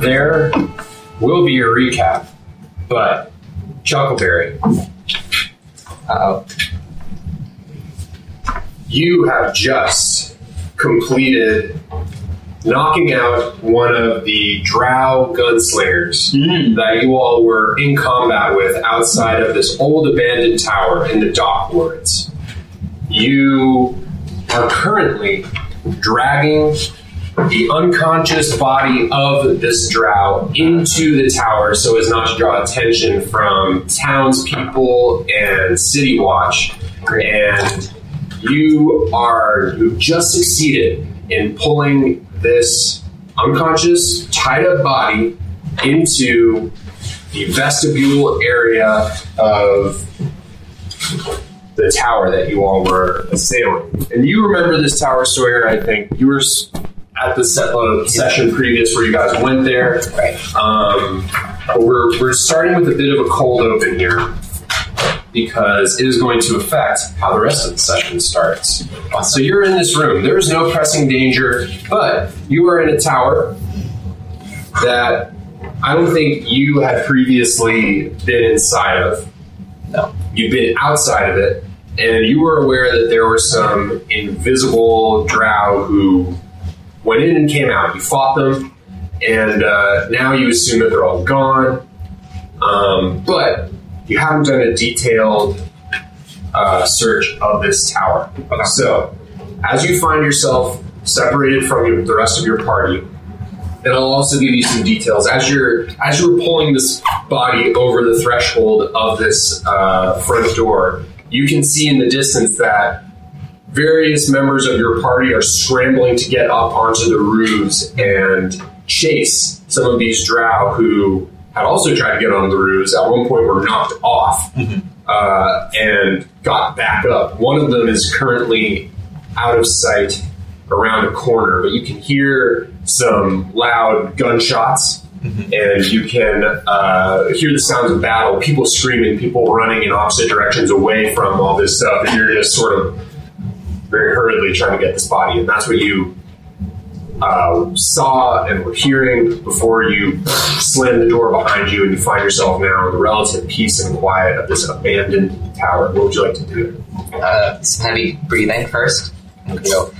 there will be a recap, but Chuckleberry, Uh-oh. you have just completed knocking out one of the Drow gunslingers hmm. that you all were in combat with outside of this old abandoned tower in the dock wards. You are currently dragging the unconscious body of this drow into the tower so as not to draw attention from townspeople and city watch. And you are you just succeeded in pulling this unconscious, tied up body into the vestibule area of the tower that you all were assailing. And you remember this tower, Sawyer, I think. You were at the se- uh, session previous where you guys went there. Um, we're, we're starting with a bit of a cold open here because it is going to affect how the rest of the session starts. So you're in this room. There is no pressing danger, but you are in a tower that I don't think you had previously been inside of. No. You've been outside of it, and you were aware that there were some invisible drow who went in and came out. You fought them, and uh, now you assume that they're all gone. Um, but you haven't done a detailed uh, search of this tower. So, as you find yourself separated from your, the rest of your party, and I'll also give you some details as you're as you're pulling this body over the threshold of this uh, front door. You can see in the distance that various members of your party are scrambling to get up onto the roofs and chase some of these drow who had also tried to get on the roofs. At one point, were knocked off uh, and got back up. One of them is currently out of sight around a corner, but you can hear some loud gunshots. And you can uh, hear the sounds of battle, people screaming, people running in opposite directions away from all this stuff, and you're just sort of very hurriedly trying to get this body. And that's what you uh, saw and were hearing before you slammed the door behind you and you find yourself now in the relative peace and quiet of this abandoned tower. What would you like to do? Uh, some heavy breathing first. I'm gonna go.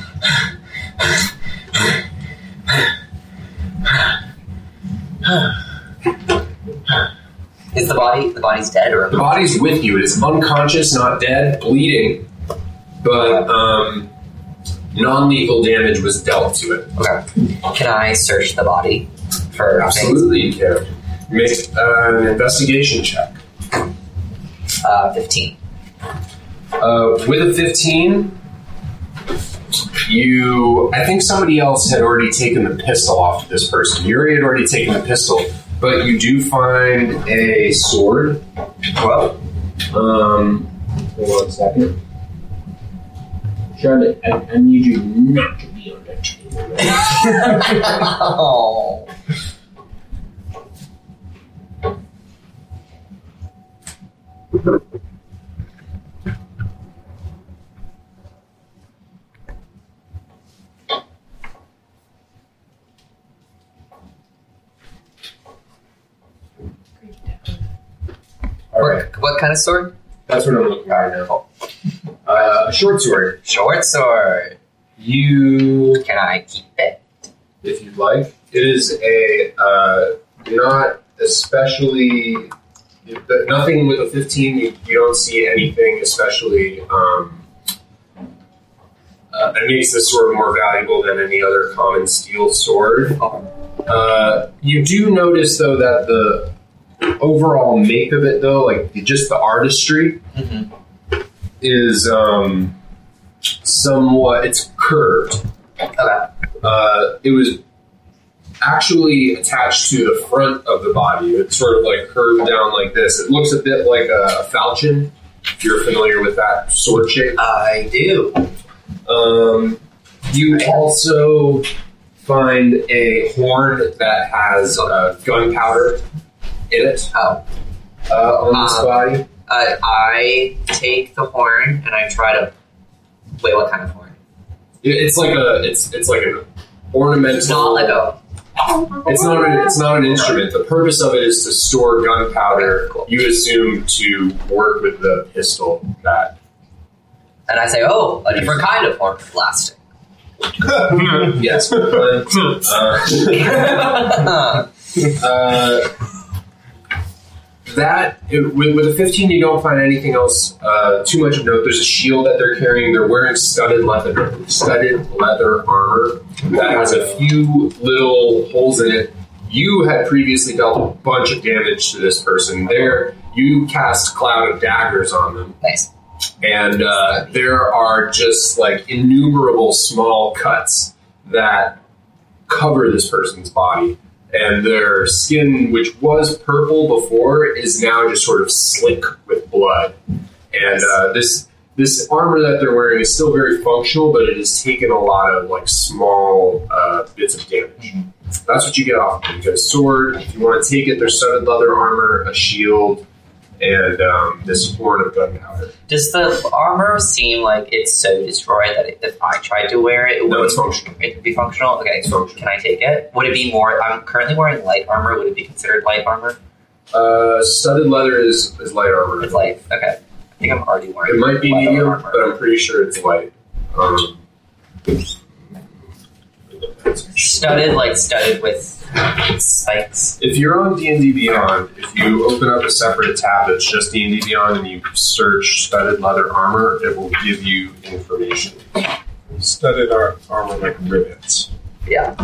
Is the body the body's dead or The body's with you. It is unconscious, not dead, bleeding, but um, non-lethal damage was dealt to it. okay? Can I search the body for things? Absolutely, you can. Make uh, an investigation check. Uh, Fifteen. Uh, with a 15, you. I think somebody else had already taken the pistol off of this person. Uri had already taken the pistol, but you do find a sword. Well, Um, hold on a second. Charlotte, I, I need you not to be on that table. oh. All right, What, what kind of sword? That's what I'm looking at now. Uh, a short sword. Short sword. You Can I keep it? if you'd like. It is a uh, not especially nothing with a 15. You, you don't see anything especially um, uh, that makes this sword more valuable than any other common steel sword. Uh, you do notice though that the overall make of it though, like just the artistry, Mhm. is um, somewhat it's curved. Uh, it was actually attached to the front of the body. It's sort of like curved down like this. It looks a bit like a, a falchion. If you're familiar with that sword shape. I do. Um, you also find a horn that has uh, gunpowder in it Oh. uh, on this Um, body. Uh, I take the horn and I try to. Wait, what kind of horn? It- It's like a it's it's like an ornamental. It's not like a It's not an, it's not an instrument. The purpose of it is to store gunpowder. Cool. You assume to work with the pistol that And I say, oh, a different kind of horn blasting. yes. but, uh, uh, that it, with, with a 15 you don't find anything else uh, too much of note. There's a shield that they're carrying. They're wearing studded leather studded leather armor that has a few little holes in it. You had previously dealt a bunch of damage to this person. There you cast cloud of daggers on them. Nice. and uh, there are just like innumerable small cuts that cover this person's body and their skin which was purple before is now just sort of slick with blood and uh, this this armor that they're wearing is still very functional but it has taken a lot of like small uh, bits of damage that's what you get off of them. You get a sword. If you want to take it, there's studded leather armor, a shield, and um, this horn of gunpowder. Does the armor seem like it's so destroyed that if I tried to wear it, it No, would it's functional. It'd be functional. Okay, It's functional. can I take it? Would it be more? I'm currently wearing light armor. Would it be considered light armor? Uh, studded leather is, is light armor. It's light. Okay, I think I'm already wearing. It might be medium, armor. but I'm pretty sure it's light. Um, studded, like studded with spikes. if you're on D and D Beyond, if you open up a separate tab that's just D and D Beyond and you search studded leather armor, it will give you information. Studded ar- armor like rivets. Yeah.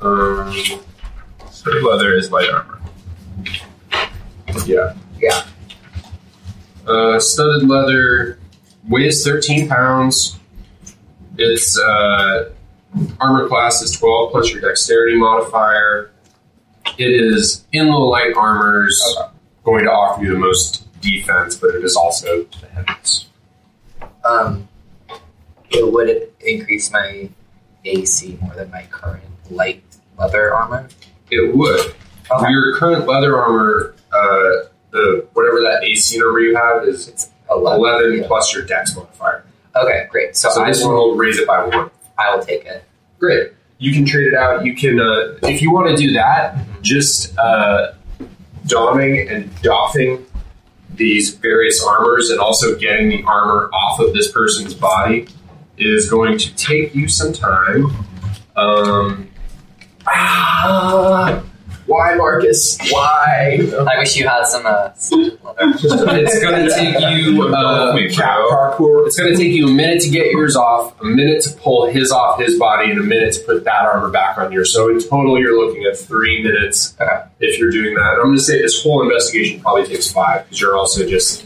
Um, Studded leather is light armor. yeah. Yeah. Uh, studded leather weighs 13 pounds. Its uh, armor class is 12 plus your dexterity modifier. It is in the light armors going to offer you the most defense, but it is also the heaviest. Um, it would it increase my AC more than my current light leather armor? It would. Okay. Your current leather armor, uh, the whatever that AC number you have is It's 11. 11 Yeah. plus your dex modifier. Okay, great. So, So I, this one will, will raise it by one. I will take it. Great. You can trade it out. You can, uh, if you want to do that, just uh, donning and doffing these various armors and also getting the armor off of this person's body is going to take you some time. Um, ah, why, Marcus? Why? I wish you had some uh, it's going to take you. Uh, Me, Cat bro. parkour. it's going to take you a minute to get yours off, a minute to pull his off his body, and a minute to put that armor back on yours. So in total, you're looking at three minutes Okay. if you're doing that. And I'm going to say this whole investigation probably takes five because you're also just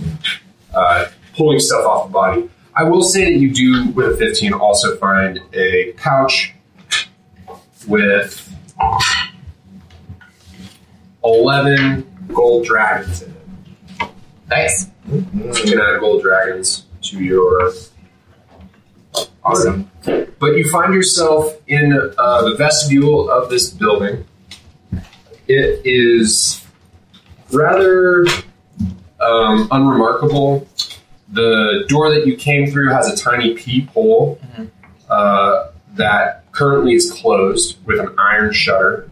uh, pulling stuff off the body. I will say that you do, with a 15, also find a pouch with 11 gold dragons in it. Nice. You can add gold dragons to your Awesome. but you find yourself in uh, the vestibule of this building. It is rather um, unremarkable. The door that you came through has a tiny peephole Mhm. uh, that currently is closed with an iron shutter.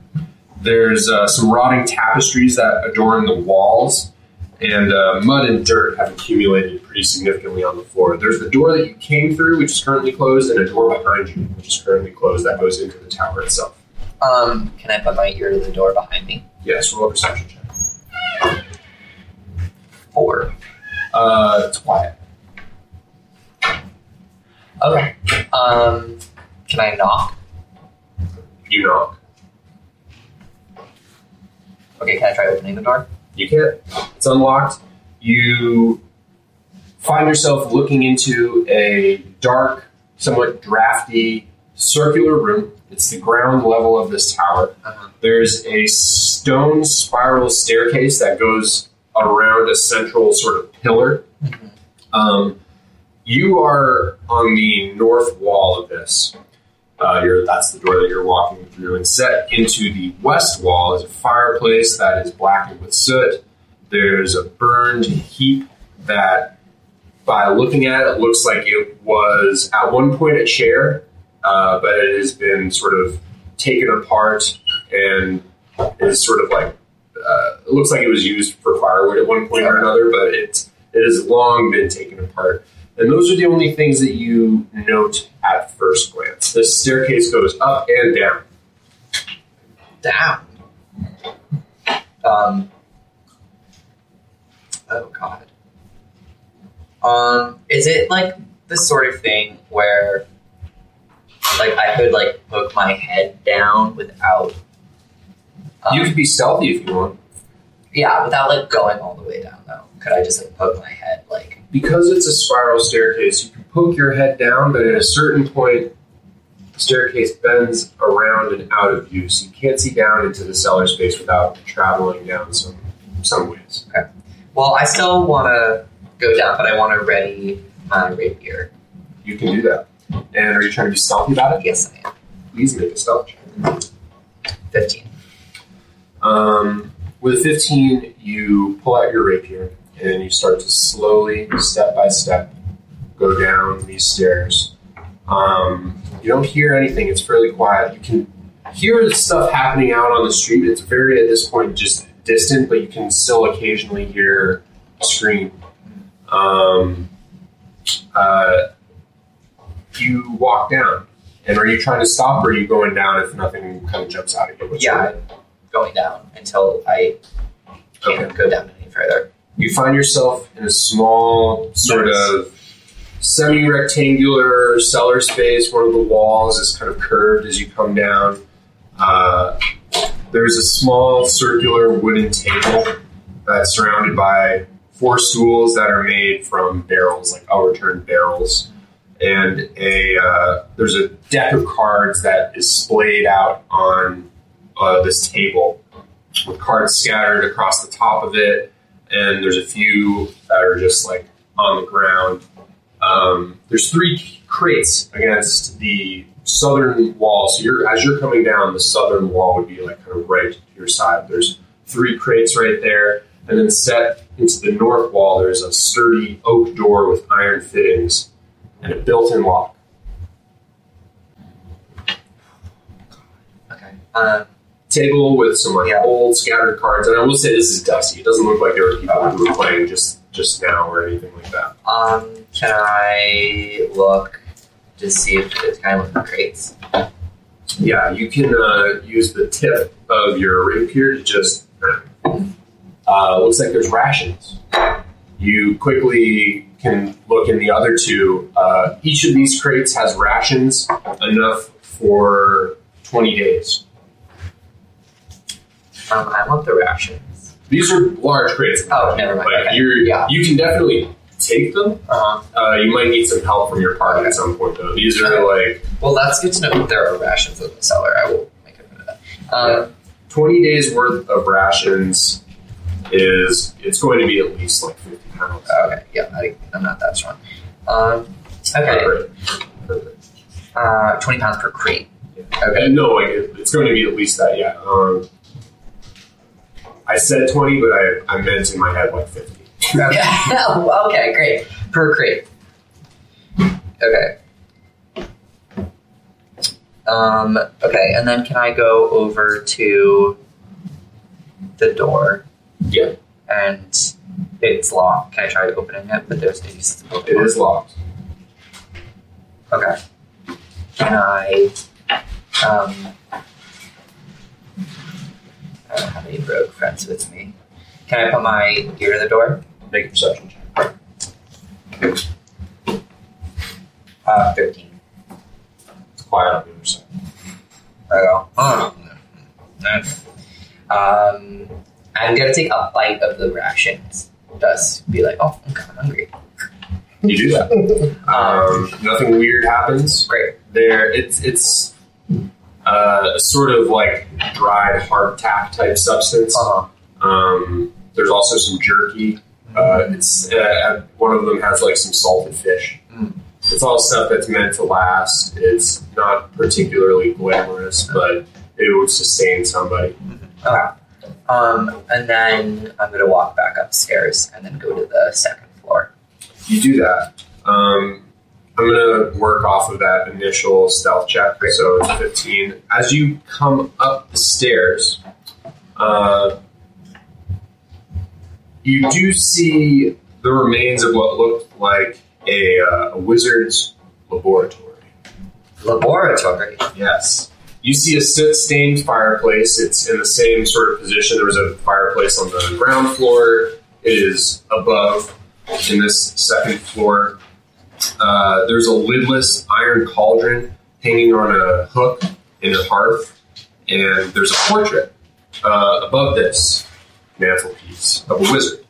There's uh, some rotting tapestries that adorn the walls, and uh, mud and dirt have accumulated pretty significantly on the floor. There's the door that you came through, which is currently closed, and a door behind you, which is currently closed, that goes into the tower itself. Um, can I put my ear to the door behind me? Yes, roll a perception check. Four. Uh, it's quiet. Okay. Um, can I knock? You knock. Okay, can I try opening the door? You can't. It's unlocked. You find yourself looking into a dark, somewhat drafty, circular room. It's the ground level of this tower. Uh-huh. There's a stone spiral staircase that goes around a central sort of pillar. Mhm. Um, you are on the north wall of this. Uh, that's the door that you're walking through. And set into the west wall is a fireplace that is blackened with soot. There's a burned heap that, by looking at it, looks like it was at one point a chair, uh, but it has been sort of taken apart and is sort of like uh, it looks like it was used for firewood at one point or another, but it's it has long been taken apart. And those are the only things that you note at first glance. The staircase goes up and down. Down. Um. Oh God. Um. Is it like the sort of thing where, like, I could like poke my head down without. Um, You could be stealthy if you want. yeah, without like going all the way down though. Could I just like poke my head like? Because it's a spiral staircase, you can poke your head down, but at a certain point, the staircase bends around and out of view, so you can't see down into the cellar space without traveling down some some ways. Okay. Well, I still want to go down, but I want to ready my rapier. You can do that. And are you trying to be stealthy about it? Yes, I am. Please make a stealth check. Fifteen. Um, with a 15, you pull out your rapier and you start to slowly, step by step, go down these stairs. Um, you don't hear anything, it's fairly quiet. You can hear the stuff happening out on the street. It's very, at this point, just distant, but you can still occasionally hear a scream. Um, uh, you walk down. And are you trying to stop or are you going down if nothing kind of jumps out at you? What's Yeah, going down until I can't go down any further. You find yourself in a small, sort Nice. of semi rectangular cellar space. One of the walls is kind of curved as you come down. Uh, there's a small circular wooden table that's surrounded by four stools that are made from barrels, like overturned barrels. And a uh, there's a deck of cards that is splayed out on uh, this table with cards scattered across the top of it and there's a few that are just like on the ground. Um, there's three crates against the southern wall. So you're as you're coming down, the southern wall would be like kind of right to your side. There's three crates right there, and then set into the north wall. There's a sturdy oak door with iron fittings and a built-in lock. Okay. Um, Table with some like Yeah. old scattered cards, and I will say this is dusty. It doesn't look like there were people who were playing just just now or anything like that. um, can I look to see if it's kind of like the crates? Yeah, you can uh, use the tip of your rapier to just. Uh, looks like there's rations. You quickly can look in the other two. Uh, each of these crates has rations enough for 20 days. Um, I want the rations. These are large crates. Oh, never mind. Like Okay. you're, Yeah. you can definitely take them. Uh-huh. Uh, you might need some help from your party at some point, though. These are like Well, that's good to know that there are rations in the cellar. I will make a note of that. Um, 20 days worth of rations is it's going to be at least like 50 pounds. okay, yeah, I, I'm not that strong. Um, okay, Perfect. Perfect. uh, 20 pounds per crate. Okay. And no, like it, it's going to be at least that. Yeah. Um, I said 20, but I, I meant in my head like 50. Okay. Oh, okay, great. Per crate. Okay. Um, okay, and then can I go over to the door? Yeah. And it's locked. Can I try opening it? But there's maybe something It is locked. Okay. Can I um I don't have any rogue friends with me. Can I put my ear to the door? Make a perception check. Uh, 13. It's quiet on the other side. I go, oh. Okay. Um, I'm gonna take a bite of the rations. Just be like, oh, I'm kind of hungry. You do that. Um, nothing weird happens. Great. There, it's it's uh, a sort of like dried hardtack type substance. Uh-huh. Um, there's also some jerky. Uh, it's uh, one of them has like some salted fish. Mm. It's all stuff that's meant to last. It's not particularly glamorous, but it would sustain somebody. Okay. Um, and then I'm gonna walk back upstairs and then go to the second floor. You do that. Um, I'm gonna work off of that initial stealth check, so it's 15. As you come up the stairs, uh, you do see the remains of what looked like a, uh, a wizard's laboratory. Laboratory. Yes. You see a soot stained fireplace. It's in the same sort of position. There was a fireplace on the ground floor. It is above in this second floor. Uh, there's a lidless iron cauldron hanging on a hook in a hearth, and there's a portrait uh, above this mantelpiece of a wizard.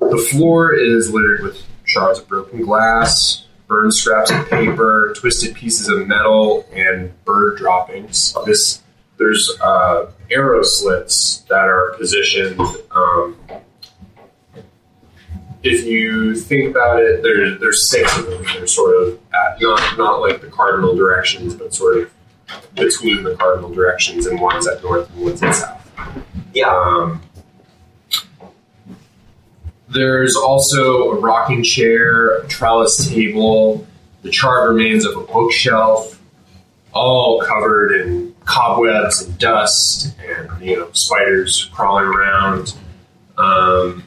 The floor is littered with shards of broken glass, burned scraps of paper, twisted pieces of metal, and bird droppings. This there's uh, arrow slits that are positioned. Um, if you think about it, there's there's six of them. They're sort of at, not not like the cardinal directions, but sort of between the cardinal directions, and one's at north and one's at south. Yeah. Um, there's also a rocking chair, a trellis table, the charred remains of a bookshelf, all covered in cobwebs and dust, and you know spiders crawling around. Um,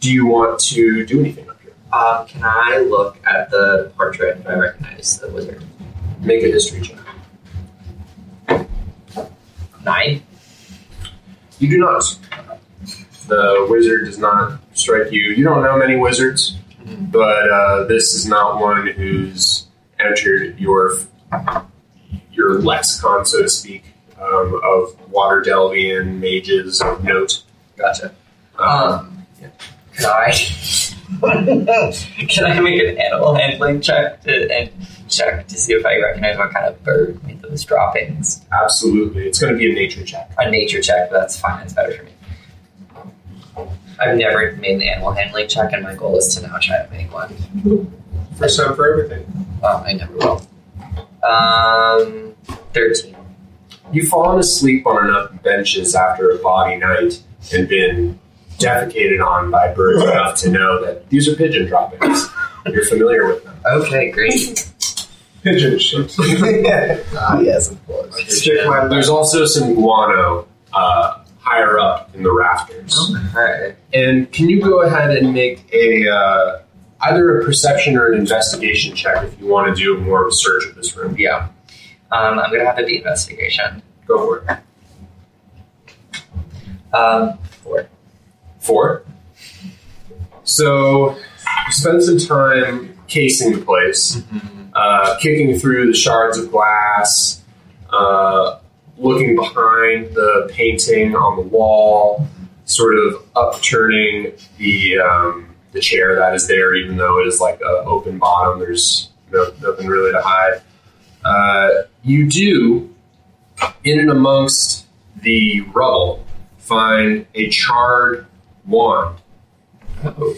do you want to do anything up here? Um, can I look at the portrait if I recognize the wizard? Make a history check. Nine. You do not. The wizard does not strike you. You don't know many wizards, but uh, this is not one who's entered your your lexicon, so to speak, um, of Waterdhavian mages of note. Gotcha. Um, Um, can I? can I make an animal handling check to and check to see if I recognize what kind of bird made those droppings? absolutely, it's going to be a nature check. A nature check, that's fine. It's better for me. I've never made an animal handling check, and my goal is to now try to make one. First time for everything. Um, I never will. Um, thirteen. You've fallen asleep on enough benches after a body night and been defecated on by birds enough to know that these are pigeon droppings. You're familiar with them. Okay, great. Pigeon shit. Ah, yes, of course. Stick my There's also some guano uh, higher up in the rafters. Alright. And can you go ahead and make a uh, either a perception or an investigation check if you want to do more of a search of this room? Yeah. Um, I'm gonna have to be investigation. Go for it. Um, four. Four. So you spend some time casing the place, uh, kicking through the shards of glass, uh, looking behind the painting on the wall, sort of upturning the um, the chair that is there, even though it is like an open bottom. There's no, nothing really to hide. Uh, you do, in and amongst the rubble, find a charred wand. Um,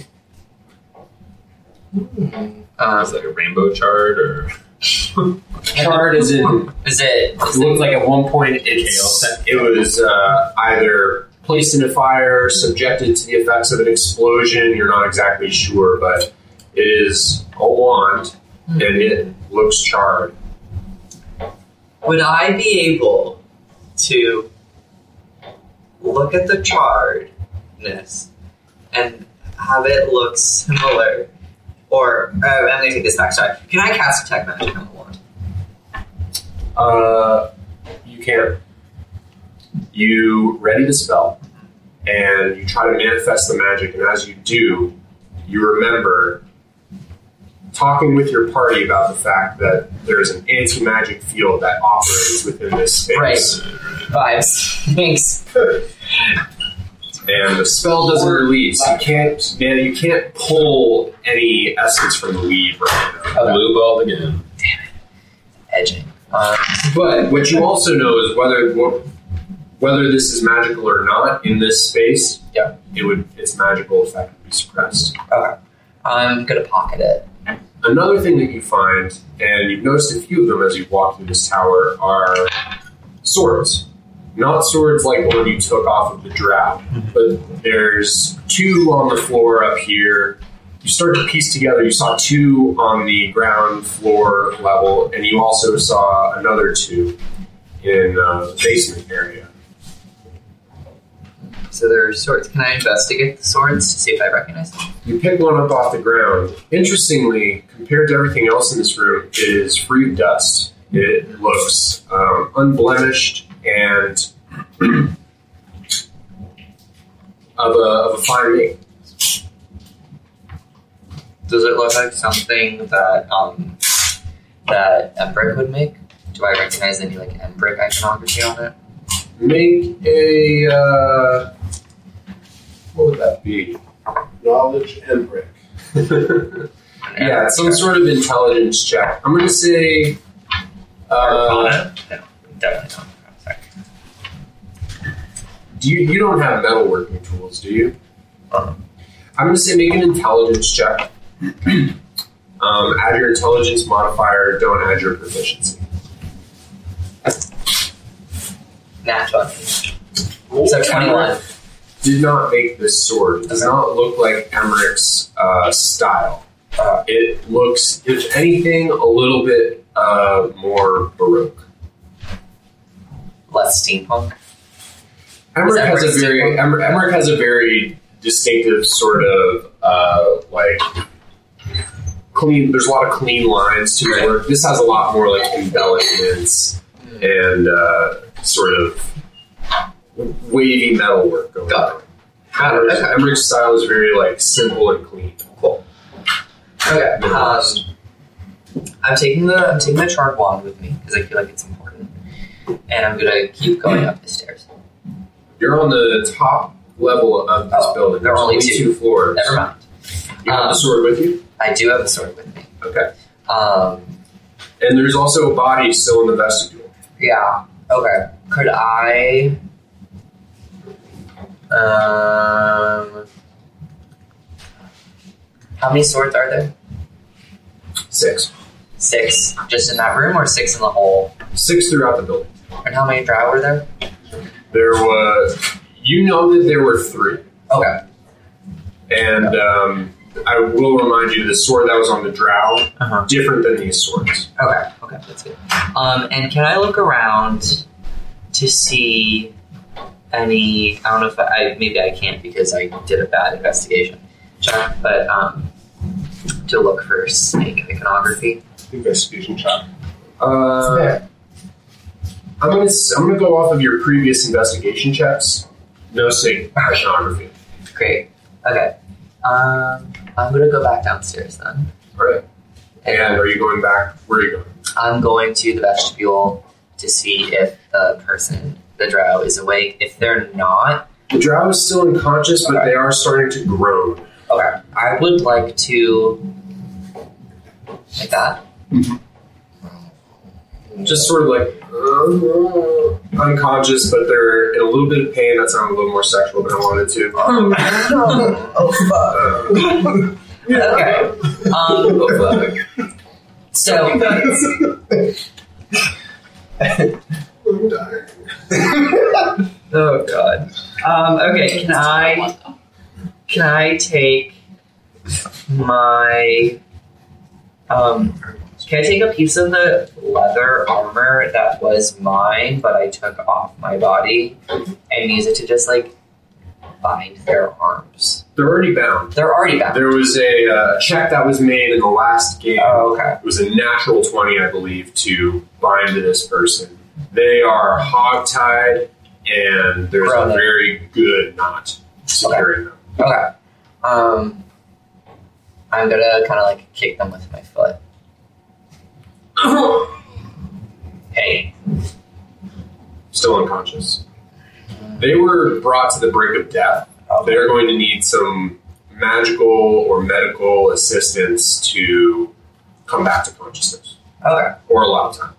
It's like a rainbow chart or Charred as in is it? It looked like at one point it's, it was uh, either placed in a fire, subjected to the effects of an explosion. You're not exactly sure, but it is a wand and it looks charred. Would I be able to look at the and have it look similar? Or uh, I'm going to take this back. Sorry. Can I cast detect magic on the wand? Uh, you can. You ready the spell, and you try to manifest the magic, and as you do, you remember talking with your party about the fact that there's an anti magic field that operates within this space. Right. Vibes. Thanks. and the spell doesn't release. You can't, man. You can't pull any essence from the weave right now. Okay. blue ball again. Damn it, edging. Um, But what you also know is whether whether this is magical or not in this space. Yeah. it would its magical effect would be suppressed. okay. I'm going to pocket it. Another thing that you find, and you've noticed a few of them as you walk through this tower, are swords. Not swords like the one you took off of the drow, but there's two on the floor up here. you start to piece together. You saw two on the ground floor level, and you also saw another two in uh, the basement area. So there are swords. Can I investigate the swords to see if I recognize them? You pick one up off the ground. Interestingly, compared to everything else in this room, it is free of dust. It looks um, unblemished and of a, of a fine make. Does it look like something that um that Embrick would make? Do I recognize any like Embrick iconography on it? Make a uh, what would that be? Knowledge and brick. An yeah, some check. sort of intelligence check. I'm going to say. Uh, Arcana? No, definitely not. Sorry. do you you don't have metalworking tools, do you? Uh-huh. I'm going to say make an intelligence check. um, add your intelligence modifier. Don't add your proficiency. Nat 20. So 21. Did not make this sword. It does not look like Emmerich's uh, style. Uh, it looks, if anything, a little bit uh, more baroque. Less steampunk. Emmerich has a very Steve? Emmer- Emmerich has a very distinctive sort of uh, like clean. There's a lot of clean lines to his work. This has a lot more like embellishments and uh, sort of wavy metal work going on. Emmerich- Okay. Emmerich's style is very like simple and clean. Cool. Okay. Um, I'm taking the I'm taking the charred wand with me because I feel like it's important, and I'm gonna keep going up the stairs. You're on the top level of this Oh, building. there are There's only two. floors. Never mind. You have Um, the sword with you. I do have a sword with me. Okay. Um, And there's also a body still in the vestibule. yeah. Okay. Could I? Um. How many swords are there? Six. Six, just in that room, or six in the whole? Six throughout the building. And how many drow were there? There was. You know that there were three. Okay. And um, I will remind you the sword that was on the drow, Uh-huh. different than these swords. Okay, okay, that's good. Um, and can I look around to see any? I don't know if I maybe I can't because I did a bad investigation check, but um, to look for snake iconography. Investigation check. Uh, I'm gonna I'm gonna go off of your previous investigation checks. No sig iconography. Great. Okay. Um, I'm gonna go back downstairs then. All right. And are you going back? Where are you going? I'm going to the vestibule to see if the person, the drow, is awake. If they're not, The drow is still unconscious, but Okay. they are starting to groan. okay, I would like to like that. Just sort of like uh, unconscious, but they're in a little bit of pain. That sounded a little more sexual than I wanted to. oh, fuck. Okay. Um, so I'm dying. Oh god. Um, okay, can I can I take my um can I take a piece of the leather armor that was mine but I took off my body and use it to just like bind their arms? They're already bound. They're already bound. There was a uh, check that was made in the last game. Oh, okay. It was a natural 20, I believe, to bind this person. They are hog-tied, and there's Grown a very good knot securing them. Okay. Um I'm gonna kinda like kick them with my foot. Hey. Still unconscious. They were brought to the brink of death. Okay. They're going to need some magical or medical assistance to come back to consciousness, Okay. or a lot of time.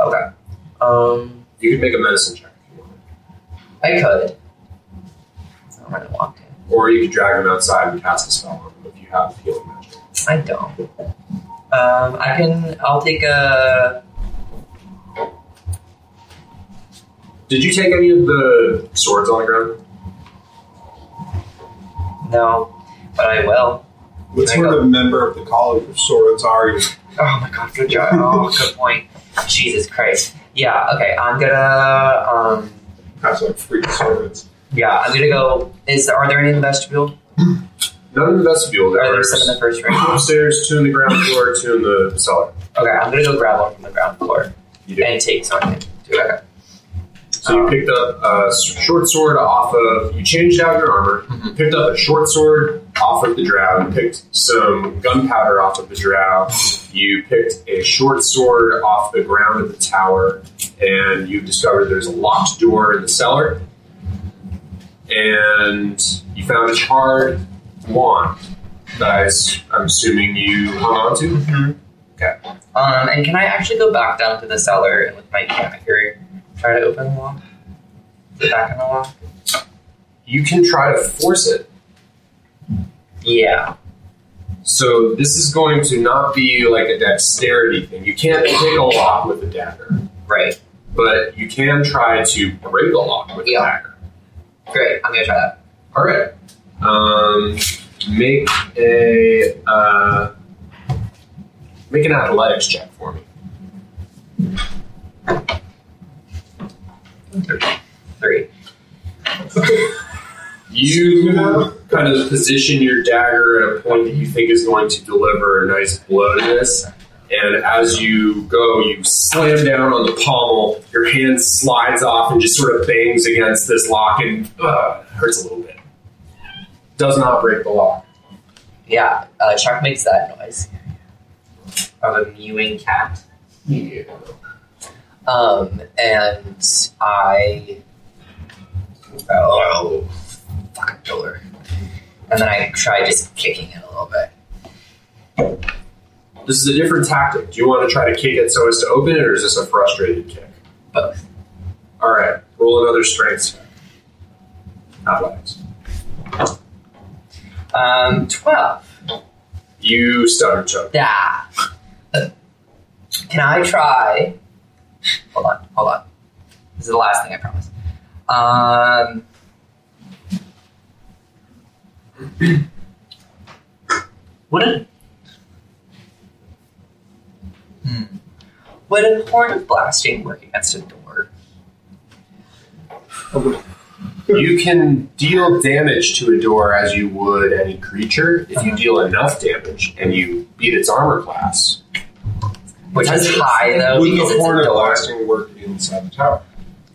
Okay. Um You could make a medicine check if you want, I could. I'm gonna walk in. or you could drag them outside and cast a spell on them if you have healing magic. I don't. Um, I can. I'll take a. Did you take any of the swords on the ground? No, but I will. What Can I sort go- of member of the College of Swords are you? Oh my god, good job. Oh, good point. Jesus Christ. Yeah, okay, I'm gonna um Have like freak swords. yeah, I'm gonna go is are there any in the vestibule? None in the vestibule. There There's some in the first ring? two upstairs, two in the ground floor, two in the cellar. Okay, I'm gonna go grab one from the ground floor You do. and take something. to it. Okay. So you picked up a s- short sword off of. You changed out your armor. Mhm. Picked up a short sword off of the drow. You picked some gunpowder off of the drow. You picked a short sword off the ground of the tower, and you discovered there's a locked door in the cellar. And you found a charred wand that I, am assuming you hung on to. Okay. Um, and can I actually go back down to the cellar and with my dagger try to open the lock? It back in the lock? You can try to force it. Yeah. So this is going to not be like a dexterity thing. You can't pick a lock with a dagger, Right. but you can try to break a lock with Yeah. a dagger. Great. I'm gonna try that. All right. Um, make a uh, make an athletics check for me. Three. You kind of position your dagger at a point that you think is going to deliver a nice blow to this. And as you go, you slam down on the pommel. Your hand slides off and just sort of bangs against this lock and uh, hurts a little bit. Does not break the lock. Yeah. Uh, Chuck makes that noise of a mewing cat. Yeah. Um, and I oh fucking door. And then I try just kicking it a little bit. This is a different tactic. Do you want to try to kick it so as to open it, or is this a frustrated kick? Both. All right. Roll another strength check. Athletics. Um, twelve. You stutter choke. Yeah. Can I try? Hold on, hold on. This is the last thing I promise. Um. Would a hmm. would a horn of blasting work against a door? You can deal damage to a door as you would any creature if you deal enough damage and you beat its armor class. Which is high though Would because the it's horn a of door. blasting work inside the tower?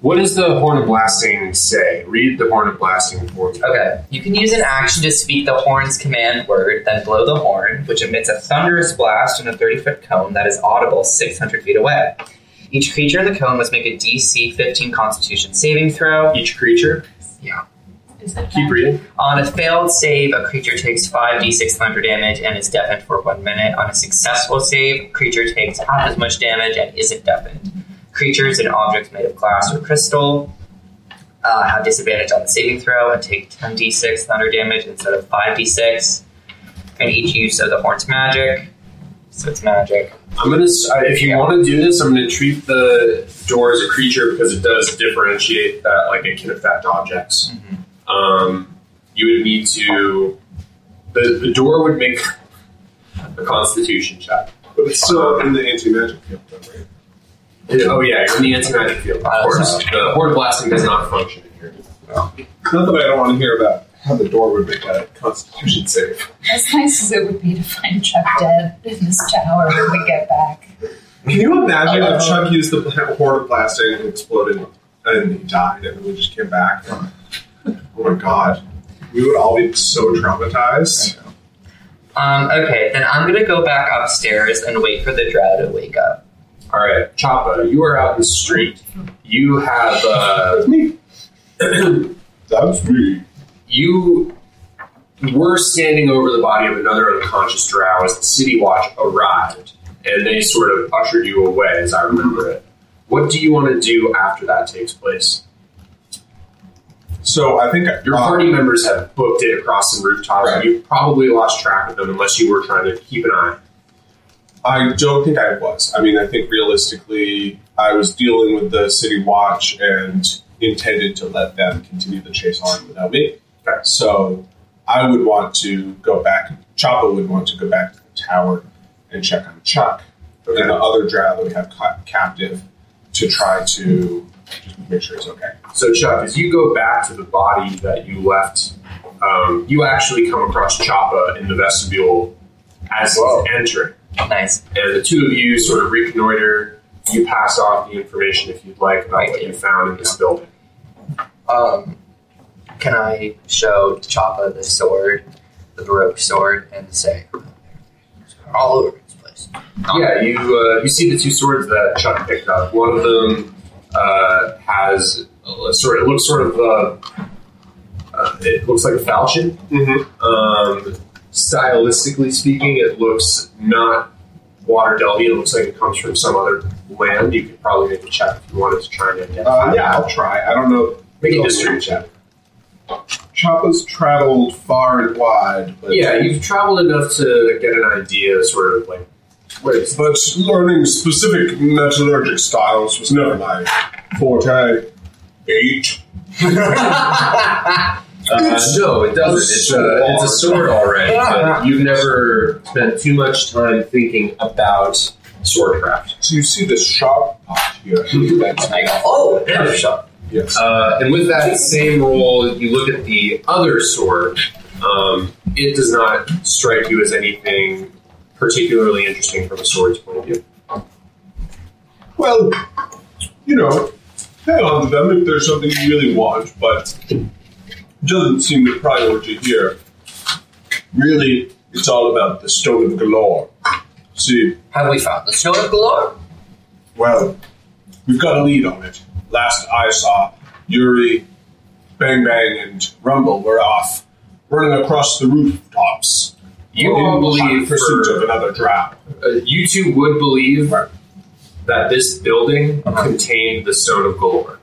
What does the Horn of Blasting say? Read the Horn of Blasting for me. Okay. You can use an action to speak the horn's command word, then blow the horn, which emits a thunderous blast in a 30 foot cone that is audible 600 feet away. Each creature in the cone must make a DC 15 Constitution saving throw. Each creature. Is that Keep reading. On a failed save, a creature takes 5d6 thunder damage and is deafened for one minute. On a successful save, creature takes half as much damage and isn't deafened. Creatures and objects made of glass or crystal uh, have disadvantage on the saving throw and take 10d6 thunder damage instead of 5d6. And each use of the horn's magic. So it's magic. I'm gonna. uh, If you want to do this, I'm gonna treat the door as a creature because it does differentiate that, like it can affect objects. Um, you would need to. The, the door would make a Constitution check. But it's still in the anti magic field, though, right? Oh yeah, you're in the anti-magic field. Of Oh, course, sorry. the horde blasting does not function in here. Not that I don't want to hear about how the door would make a constitution save. As nice as it would be to find Chuck dead in this tower when we get back. Can you imagine if Chuck used the horn of blasting and exploded and he died and we just came back? Oh my god. We would all be so traumatized. Um, okay, then I'm gonna go back upstairs and wait for the drow to wake up. All right, Chappa, you are out in the street. You have uh, That's me. That's me. You were standing over the body of another unconscious drow as the city watch arrived, and they sort of ushered you away, as I remember it. What do you want to do after that takes place? So I think Your uh, party members have booked it across some rooftops, Right. and you've probably lost track of them unless you were trying to keep an eye. I don't think I was. I mean, I think realistically, I was dealing with the city watch and intended to let them continue the chase on without me. Okay. So I would want to go back. Chappa would want to go back to the tower and check on Chuck and the other drow that we have ca- captive to try to make sure it's okay. So, Chuck, as you go back to the body that you left, um, you actually come across Chappa in the vestibule as Whoa. he's entering. Nice. And the two of you sort of reconnoiter. You pass off the information if you'd like about what you found in this building. Um, can I show Chappa the sword, the Baroque sword, and say, all over this place? Yeah, you uh, you see the two swords that Chuck picked up. One of them uh, has a sort. It looks sort of. Uh, uh, it looks like a falchion. Mm-hmm. Um, stylistically speaking, it looks not Waterdhavian. It looks like it comes from some other land. You could probably make a check if you wanted to try and identify. Uh, yeah, I'll try. I don't know. Make a history check. Chappa's traveled far and wide, but Yeah, you've traveled enough to get an idea, sort of like what it's but learning specific metallurgic styles was never my forte. Eight. Uh, no, it doesn't. It's a, it's a sword, already, but you've never spent too much time thinking about swordcraft. So you see this sharp part here. That's I go, oh, another shot. Yes. Uh, and with that same roll, you look at the other sword. Um, it does not strike you as anything particularly interesting from a sword's point of view. Well, you know, hang on to them if there's something you really want, but it doesn't seem the priority here. Really, it's all about the stone of Golorr. See, Have we found the stone of Golorr? well, we've got a lead on it. Last I saw, Uri, Bang Bang, and Rumble were off running across the rooftops. You in all believe pursuit for- of another drow. Uh, you two would believe Right. that this building Uh-huh. contained the Stone of Golorr.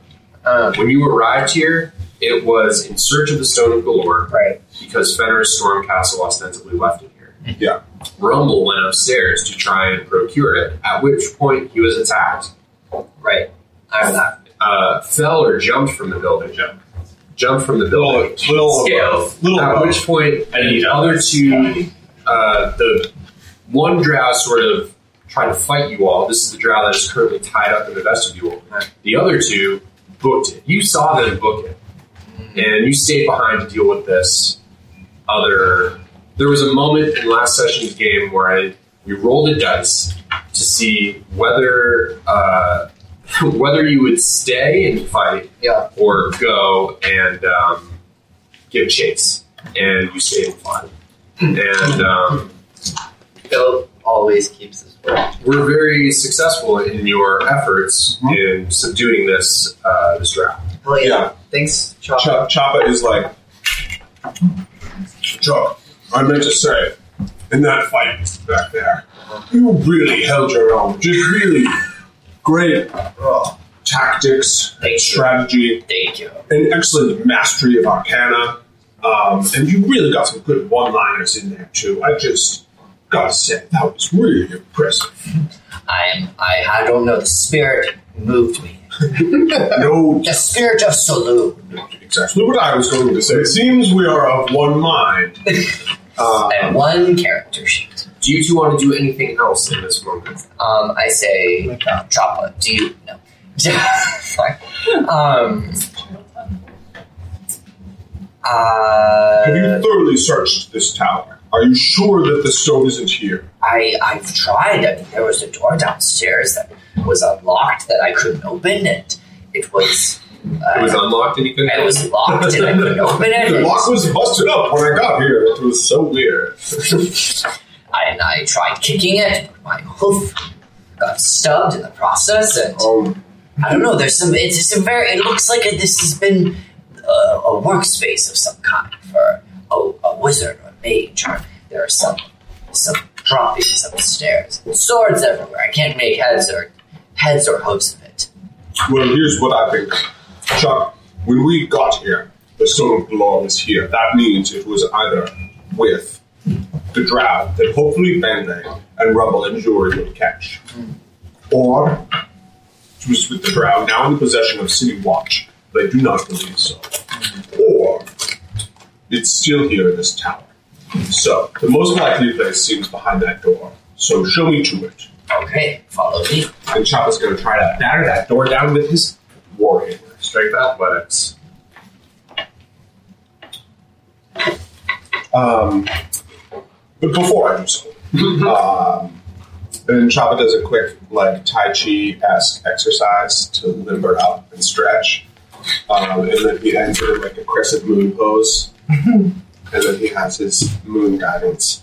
Uh, When you arrived here, it was in search of the Stone of Golorr right. because Fenris Stormcastle ostensibly left it here. Yeah. Rumble went upstairs to try and procure it, at which point he was attacked. Right. I know that. Uh, fell or jumped from the building. Jump. Jumped from the building. Little, little, Scales. little At which point, the other two, uh, the one drow sort of tried to fight you all. This is the drow that is currently tied up in the vestibule. The other two booked it. You saw them book it, and you stayed behind to deal with this other. There was a moment in last session's game where I we rolled a dice to see whether uh, whether you would stay and fight Yeah. or go and um, give chase, and you stayed and fought. And um, Phil always keeps his word. we're very successful in your efforts in subduing this uh, this drought. Hell yeah. Yeah. Thanks, Chappa. Ch- Chappa is like, Chuck, I meant to say, in that fight back there, you really held your own. Just really great uh, tactics, Thank you. strategy, Thank you. an excellent mastery of Arcana, um, and you really got some good one-liners in there too. I just gotta say that was really impressive. I'm. I, I don't know. The spirit moved me. No, The spirit of Selûne. exactly what I was going to say. It seems we are of one mind. Uh, And one character sheet. Do you two want to do anything else in this moment? Um, I say, Chappa, do you no? Sorry. Um. Have you Uh, thoroughly searched this tower? Are you sure that the stone isn't here? I I've tried. I mean, there was a door downstairs that was unlocked that I couldn't open, and it was. Uh, It was unlocked and you couldn't. it was locked, and I couldn't open it. The and- lock was busted up when I got here. It was so weird. and I tried kicking it. My hoof got stubbed in the process, and Um, I don't know. There's some. It's a very. It looks like this has been uh, a workspace of some kind for a, a wizard or a mage. Or there are some some droppings upstairs, swords everywhere. I can't make heads or heads or hooves of it. well, here's what I think. Chuck, when we got here, the stone of law was here. That means it was either with the drow that hopefully Bang and Rumble and Jury would catch, or it was with the drow now in the possession of City Watch. But I do not believe so. Or it's still here in this tower. So the most likely place seems behind that door. So show me to it. Okay, follow me. And Chappa's going to try to batter that door down with his warhammer. Strength athletics. Um, but before I do so, um, and Chappa does a quick like Tai Chi esque exercise to limber up and stretch, um, and then he enters like a crescent moon pose, and then he has his moon guidance,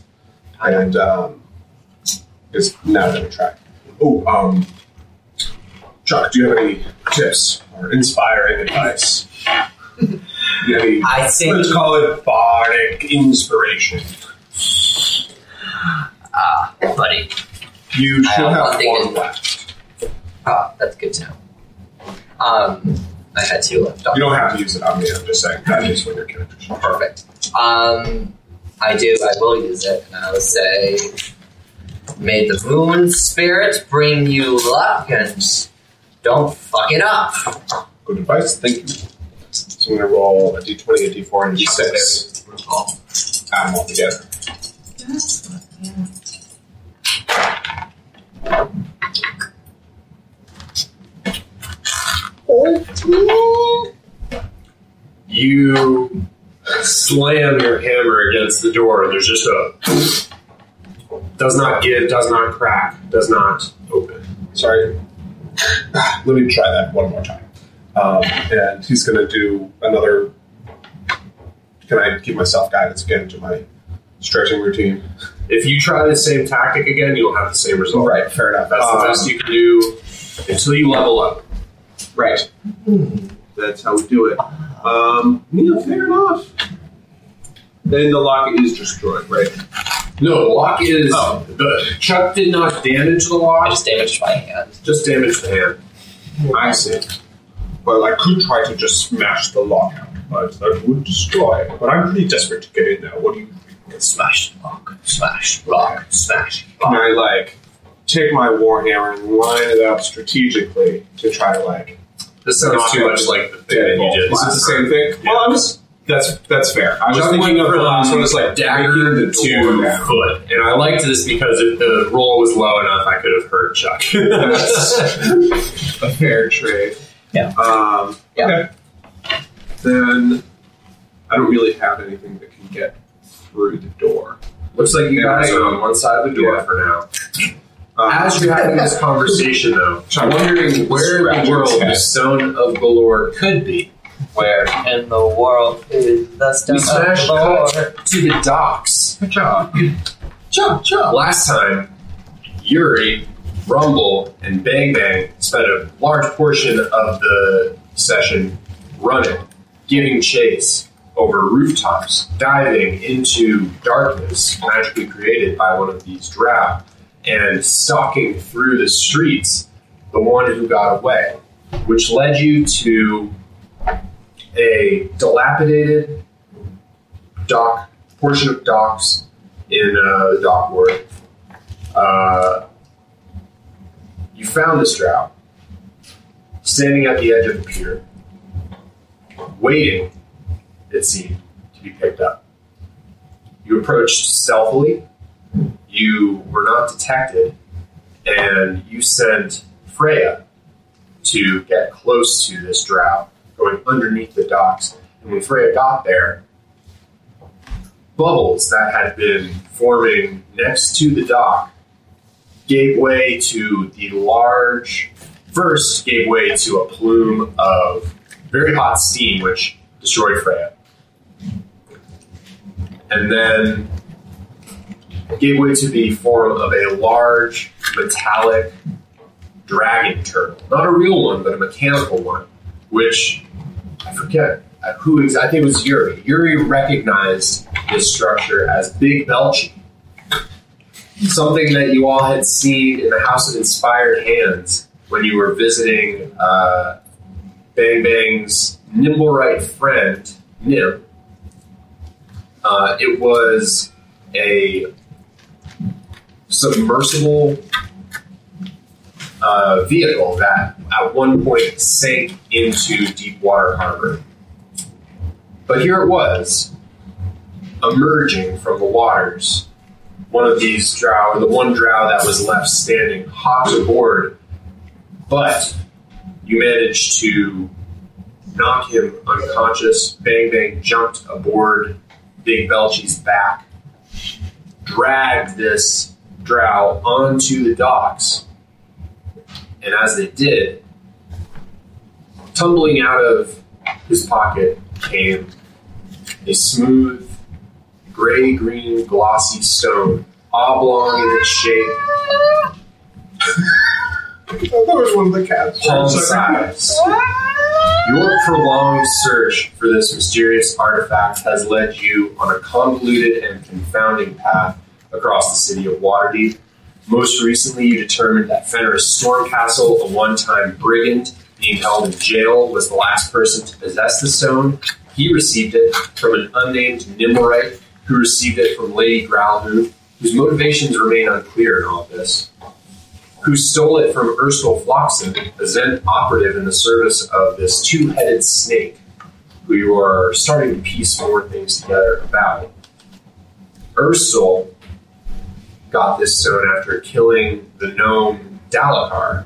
and um, is now going to try. Oh, um, Chuck, do you have any tips or inspiring advice? any I think Let's call it bardic inspiration. Buddy. You I have have one thing one left. Ah, that's good to know. Um, I had two left. You don't have to use it on me. I'm just saying that is what your character should. Perfect. Um, I do. I will use it, and I will say, "May the moon spirit bring you luck, and don't fuck it up." Good advice. Thank you. So I'm going to roll a d20, a d4, and a d6. Add them all together. You slam your hammer against the door. and There's just a does not give, does not crack, does not open. Sorry. Let me try that one more time. Um, and he's going to do another. Can I give myself guidance again to my stretching routine? If you try the same tactic again, you'll have the same result. Right, fair enough. That's the Um, best you can do until you level up. Right. That's how we do it. Um, yeah, fair enough. Then the lock is destroyed, right? No, the lock is Oh. the Chuck did not damage the I lock, just damaged my hand. just damaged the hand. I see. Well, I could try to just smash the lock out, but that would destroy it. But I'm pretty desperate to get in there. What do you think? Smash lock, smash lock, smash Can rock. I, like, take my warhammer and line it up strategically to try to, like, This sounds Knock too much like the thing that you did. Is it the same time. thing? Well, I was. That's that's fair. I was Chuck thinking of the from last one as like dagger the door to down. foot, and I liked this because if the roll was low enough, I could have hurt Chuck. That's a fair trade. Yeah. Um, Yeah. Okay. Then I don't really have anything that can get through the door. Looks like you Yeah, guys I- are on one side of the door Yeah. for now. Um, As you're having this conversation, though, I'm wondering where in the world the Stone of Golorr could be. Where in the world is the stone We smashed of Lord? cut to the docks. Good job. Jump, jump. Last time, Uri, Rumble, and Bang Bang spent a large portion of the session running, giving chase over rooftops, diving into darkness magically created by one of these drow, and stalking through the streets the one who got away, which led you to a dilapidated dock portion of docks in uh, dock ward. Uh, you found this drow standing at the edge of the pier, waiting, it seemed, to be picked up. You approached stealthily, you were not detected, and you sent Freya to get close to this drow, going underneath the docks. And when Freya got there, bubbles that had been forming next to the dock gave way to the large, first gave way to a plume of very hot steam, which destroyed Freya. And then gave way to the form of a large metallic dragon turtle. Not a real one, but a mechanical one, which I forget uh, who I think it was Uri. Uri recognized this structure as Big Belchy. Something that you all had seen in the House of Inspired Hands when you were visiting uh, Bang Bang's nimblewright friend, Nim. Uh, it was a submersible uh, vehicle that at one point sank into Deepwater Harbor. But here it was, emerging from the waters. One of these drow, the one drow that was left standing, hopped aboard, but you managed to knock him unconscious. Bang Bang jumped aboard Big Belchie's back, dragged this drow onto the docks, and as they did, tumbling out of his pocket came a smooth, gray green, glossy stone, oblong in its shape, That was one of the cats. palm size. Your prolonged search for this mysterious artifact has led you on a convoluted and confounding path across the city of Waterdeep. Most recently, you determined that Fenris Stormcastle, a one-time brigand being held in jail, was the last person to possess the stone. He received it from an unnamed Nimorite, who received it from Lady Growlhood, whose motivations remain unclear in all this who stole it from Ursula Floxen, a Zhent operative in the service of this two headed snake, who you are starting to piece more things together about. Ursula got this stone after killing the gnome Dalakhar,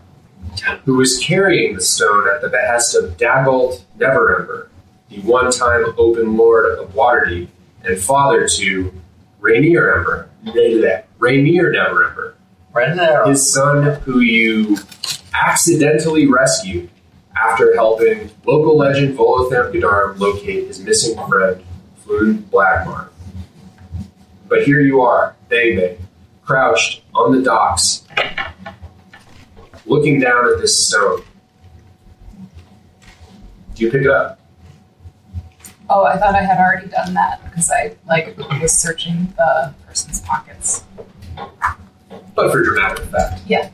who was carrying the stone at the behest of Dagult Neverember, the one time open lord of Waterdeep and father to Renaer Ember. Renaer Neverember his son, who you accidentally rescued after helping local legend Volothamp Geddarm locate his missing friend, Floon Blagmaar. But here you are, Bang Bang, crouched on the docks, looking down at this stone. Do you pick it up? Oh, I thought I had already done that because I like was searching the person's pockets. But for dramatic effect. Yeah.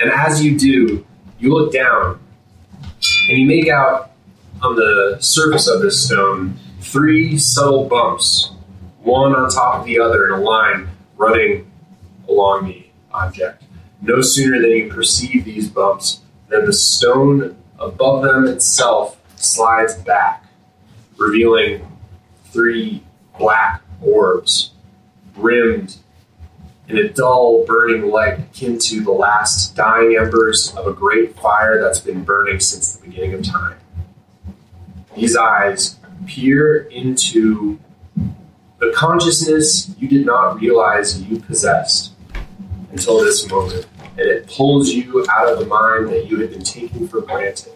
And as you do, you look down and you make out on the surface of this stone three subtle bumps, one on top of the other in a line running along the object. No sooner than you perceive these bumps than the stone above them itself slides back, revealing three black orbs rimmed in a dull, burning light akin to the last dying embers of a great fire that's been burning since the beginning of time. These eyes peer into the consciousness you did not realize you possessed until this moment, and it pulls you out of the mind that you had been taking for granted.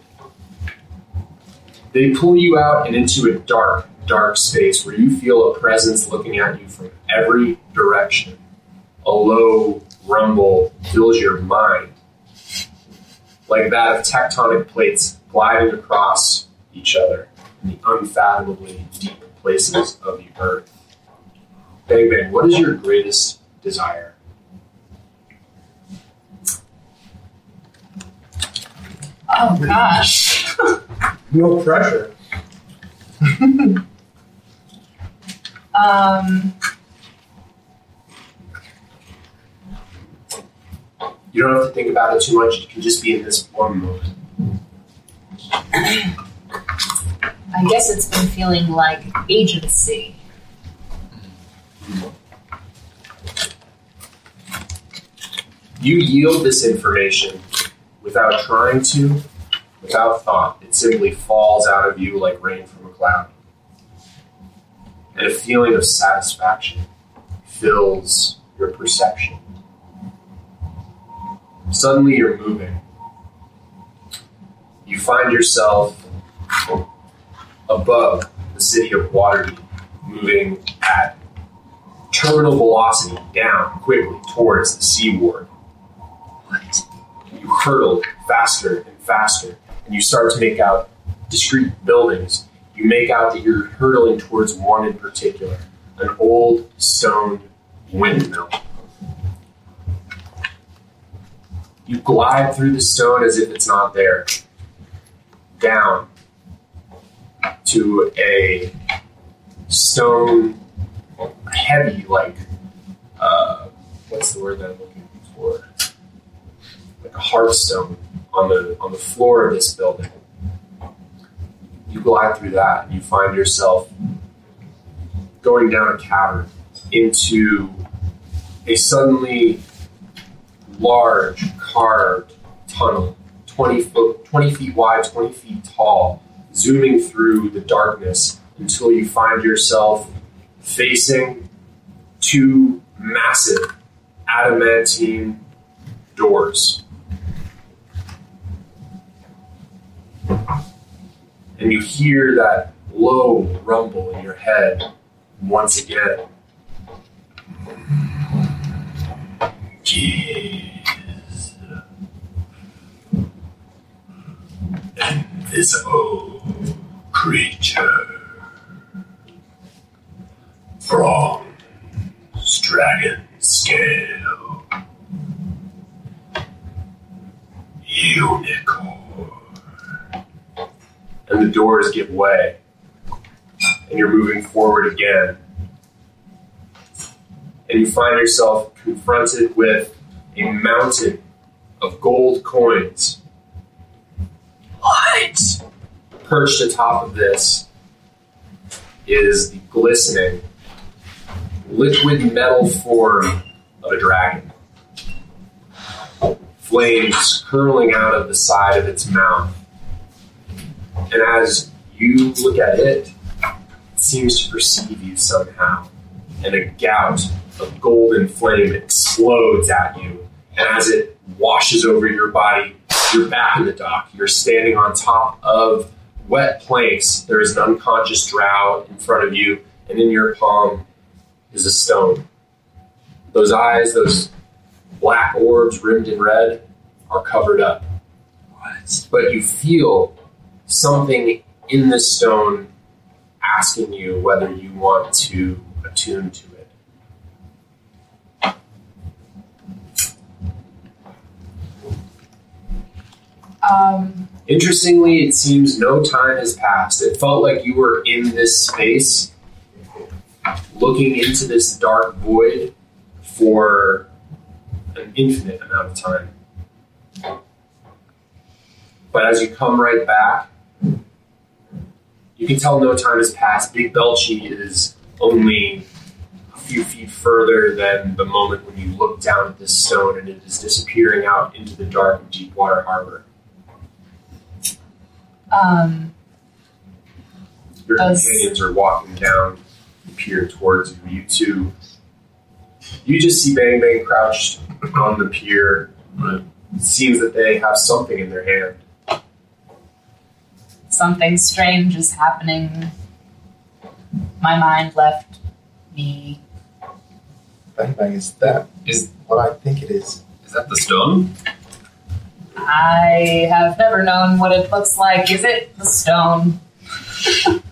They pull you out and into a dark, dark space where you feel a presence looking at you from every direction a low rumble fills your mind, like that of tectonic plates gliding across each other in the unfathomably deep places of the earth. Bang Bang, what is your greatest desire? Oh gosh. No pressure. Um. You don't have to think about it too much, you can just be in this one moment. I guess it's been feeling like agency. You yield this information without trying to, without thought. It simply falls out of you like rain from a cloud. And a feeling of satisfaction fills your perception. Suddenly you're moving. You find yourself above the city of Waterdeep, moving at terminal velocity down quickly towards the seaward. You hurtle faster and faster, and you start to make out discrete buildings. You make out that you're hurtling towards one in particular, an old stone windmill. You glide through the stone as if it's not there, down to a stone heavy, like, uh, what's the word that I'm looking for? Like a hearthstone on the on the floor of this building. You glide through that, and you find yourself going down a cavern into a suddenly large carved tunnel, 20 foot, 20 feet wide, 20 feet tall, zooming through the darkness until you find yourself facing two massive adamantine doors. And you hear that low rumble in your head once again. Keys. Invisible creature. Bronze dragon scale. Unicorn. And the doors give way. And you're moving forward again. And you find yourself confronted with a mountain of gold coins. What? Perched atop of this is the glistening liquid metal form of a dragon. Flames curling out of the side of its mouth. And as you look at it, it seems to perceive you somehow. And a gout of golden flame explodes at you. And as it washes over your body, you're back in the dock. You're standing on top of wet planks. There is an unconscious drow in front of you, and in your palm is a stone. Those eyes, those black orbs rimmed in red, are covered up. What? But you feel something in the stone asking you whether you want to attune to it. Um, Interestingly, it seems no time has passed. It felt like you were in this space, looking into this dark void for an infinite amount of time. But as you come right back, you can tell no time has passed. Big Belchy is only a few feet further than the moment when you look down at this stone and it is disappearing out into the dark of Deepwater Harbor. um, Your companions are walking down the pier towards you. You two, you just see Bang Bang crouched on the pier. It seems that they have something in their hand. something strange is happening. My mind left me. Bang bang is that Is- what I think it is. Is that the stone? I have never known what it looks like. Is it the stone?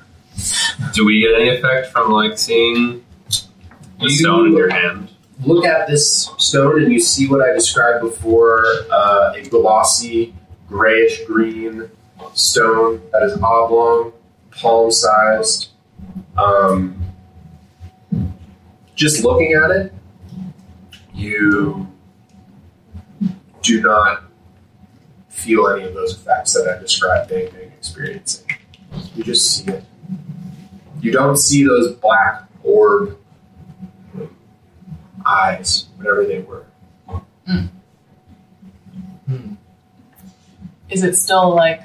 Do we get any effect from like seeing the You- stone in your hand? Look at this stone and you see what I described before uh, a glossy, grayish green stone that is oblong, palm sized. Um, just looking at it, you do not feel any of those effects that I described being Bang experiencing. You just see it. You don't see those black orb eyes, whatever they were. Hmm. Is it still like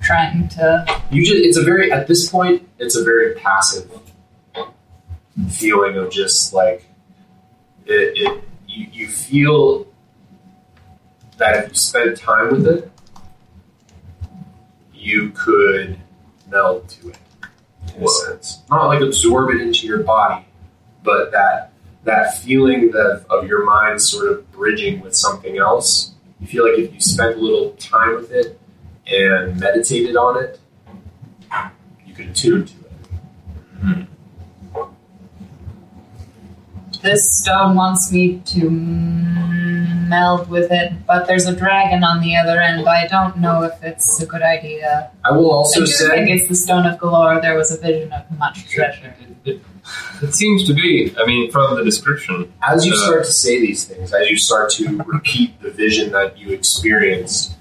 trying to? You just it's a very at this point it's a very passive feeling of just like it, it you, you feel that if you spend time with it you could meld to it in a sense. Not like absorb it into your body, but that that feeling that of your mind sort of bridging with something else. You feel like if you spent a little time with it and meditated on it, you could attune to it. Hmm. This stone wants me to mm, meld with it, but there's a dragon on the other end. I don't know if it's a good idea. I will I also do say think it's the stone of Golorr. There was a vision of much treasure. It, it, it seems to be. I mean, from the description. as you Uh, start to say these things, as you start to repeat the vision that you experienced,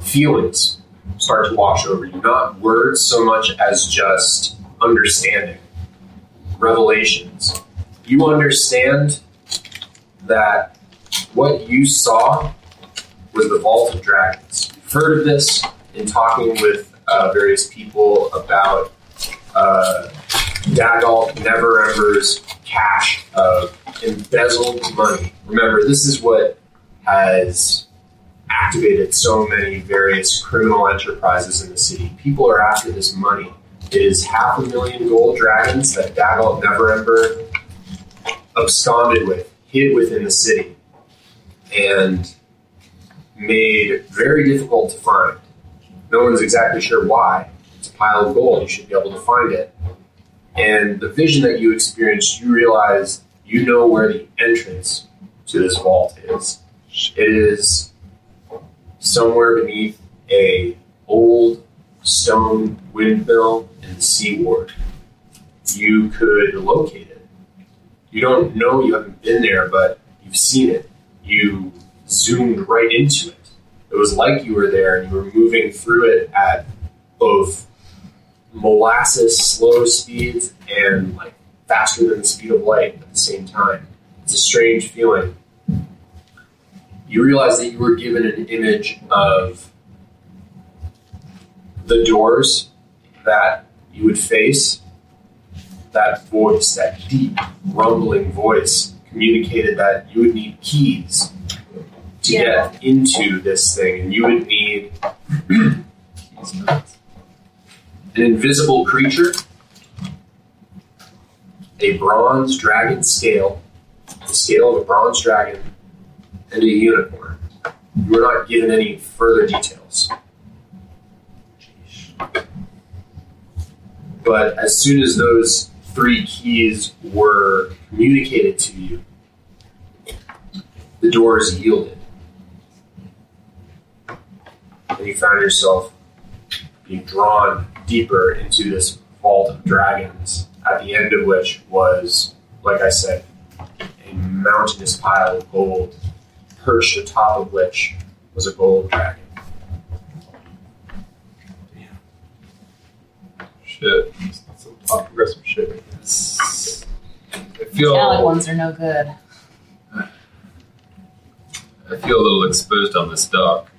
feelings start start to wash over you. Not words so much as just understanding, revelations. You understand that what you saw was the Vault of Dragons. You've heard of this in talking with uh, various people about uh, Dagult Neverember's cache of embezzled money. Remember, this is what has activated so many various criminal enterprises in the city. People are after this money. Is half a million gold dragons that Dagult Neverember absconded with, hid within the city, and made very difficult to find. No one's exactly sure why. It's a pile of gold. You should be able to find it. And the vision that you experienced, you realize you know where the entrance to this vault is. It is somewhere beneath a old stone windmill in ward. You could locate it. You don't know you haven't been there, but you've seen it. You zoomed right into it. It was like you were there and you were moving through it at both molasses slow speeds and like faster than the speed of light at the same time. It's a strange feeling. You realize that you were given an image of the doors that you would face. That voice, that deep, rumbling voice, communicated that you would need keys to Yeah. get into this thing, and you would need an invisible creature, a bronze dragon scale, the scale of a bronze dragon, and a unicorn. You were not given any further details. But as soon as those three keys were communicated to you, the doors yielded. And you found yourself being drawn deeper into this vault of dragons, at the end of which was, like I said, a mountainous pile of gold, perched atop of which was a gold dragon. Shit. Some top progressive shit. I feel Metallic ones are no good. I feel a little exposed on this dock.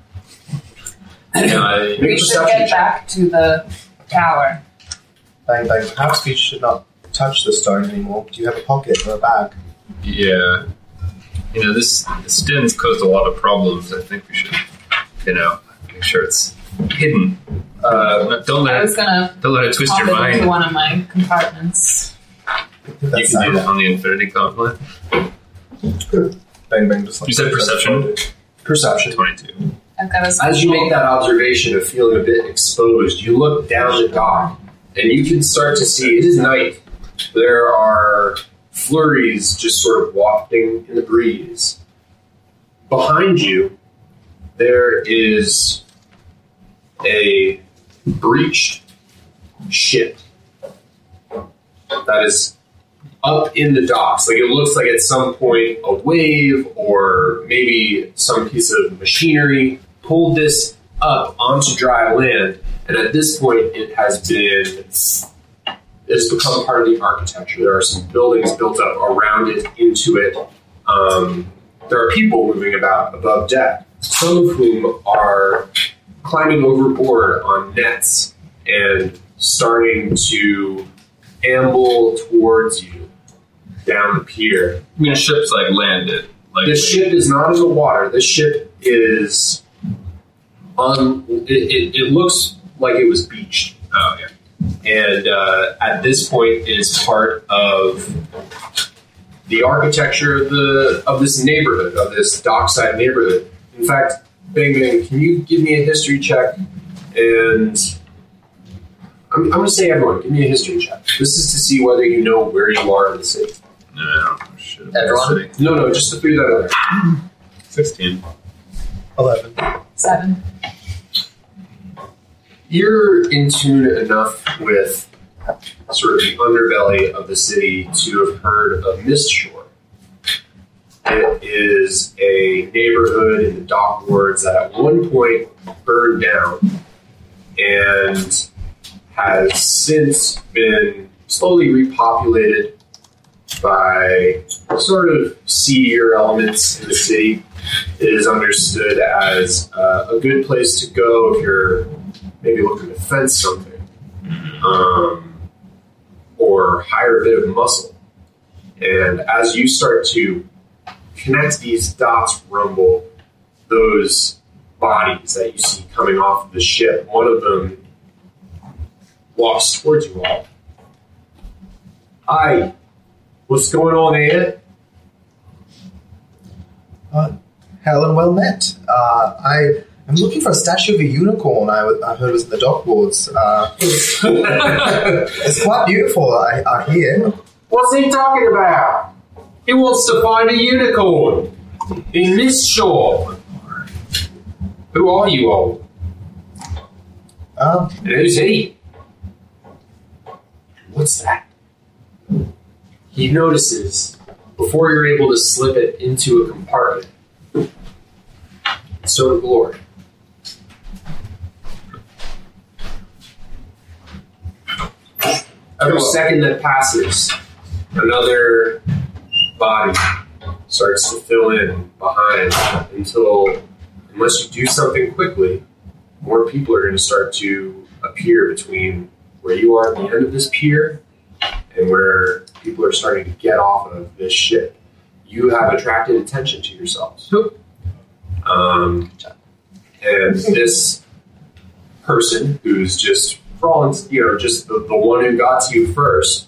Yeah, I, We should get back to the tower. Bang bang. Perhaps we should not touch the stone anymore. Do you have a pocket or a bag? yeah. You know, this this den's caused a lot of problems. I think we should, you know, make sure it's hidden. Uh, don't I let was it, gonna don't let it twist pop your it into mind. one of my compartments. You can do that that. on the Infinity Gauntlet. Bang bang. Just like You said perception? Perception. Twenty-two. I've got a As you make that observation of feeling a bit exposed, you look down the dock and you can start to see it is night. There are flurries just sort of wafting in the breeze. Behind you, there is a breached ship that is up in the docks. Like it looks like at some point a wave or maybe some piece of machinery pulled this up onto dry land, and at this point it has been it's become part of the architecture. There are some buildings built up around it, into it. Um, there are people moving about above deck, some of whom are climbing overboard on nets and starting to amble towards you down the pier. I mean, ships like landed. Like This ship is not in the water. This ship is on. It, it, it looks like it was beached, Oh yeah. and uh, at this point, it is part of the architecture of the of this neighborhood, of this dockside neighborhood. In fact, Bang Bang, can you give me a history check? And I'm, I'm going to say, everyone, give me a history check. This is to see whether you know where you are in the city. No, I don't know shit. Everyone? No, no, just the three that are there. Sixteen. Eleven. seven. you're in tune enough with sort of the underbelly of the city to have heard of Mistshore. It is a neighborhood in the dock wards that at one point burned down and has since been slowly repopulated by sort of seedier elements in the city. It is understood as uh, a good place to go if you're maybe looking to fence something um, or hire a bit of muscle. And as you start to connect these dots, Rumble, those bodies that you see coming off of the ship, one of them walks towards you all. Hi, what's going on here? Helen, well met. Uh, I am looking for a statue of a unicorn. I, w- I heard it was in the dock boards. Uh, it's quite beautiful, I, I hear. What's he talking about? He wants to find a unicorn in Mistshore. Who are you all? Um, And who's he? What's that? He notices before you're able to slip it into a compartment. So did Lord. Every second that passes, another body starts to fill in behind until, unless you do something quickly, more people are going to start to appear between where you are at the end of this pier and where people are starting to get off of this ship. You have attracted attention to yourselves. Um, and this person who's just, for all, you know, just the, the one who got to you first,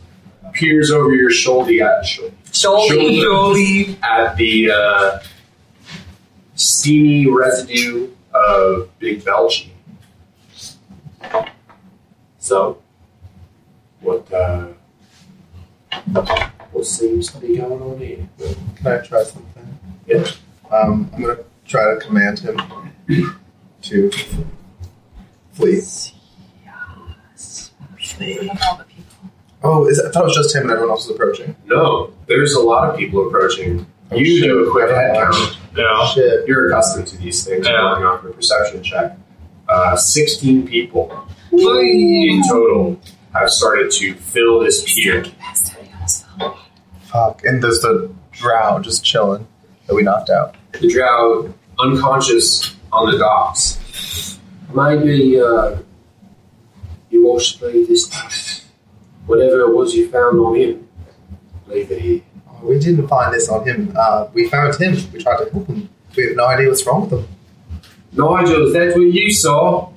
peers over your shoulder at, shoulder, shoulder at the uh, steamy residue of Big Belchy. So, what uh, what seems to be going on here? can I try something? Yeah. Um, I'm going to try to command him to flee. Look at all the people. Oh, is it, I thought it was just him and everyone else was approaching. No, there's a lot of people approaching. Oh, you shit. do a quick head count. Yeah. Shit. You're accustomed to these things. Yeah. Working off a perception check. Uh, 16 people in total have started to fill this pier. Fuck. And there's the drow just chilling that we knocked out. The drow unconscious on the docks. Maybe uh, you all should leave this. Whatever it was you found on him, leave it here. Oh, we didn't find this on him. Uh, we found him. We tried to help him. We have no idea what's wrong with him. Nigel, is that what you saw?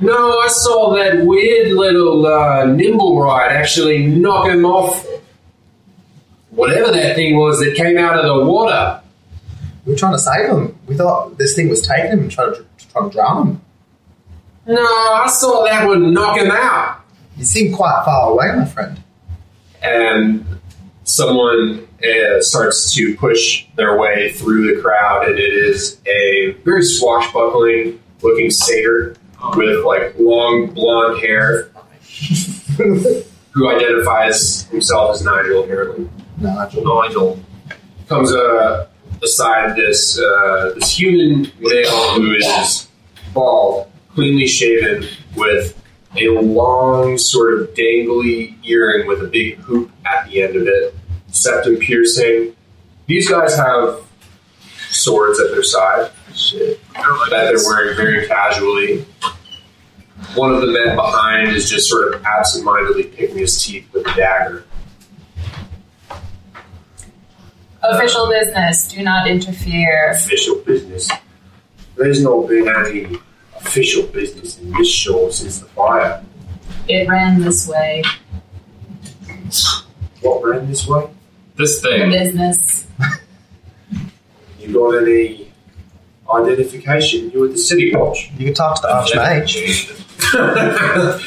No, I saw that weird little uh, nimblewright actually knock him off whatever that thing was that came out of the water. We were trying to save him. We thought this thing was taking him and trying to, trying to drown him. No, I saw that one knock him out. You seem quite far away, my friend. And someone uh, starts to push their way through the crowd, and it is a very swashbuckling looking satyr with like long blonde hair who identifies himself as Nigel apparently. Nigel. Nigel. comes uh, aside this uh, this human male who is bald, cleanly shaven, with a long sort of dangly earring with a big hoop at the end of it, septum piercing. These guys have swords at their side Shit. that they're wearing very casually. One of the men behind is just sort of absentmindedly picking his teeth with a dagger. Official business. Do not interfere. official business. There's no been any official business in Mistshore since the fire. It ran this way. What ran this way? This The thing. business. You got any identification? You at the city watch? You can talk to the Archmage. the,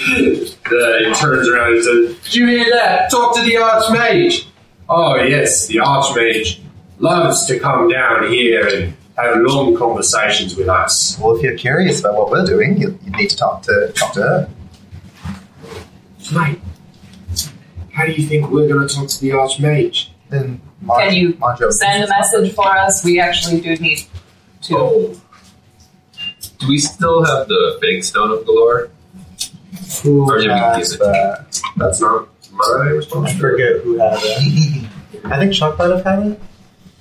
he turns around and says, Did you hear that? Talk to the Archmage. Oh, yes, the Archmage loves to come down here and have long conversations with us. Well, if you're curious about what we're doing, you, you need to talk to talk to her. Mate, how do you think we're going to talk to the Archmage? Then mind, Can you mind your Send a message for us. We actually do need to. Oh. Do we still have the fake stone of Golorr? Who Or did we has use it? that? That's not my I forget who had it. I think Chuck might have had it.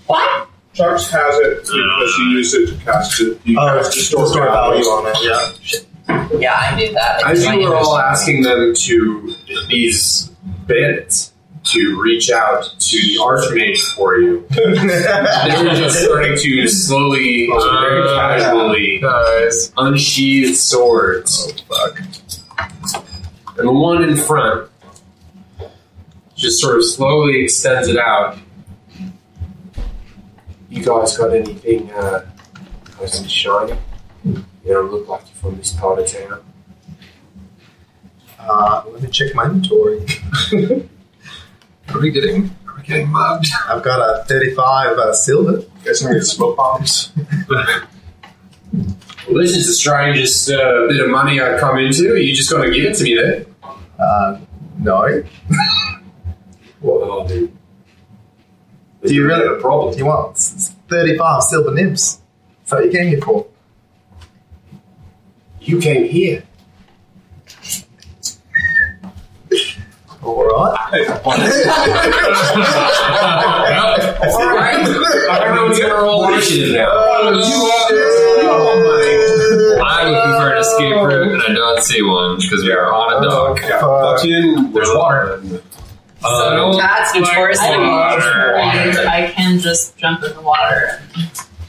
What? Chucks has it because you use it to cast it. He Oh, cast it's the store store value value. on it. Yeah. Yeah, I knew that. As I you knew were all asking them to these bandits to reach out to the archmage for you, they were just starting to slowly, very Uh, casually Guys. unsheathe swords. Fuck. And the one in front just sort of slowly extends it out. You guys got anything uh, nice and shiny? You don't look like you're from this part of town. Uh, let me check my inventory. Are we getting? Are we getting mugged? I've got a 35 uh, silver. Guess I need smoke bombs. Well, this is the strangest uh, bit of money I've come into. Are you just going to give it to me then? Uh, no. Well, dude. Do you really- have a problem? Do you want s- 35 silver nibs? That's what you came here for. You came here. Alright. All right. Everyone's going to roll initiative now. I'm looking for an escape route, and I don't see one because we are on a dock. Oh, yeah, Fuck. fucking. There's water. Uh, That's notoriously I Water. and I can just jump in the water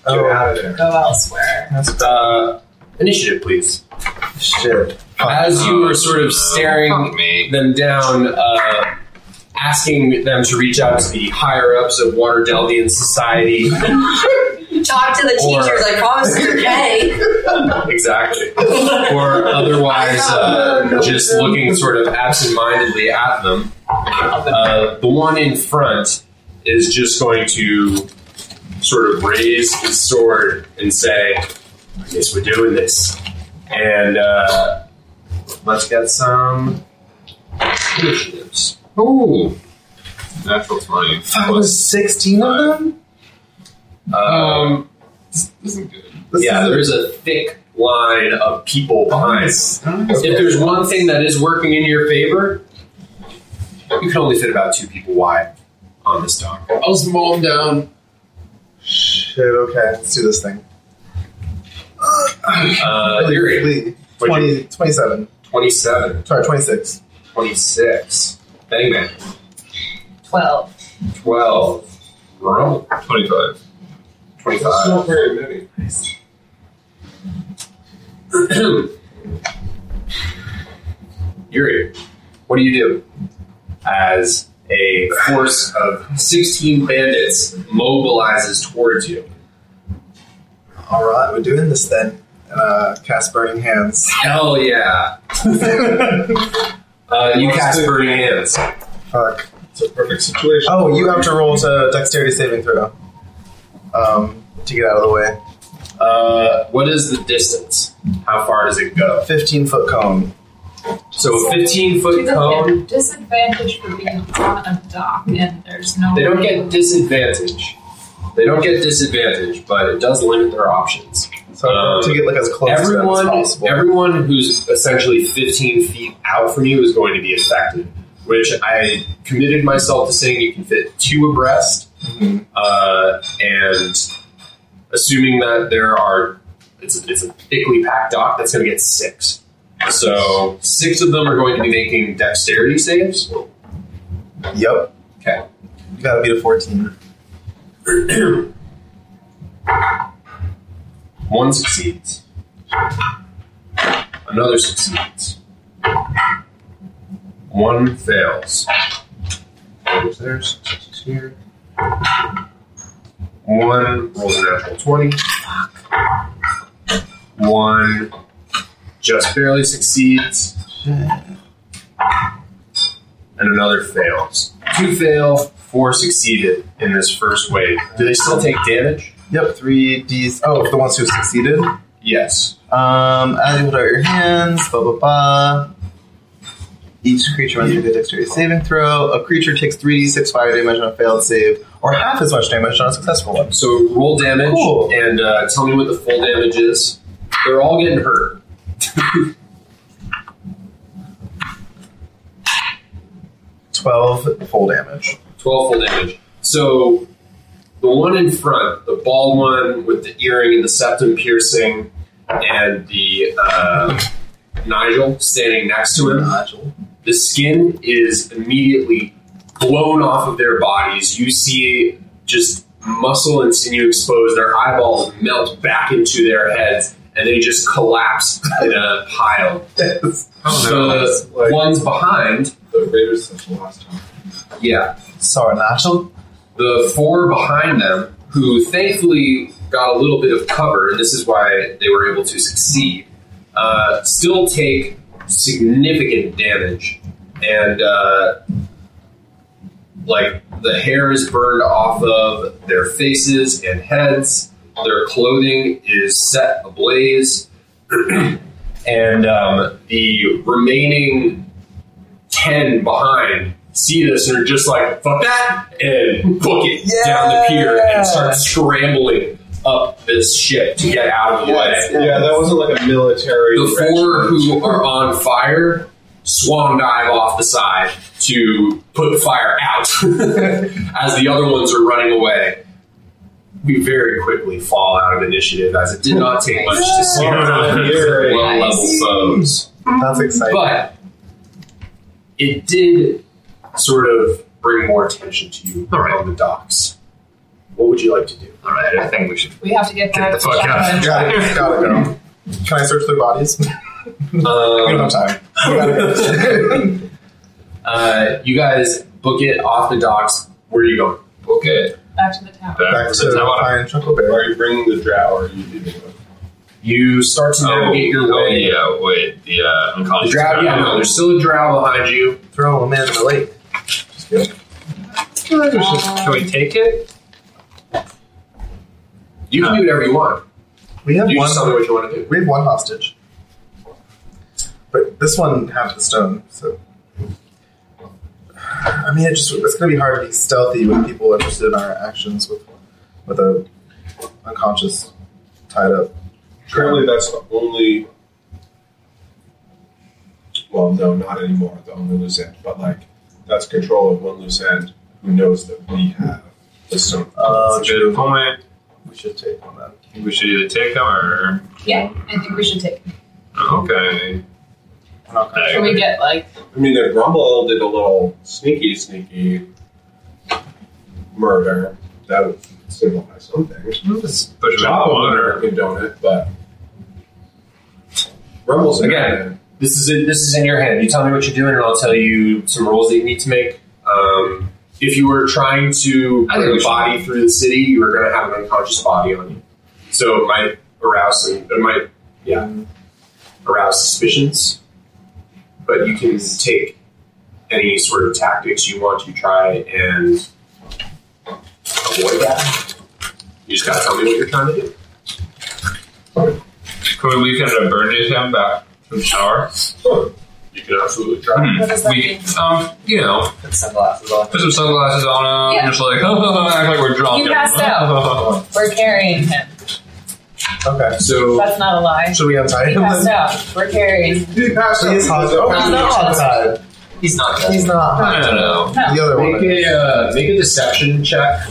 Oh, and go elsewhere. that's Uh, initiative, please. shit. As you were sort of staring Fuck me. them down, uh, asking them to reach out to the higher ups of Waterdhavian Society. Talk to the Or- teachers. I promise to pay. exactly. Or otherwise, uh, just looking sort of absentmindedly at them. Uh, the one in front is just going to sort of raise his sword and say, I guess we're doing this. And uh, let's get some initiatives. Ooh. Natural 20. That was 16 of them? Um, This isn't good. This yeah, is there's a thick line of people behind. Nice. If there's one thing that is working in your favor, you can only fit about two people wide on this dock. I'll just mow him down. Shit, okay, let's do this thing. Uh, Really Uri, quickly. 20, 27. 27, Sorry, 26. 26, Bang Bang, Twelve. 12, Rumble, 25. 25. That's not very many. Uri, what do you do as a force of 16 bandits mobilizes towards you? Alright, we're doing this then. Uh, cast Burning Hands. Hell yeah. Uh, you cast Burning Hands. Fuck. It's a perfect situation. Oh, you have to roll to dexterity saving throw. Um, to get out of the way. Uh, what is the distance? How far does it go? 15 foot cone. So a 15 Do foot they cone. disadvantage for being on a dock and there's no They don't get disadvantage. They don't get disadvantage, but it does limit their options. So Um, to get like as close to Everyone, as possible. everyone who's essentially 15 feet out from you is going to be affected. Which I committed myself to saying you can fit two abreast, Mhm. uh, and assuming that there are, it's it's a thickly packed dock. That's going to get six. So six of them are going to be making dexterity saves. Yep. Okay. You gotta beat a 14. One succeeds. Another succeeds. One fails. Goes there, here. One rolls a natural 20. One just barely succeeds. And another fails. Two fail, four succeeded in this first wave. Do they still take damage? Yep, 3d. Oh, the ones who succeeded. Yes. Um, as you hold out your hands, blah blah blah. Each creature must make a dexterity saving throw. A creature takes 3d6 fire damage on a failed save, or half as much damage on a successful one. So roll damage Cool. and uh, tell me what the full damage is. They're all getting hurt. 12 full damage. 12 full damage. So the one in front, the bald one with the earring and the septum piercing, and the uh, Nigel standing next to him, Nigel. the skin is immediately blown off of their bodies. You see just muscle and sinew exposed. Their eyeballs melt back into their heads, and they just collapse in a pile. Yes. the like- ones behind, The Raiders since the last time. yeah, Sorry, Nigel. the four behind them, who thankfully got a little bit of cover, and this is why they were able to succeed, uh, still take significant damage. And, uh, like, the hair is burned off of their faces and heads, their clothing is set ablaze, and um, the remaining 10 behind see this and are just like, fuck that, and book it down the pier and start scrambling up this ship to get out of the way. Yeah, that wasn't like a military. The four who are on fire swan dive off the side to put the fire out as the other ones are running away. We very quickly fall out of initiative as it did not take much to scare off low level foes. That's exciting. But it did sort of bring more attention to you All right. on the docks. What would you like to do? All right, I think we should We have to get Get back the to fuck out. Java. gotta, gotta go. Can I search their bodies? we don't have time. We gotta go. uh, you guys book it off the docks. Where are you going? okay. Back to the town. Back, Back to to the tower. find Chuckleberry. Are you bringing the drow or are you leaving them? You start to Oh, navigate your oh, way. yeah, wait, the uh, The unconscious drow, guy. yeah, no, there's still a drow behind you. Throw him in the lake. Just kidding. Can we take it? You can do whatever you want. We have You one. just tell me what you want to do. We have one hostage, but this one had the stone. So, I mean, it just it's going to be hard to be stealthy with people interested in our actions with with a unconscious tied up. Currently, that's the only. Well, no, not anymore. The only loose end, but like that's control of one loose end who knows that we have the stone. Uh, That's a good point. We should take one then. I think we should either take them or. Yeah, I think we should take. Okay. We're not gonna- Can we get like I mean, if Grumble did a little sneaky, sneaky murder, that would signify something. Push him in the Java would water. never condone it, but Rumble's Again. admin. This is it, this is in your head. You tell me what you're doing, and I'll tell you some rules that you need to make. Um, if you were trying to I think put we a should- body through the city, you were going to have an unconscious body on you, so it might arouse and it might yeah arouse suspicions. But you can take any sort of tactics you want to try and avoid that. You just got to tell me what you're trying to do. Can we weaken and burn him back to the tower? You can absolutely try. Hmm. What does that we, mean? um, you know, Put sunglasses on. put some sunglasses on him, Yeah. just like, act like we're drunk. You passed out. we're carrying him. Okay. So That's not a lie. Should we untie He him? passed then? out. We're carrying. He passed He is hot. Oh, he's not hot. He's not dead. He's not I hot. don't know. No. The other Make one. a uh, make a deception check.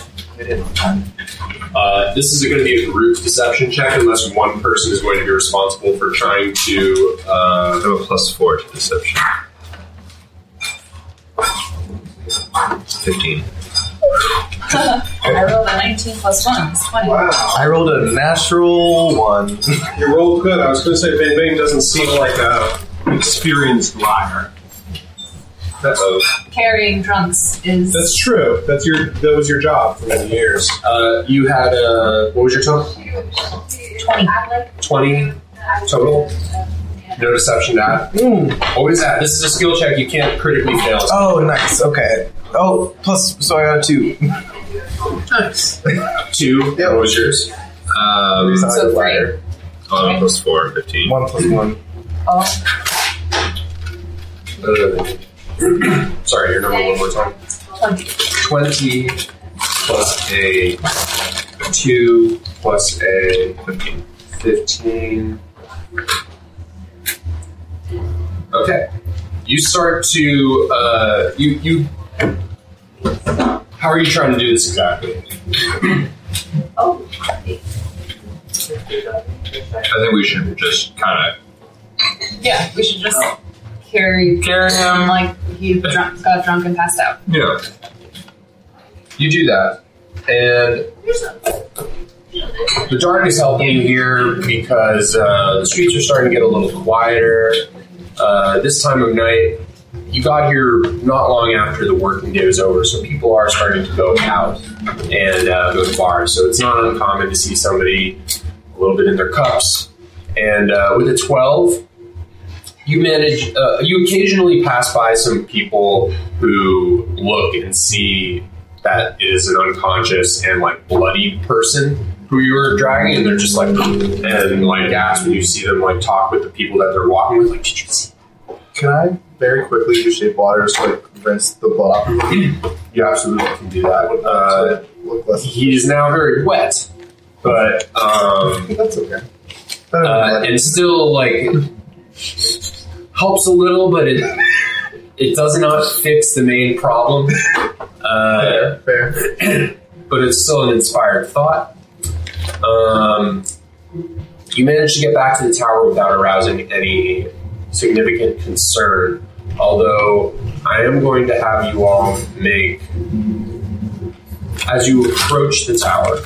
Uh, this is going to be a group deception check unless one person is going to be responsible for trying to. I Uh, have a plus four to deception. 15. I rolled a 19 plus 1. It's 20. Wow. I rolled a natural one. You rolled good. I was going to say Bang Bang doesn't seem like a experienced liar. uh, Carrying drunks is. That's true. That's your. That was your job for many years. uh, you had uh, what was your total? 20. Twenty total. No deception to add. Mm. What is that? This is a skill check. You can't critically fail. Oh, nice. Okay. Oh, plus, so I got two. Nice. Two. Yeah. What was yours? Um, So I So got three. lighter. oh, plus four, 15. One plus one. Oh, Uh, sorry, your number one more time. 20. 20 plus a 2 plus a 15. 15. Okay. You start to, uh, you, you How are you trying to do this exactly? Oh, I think we should just kind of yeah. We should just carry carry him. like he drunk, got drunk and passed out. Yeah. You do that, and the dark is helping you here because uh, the streets are starting to get a little quieter. Uh, this time of night, you got here not long after the working day was over, so people are starting to go out and uh, go to bars. So it's not uncommon to see somebody a little bit in their cups. And uh, with a 12, you manage, uh, you occasionally pass by some people who look and see that is an unconscious and like bloody person who you were dragging, and they're just like, and like gasp when you see them like talk with the people that they're walking with. Like, did you see? Can I very quickly use shape water to like rinse the blood off? You absolutely can do that. Uh, Look less. he is now very wet, but um, That's okay. Uh, and still like helps a little, but it it does not fix the main problem. Uh, fair, but it's still an inspired thought. Um, you managed to get back to the tower without arousing any significant concern. Although I am going to have you all make, as you approach the tower,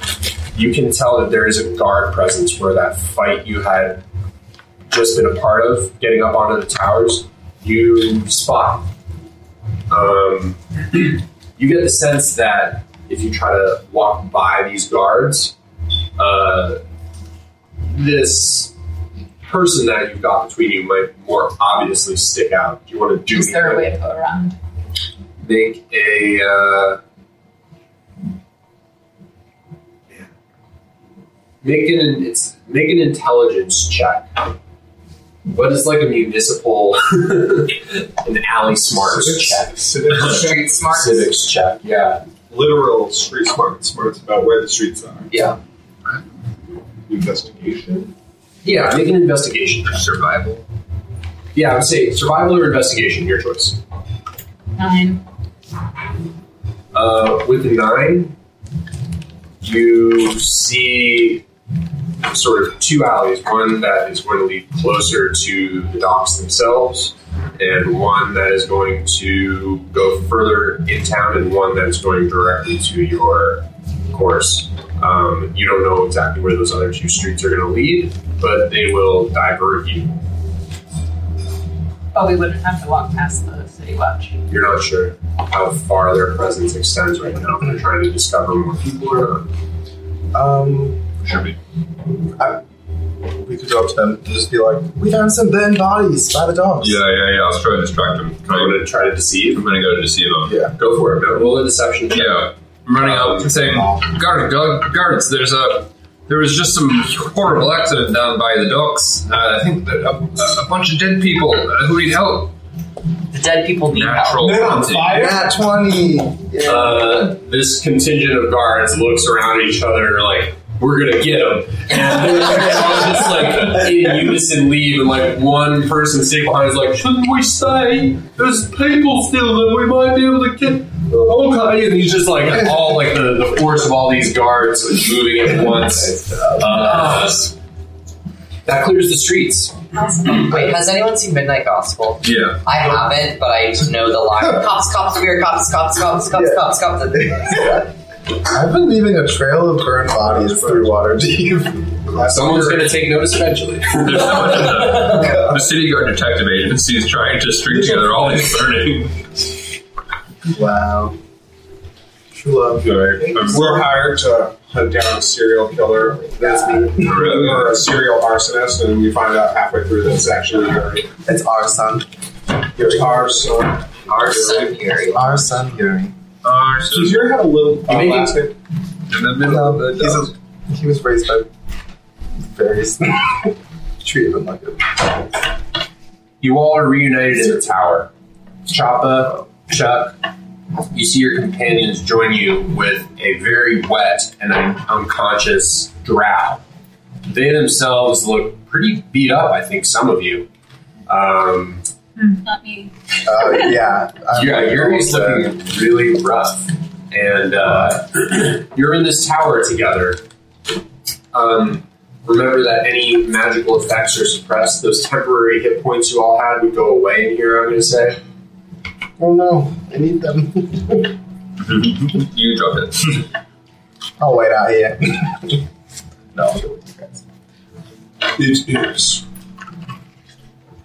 you can tell that there is a guard presence where that fight you had just been a part of, getting up onto the towers, you spot. Um, you get the sense that if you try to walk by these guards, uh, this person that you've got between you might more obviously stick out. Do you want to do Is there a way to go around? Make a. Uh, yeah. make an it's make an intelligence check. What is like a municipal, an alley smarts check? Civics. Street smart. Civics check, yeah. Literal street smart. Smarts about where the streets are. Yeah. Investigation. Yeah, make an investigation. For survival. Yeah, I would say survival or investigation, your choice. Nine. Uh, with the nine, you see sort of two alleys. One that is going to lead closer to the docks themselves, and one that is going to go further in town, and one that's going directly to your course. Um, you don't know exactly where those other two streets are going to lead, but they will divert you. But we wouldn't have to walk past the city watch. You're not sure how far their presence extends right now. If they're trying to discover more people or not. Um, Should be. we could go up to them and just be like, "We found some burned bodies by the dogs." Yeah, yeah, yeah. I was trying to distract them. Can I'm I, going to try to deceive. I'm gonna go to deceive them. Yeah. Go for it. Roll a deception check. Yeah, I'm running up and saying, "Guard, guard, guards! There's a there was just some horrible accident down by the docks. Uh, I think that a, a bunch of dead people uh, who need help. The dead people need help. Natural They're fire. Nat twenty. Yeah. Uh, this contingent of guards looks around at each other like, we're going to get them. And they all just like in unison leave, and like one person stay behind is like, shouldn't we stay? There's people still that we might be able to get. Oh, okay, and he's just like all like the, the force of all these guards moving at once. Uh, that clears the streets. Wait, has anyone seen Midnight Gospel? Yeah, I haven't, but I know the line. cops, cops, weird cops, cops, cops, cops, Yeah. cops, cops. I've been leaving a trail of burned bodies through Waterdeep. Someone's going to take notice eventually. there's so much the, the city guard detective agency is trying to string together all these burning. Wow. True love. We're hired to hunt down a serial killer That's me. or a serial arsonist, and we find out halfway through that it's actually Uri. It's our son. It's our son. Our son Uri. Our son Uri. Uh, Does Uri have a little uh, You last name? in the middle of the He's dogs. a, he was raised by various Treated him like a. You all are reunited in the tower. Chappa, Chuck, you see your companions join you with a very wet and un- unconscious drow. They themselves look pretty beat up, I think, some of you. Um, Not me. Uh, yeah. I'm Yeah, Uri's also- looking really rough, and uh, you're in this tower together. Um, remember that any magical effects are suppressed. Those temporary hit points you all had would go away in here. I'm going to say. Oh no, I need them. You drop it. I'll wait out here. no, I'll do it with you guys. It is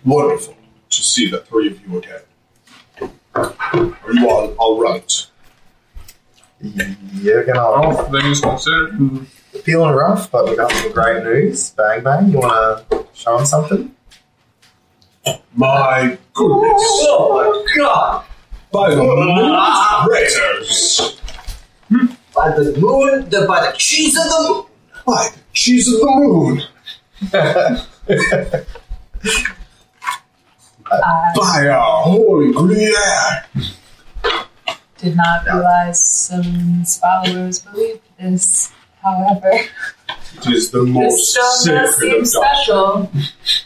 wonderful to see the three of you again. Are you all all right? You're gonna All things considered. feeling rough, but we got some great news. Bang bang. You wanna show him something? My goodness! Oh my god! By the oh, moon's craters! Hmm? By the moon, the, by the cheese of the moon! By the cheese of the moon! I By our holy Gruyere! did not realize some followers believed this. However, It is the this most stone does seem of doctrine. special.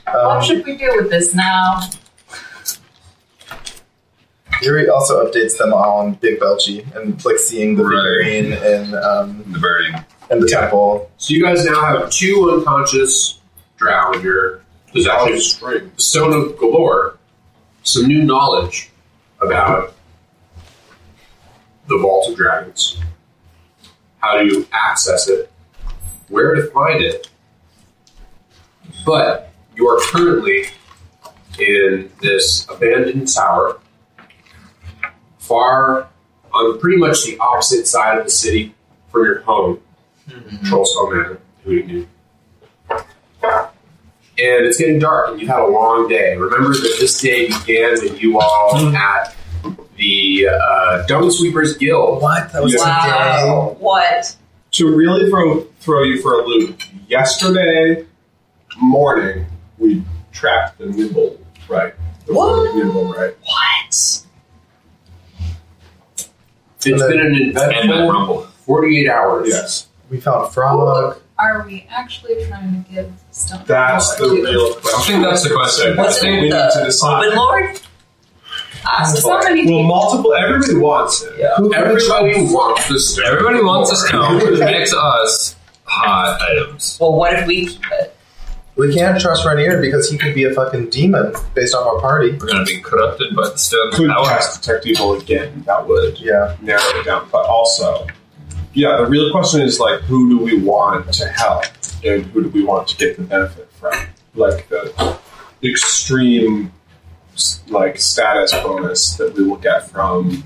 what Um, should we do with this now? Uri also updates them on Big Belchy and like seeing the Right. figurine in um The burning. and the temple. So you guys now have two unconscious drow in your possession. How strange. the Stone of Golorr, some new knowledge about the Vault of Dragons, how to access it, where to find it. But you are currently in this abandoned tower, far on pretty much the opposite side of the city from your home, Trollskull Manor, Hooting Newt and it's getting dark and you've had a long day. Remember that this day began with you all at the uh, Dung Sweepers Guild. What? That was Yeah. today. Wow! What? To really throw throw you for a loop, yesterday morning we tracked the nibble, right? The What? nimblewright? What? It's been an And that eventful 48 hours. Yes. We found a frog. Are we actually trying to give stuff? That's the Golorr to- real I think that's the question. I What's think it we need the to decide. Open Lord? Ask for it. Somebody Well, multiple. Everybody wants it. Yeah. Who Everybody wants this. everybody wants a stone, which makes us hot items. Well, what if we keep it? We can't trust Renaer because he could be a fucking demon based off our party. We're gonna be corrupted by the stone Could power. cast detect evil again. That would Yeah. narrow it down. But also, yeah, the real question is like, who do we want to help, and who do we want to get the benefit from? Like the extreme, like status bonus that we will get from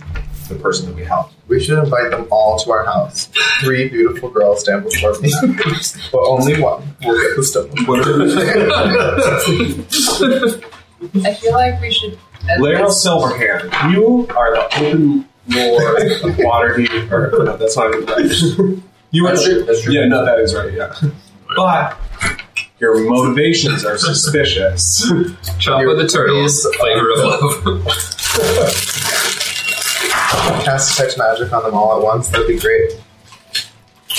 the person that we help. We should invite them all to our house. Three beautiful girls stand before me. but only one will get the stone. I feel like we should. at Laeral least- Silverhand, you are the open lord of Waterdeep. Or no, that's not even right. You That's the- true, that's true. Yeah, no, that is right. Yeah, but your motivations are suspicious. Chop with the turtles, flavor of love. Cast detect magic on them all at once. That'd be great.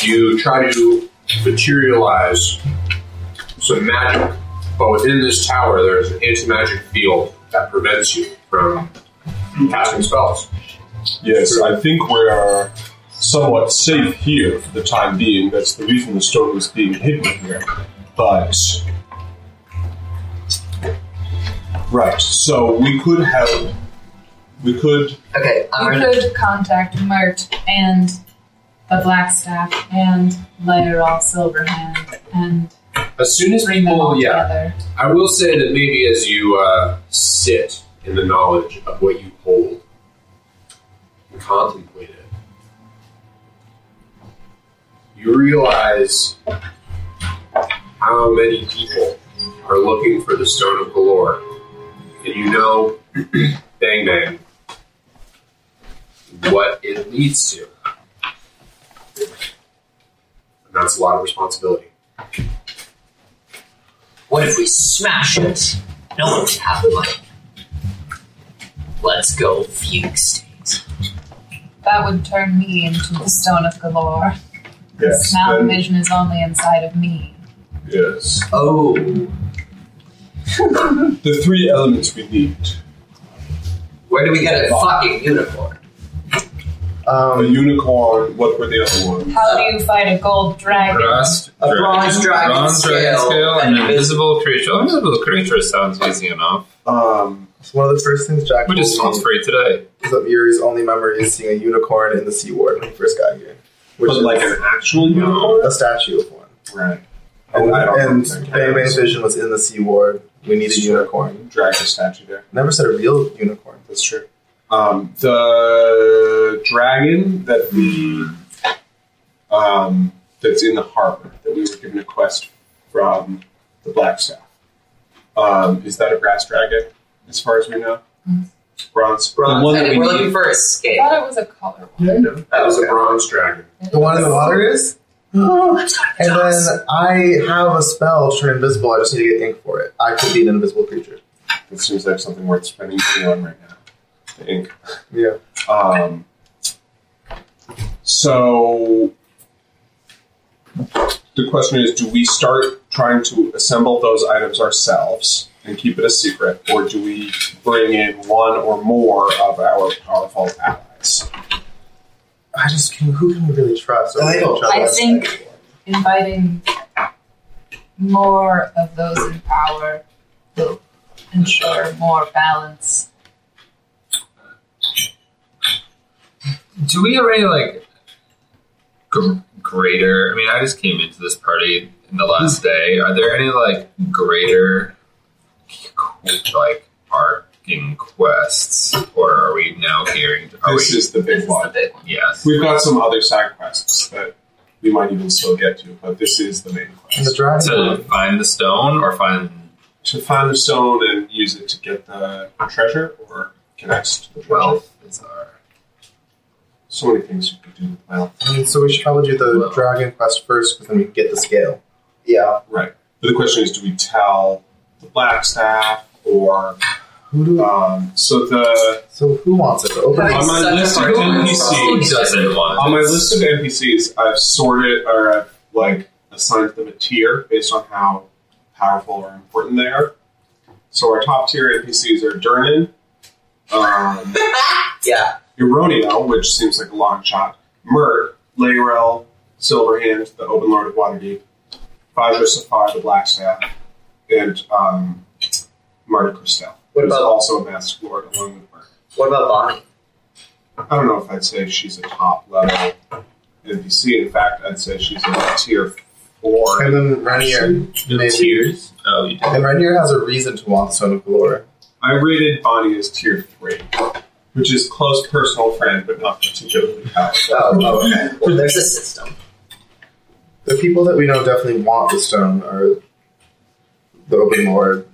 You try to materialize some magic, but within this tower, there's an anti magic field that prevents you from casting spells. yes, I think we're somewhat safe here for the time being. That's the reason the stone was being hidden here. But right, so we could have. We could Okay, I'm We gonna. could contact Mirt and the Blackstaff and Laeral Silverhand and As soon as bring them all people, yeah, together. I will say that maybe as you uh, sit in the knowledge of what you hold and contemplate it, you realize how many people are looking for the Stone of Golorr. And you know, bang bang, what it leads to. And that's a lot of responsibility. What if we smash it? No one would have the money. Let's go fugue state. That would turn me into the Stone of Golorr. yes, Now the then- vision is only inside of me. yes. Oh, The three elements we need Where do we get a fucking unicorn? A Um, unicorn. What were the other ones? How do you fight a gold dragon? Brass, A bronze dragon bronze dragon scale, scale, an an invisible creature. Invisible creature sounds easy enough. Um, it's one of the first things Jack We just told sounds me free today. is that Uri's only memory is seeing a unicorn in the Sea Ward when he first got here. Which but is like an actual unicorn, a statue of one. right? And, I don't and think Bang Bang's has. vision was in the Sea Ward. We need a unicorn. Drag the statue there. Never said a real unicorn. That's true. Um, the dragon that we um, that's in the harbor that we were given a quest from the Black Staff. Um, is that a brass dragon, as far as we know? Bronze. Bronze. The one that we we're need- looking for a I scale. thought it was a color. Yeah, I know. That was a bronze dragon. The one in the water is? and then I have a spell to turn invisible. I just need to get ink for it. I could be an invisible creature. It seems like something worth spending money on right now. The ink. Yeah. Um, so the question is: Do we start trying to assemble those items ourselves and keep it a secret, or do we bring in one or more of our powerful allies? I just can. Who can we really trust? I don't- I think inviting more of those in power will ensure more balance. Do we have any like gr- greater? I mean, I just came into this party in the last hmm. day. Are there any like greater like arcing quests, or are we now hearing? Are This we? is the This big is the one. big one. yes. We've got some other side quests that we might even still get to, but this is the main And the quest. dragon. To find the stone or find To find the stone and use it to get the treasure, or connect to the treasure. wealth is our. So many things you could do with wealth. I mean, so we should probably do the Well. dragon quest first, because then we can get the scale. Yeah. Right. But the question is, do we tell the black staff or Who do? um, so the so who wants it? Open Having On my list of NPCs, with Who doesn't want on my list of NPCs, I've sorted or I've like assigned them a tier based on how powerful or important they are. So our top tier NPCs are Durnan, um, Yeah. Ironio, which seems like a long shot, Mirt, Laeral, Silverhand, the Open Lord of Waterdeep, Vajra Safahr, the Blackstaff, and um, Marta Christel. What who's about- also a Master Lord along with Mirt. What about Bonnie? I don't know if I'd say she's a top level NPC. In fact, I'd say she's a tier four. And then Renaer. The tiers. Oh, you did. And Renaer has a reason to want the Stone of Golorr. I rated Bonnie as tier three, which is close personal friend, but not particularly powerful. Oh, okay. Well, there's a system. The people that we know definitely want the stone are the Open Lord,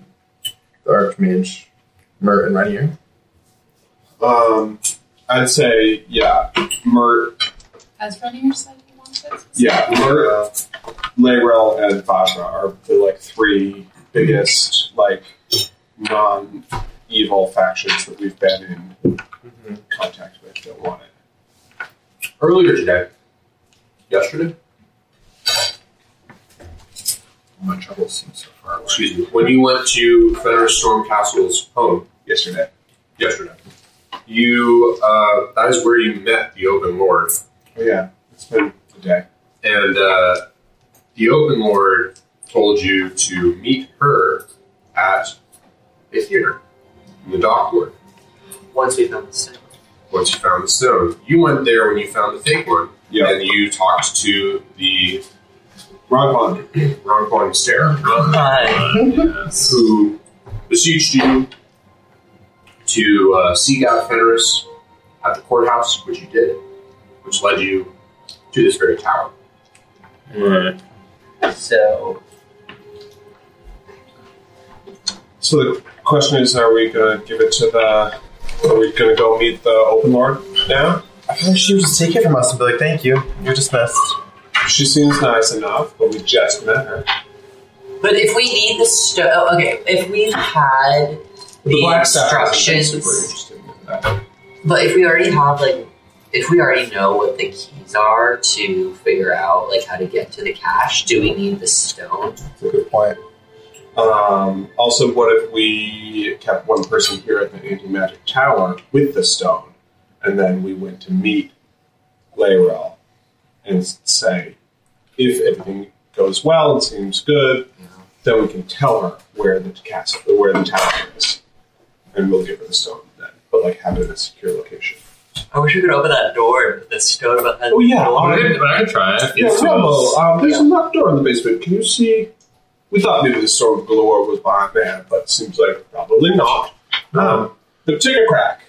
the Archmage, Mirt, and Renaer. Um, I'd say yeah, Mirt, As Renaer said he wants it. yeah, Mirt, Laeral, and Vajra are the like three biggest like non-evil factions that we've been in contact with that want it. Earlier today, yesterday, My troubles seem so far. Away. excuse me, when you went to Fenris Storm Castle's home? Yesterday, yesterday, you uh, that is where you met the Open Lord, oh yeah, it's been a day. and uh, the Open Lord told you to meet her at a theater. in the dock ward. Once we found the stone. Once you found the stone, you went there when you found the fake one, Yeah, and you talked to the Ron Bond. Ronquan Stare. yes. who besieged you to uh, seek out Fenris at the courthouse, which you did, which led you to this very tower. Right. So, So the question is, are we going to give it to the? Are we going to go meet the Open Lord now? I feel like she would just take it from us and be like, thank you, you're dismissed. She seems nice enough, but we just met her. but if we need the stone, oh, okay, if we had the, Black Staff instructions, in but if we already have like, if we already know what the keys are to figure out like how to get to the cache, do we need the stone? That's a good point. Um, also, what if we kept one person here at the anti-magic tower with the stone, and then we went to meet Laeral and say, if everything goes well and seems good, then we can tell her where the castle, where the tower is, and we'll give her the stone then. But like have it in a secure location. I wish we could open that door with the stone about that Oh, yeah, door. I could, I could try it. Yeah, It's Rumble, um, there's Yeah. a locked door in the basement. Can you see? We thought maybe the storm of Golorr was behind there, but it seems like probably not. Um, but take a crack.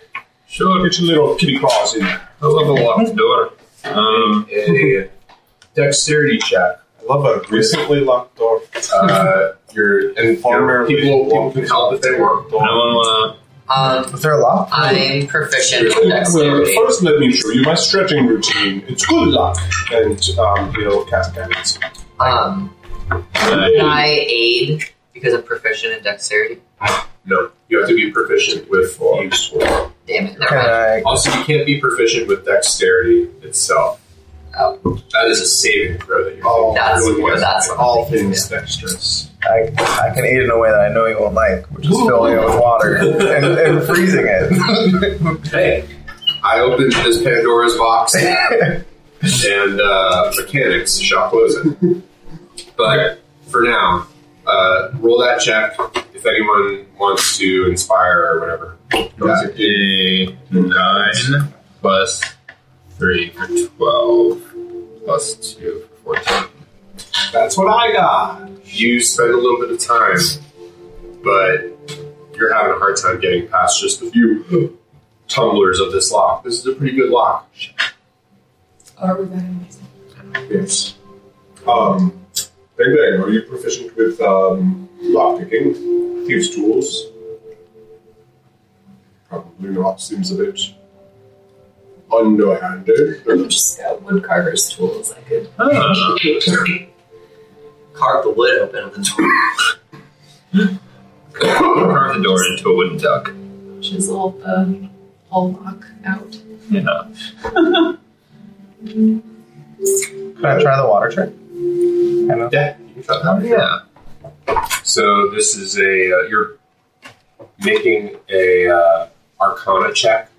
Sure. Get your little kitty claws in there. I love a locked door. Um, a dexterity check. I love a recently locked door. Uh, you're and Farmer people, people walking can help if they want. no one wanna. Um, Is there a lock? I'm proficient in Well, first let me show you my stretching routine. It's good luck, and um, he'll cast guidance. Um, can I aid because I'm proficient in dexterity? No, you have to be proficient with use. Damn it, never mind. I, Also, you can't be proficient with dexterity itself. Oh. That is a saving throw that you're Oh, That's doing with that's All things dexterous. I, I can aid in a way that I know you won't like, which is filling it with water and, and freezing it. Hey, I opened this Pandora's box and uh, mechanics shall close it. But for now, uh, roll that check if anyone wants to inspire or whatever. That's a nine plus three for twelve plus two for fourteen. That's what I got. You spend a little bit of time, but you're having a hard time getting past just a few tumblers of this lock. This is a pretty good lock. Are we going Yes. Um, Bang Bang, are you proficient with um, lockpicking, thieves' tools? Probably not. Seems a bit underhanded. I've just got woodcarver's tools. I could. Ah, Carve the wood open of the door. carve the door into a wooden duck. chisel the whole lock out. Yeah. Can I try the water trick? Yeah, you can try that. Yeah. So this is a uh, you're making a uh, Arcana check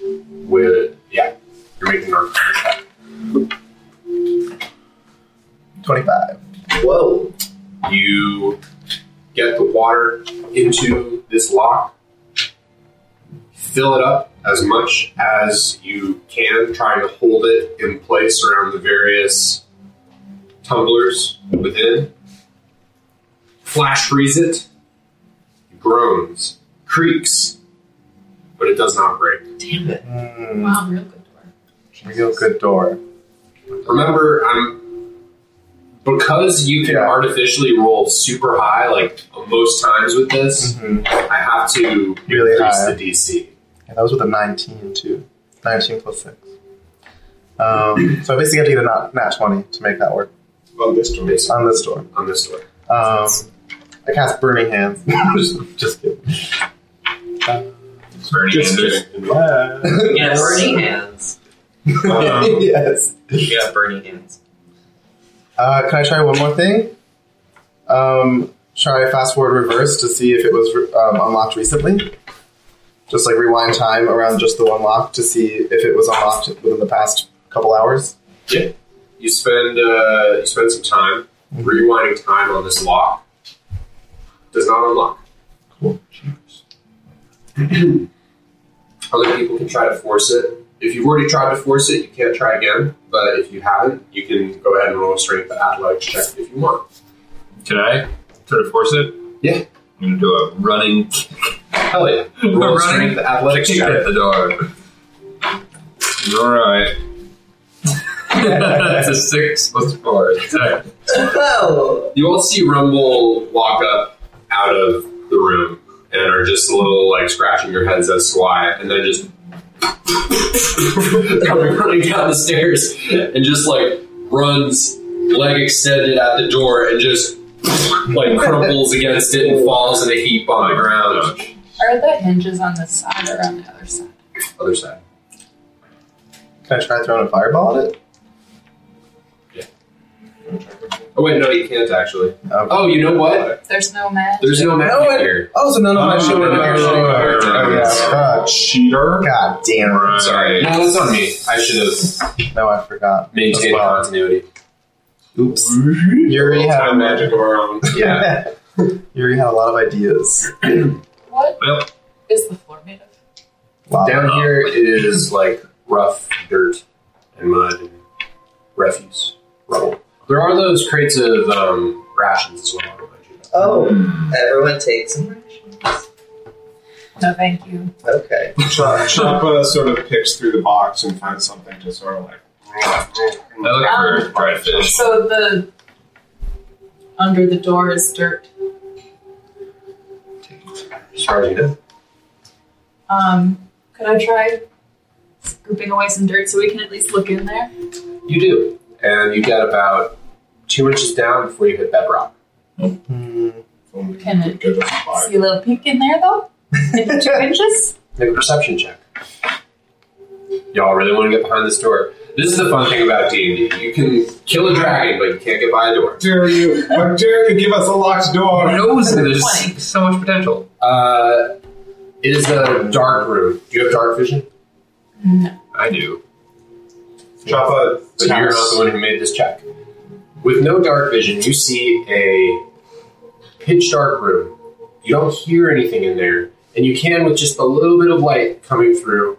with yeah you're making an Arcana check. 25. Whoa. You get the water into this lock, fill it up as much as you can, trying to hold it in place around the various tumblers within. Flash freeze it, it groans, creaks, but it does not break. Damn it. Mm, Wow, real good door. real good door. Remember, I'm because you can Yeah. artificially roll super high, like most times with this. Mhm. I have to Really increase high. the DC. Yeah, that was with a 19 too. 19 plus 6. Um, so I basically have to get a nat, nat 20 to make that work On this door. Based on this door. on this door. Um, I cast Burning Hands. just, just kidding. Uh, Burning Just Anders. kidding. Yeah. Yeah, burning hands. Um, yes. Yeah, burning hands. Uh, can I try one more thing? Um, try fast forward reverse to see if it was um, unlocked recently. Just like rewind time around just the one lock to see if it was unlocked within the past couple hours. You spend uh, you spend some time rewinding time on this lock. Does not unlock. Cool. Other people can try to force it. If you've already tried to force it, you can't try again. But if you haven't, you can go ahead and roll a strength athletics check if you want. Can I try to force it? Yeah. I'm gonna do a running kick Hell yeah! Roll a Running strength athletics at check. the door. Alright. That's a six plus four. Ten. Oh! You all see Rumble walk up out of the room and are just a little like scratching your heads as to why, and then just coming running down the stairs and just like runs leg extended at the door and just like crumples against it and falls in a heap on the ground. Are the hinges on this side or on the other side? Other side. Can I try throwing a fireball at it? Yeah. Oh wait, no, you can't actually. Okay. Oh, you know what? There's no magic. There's no magic No, here. Oh, so none of my Oh, shit would none of your shit oh, would- oh, yeah. God, Cheater. God damn it. Sorry, no, that's on me. I should have No, I forgot. maintained As well. continuity. Oops. Uri had Time magic of our own. Yeah. Uri had a lot of ideas. What Well, is the floor made of? Wow. Down here, it is like rough dirt and mud and refuse, rubble. There are those crates of um, rations as well. I'll remind you of. Oh, everyone takes some rations. No, thank you. Okay. Chop- Chappa sort of picks through the box and finds something to sort of like. I look for dried fish. So the under the door is dirt. As far as you know. Um, could I try scooping away some dirt so we can at least look in there? You do. And you get about two inches down before you hit bedrock. Hmm. Can you it could get us by. See a little peek in there though? Maybe two inches? Make a perception check. Y'all really want to get behind this door. This is the fun thing about D&D. You can kill a dragon, but you can't get by a door. dare you? How dare you give us a locked door? Who knows? There's Twenty. so much potential. Uh, it is a dark room. Do you have dark vision? No. I do. Chappa But you're not the one who made this check. With no dark vision, you see a pitch dark room. You don't hear anything in there, and you can, with just a little bit of light coming through,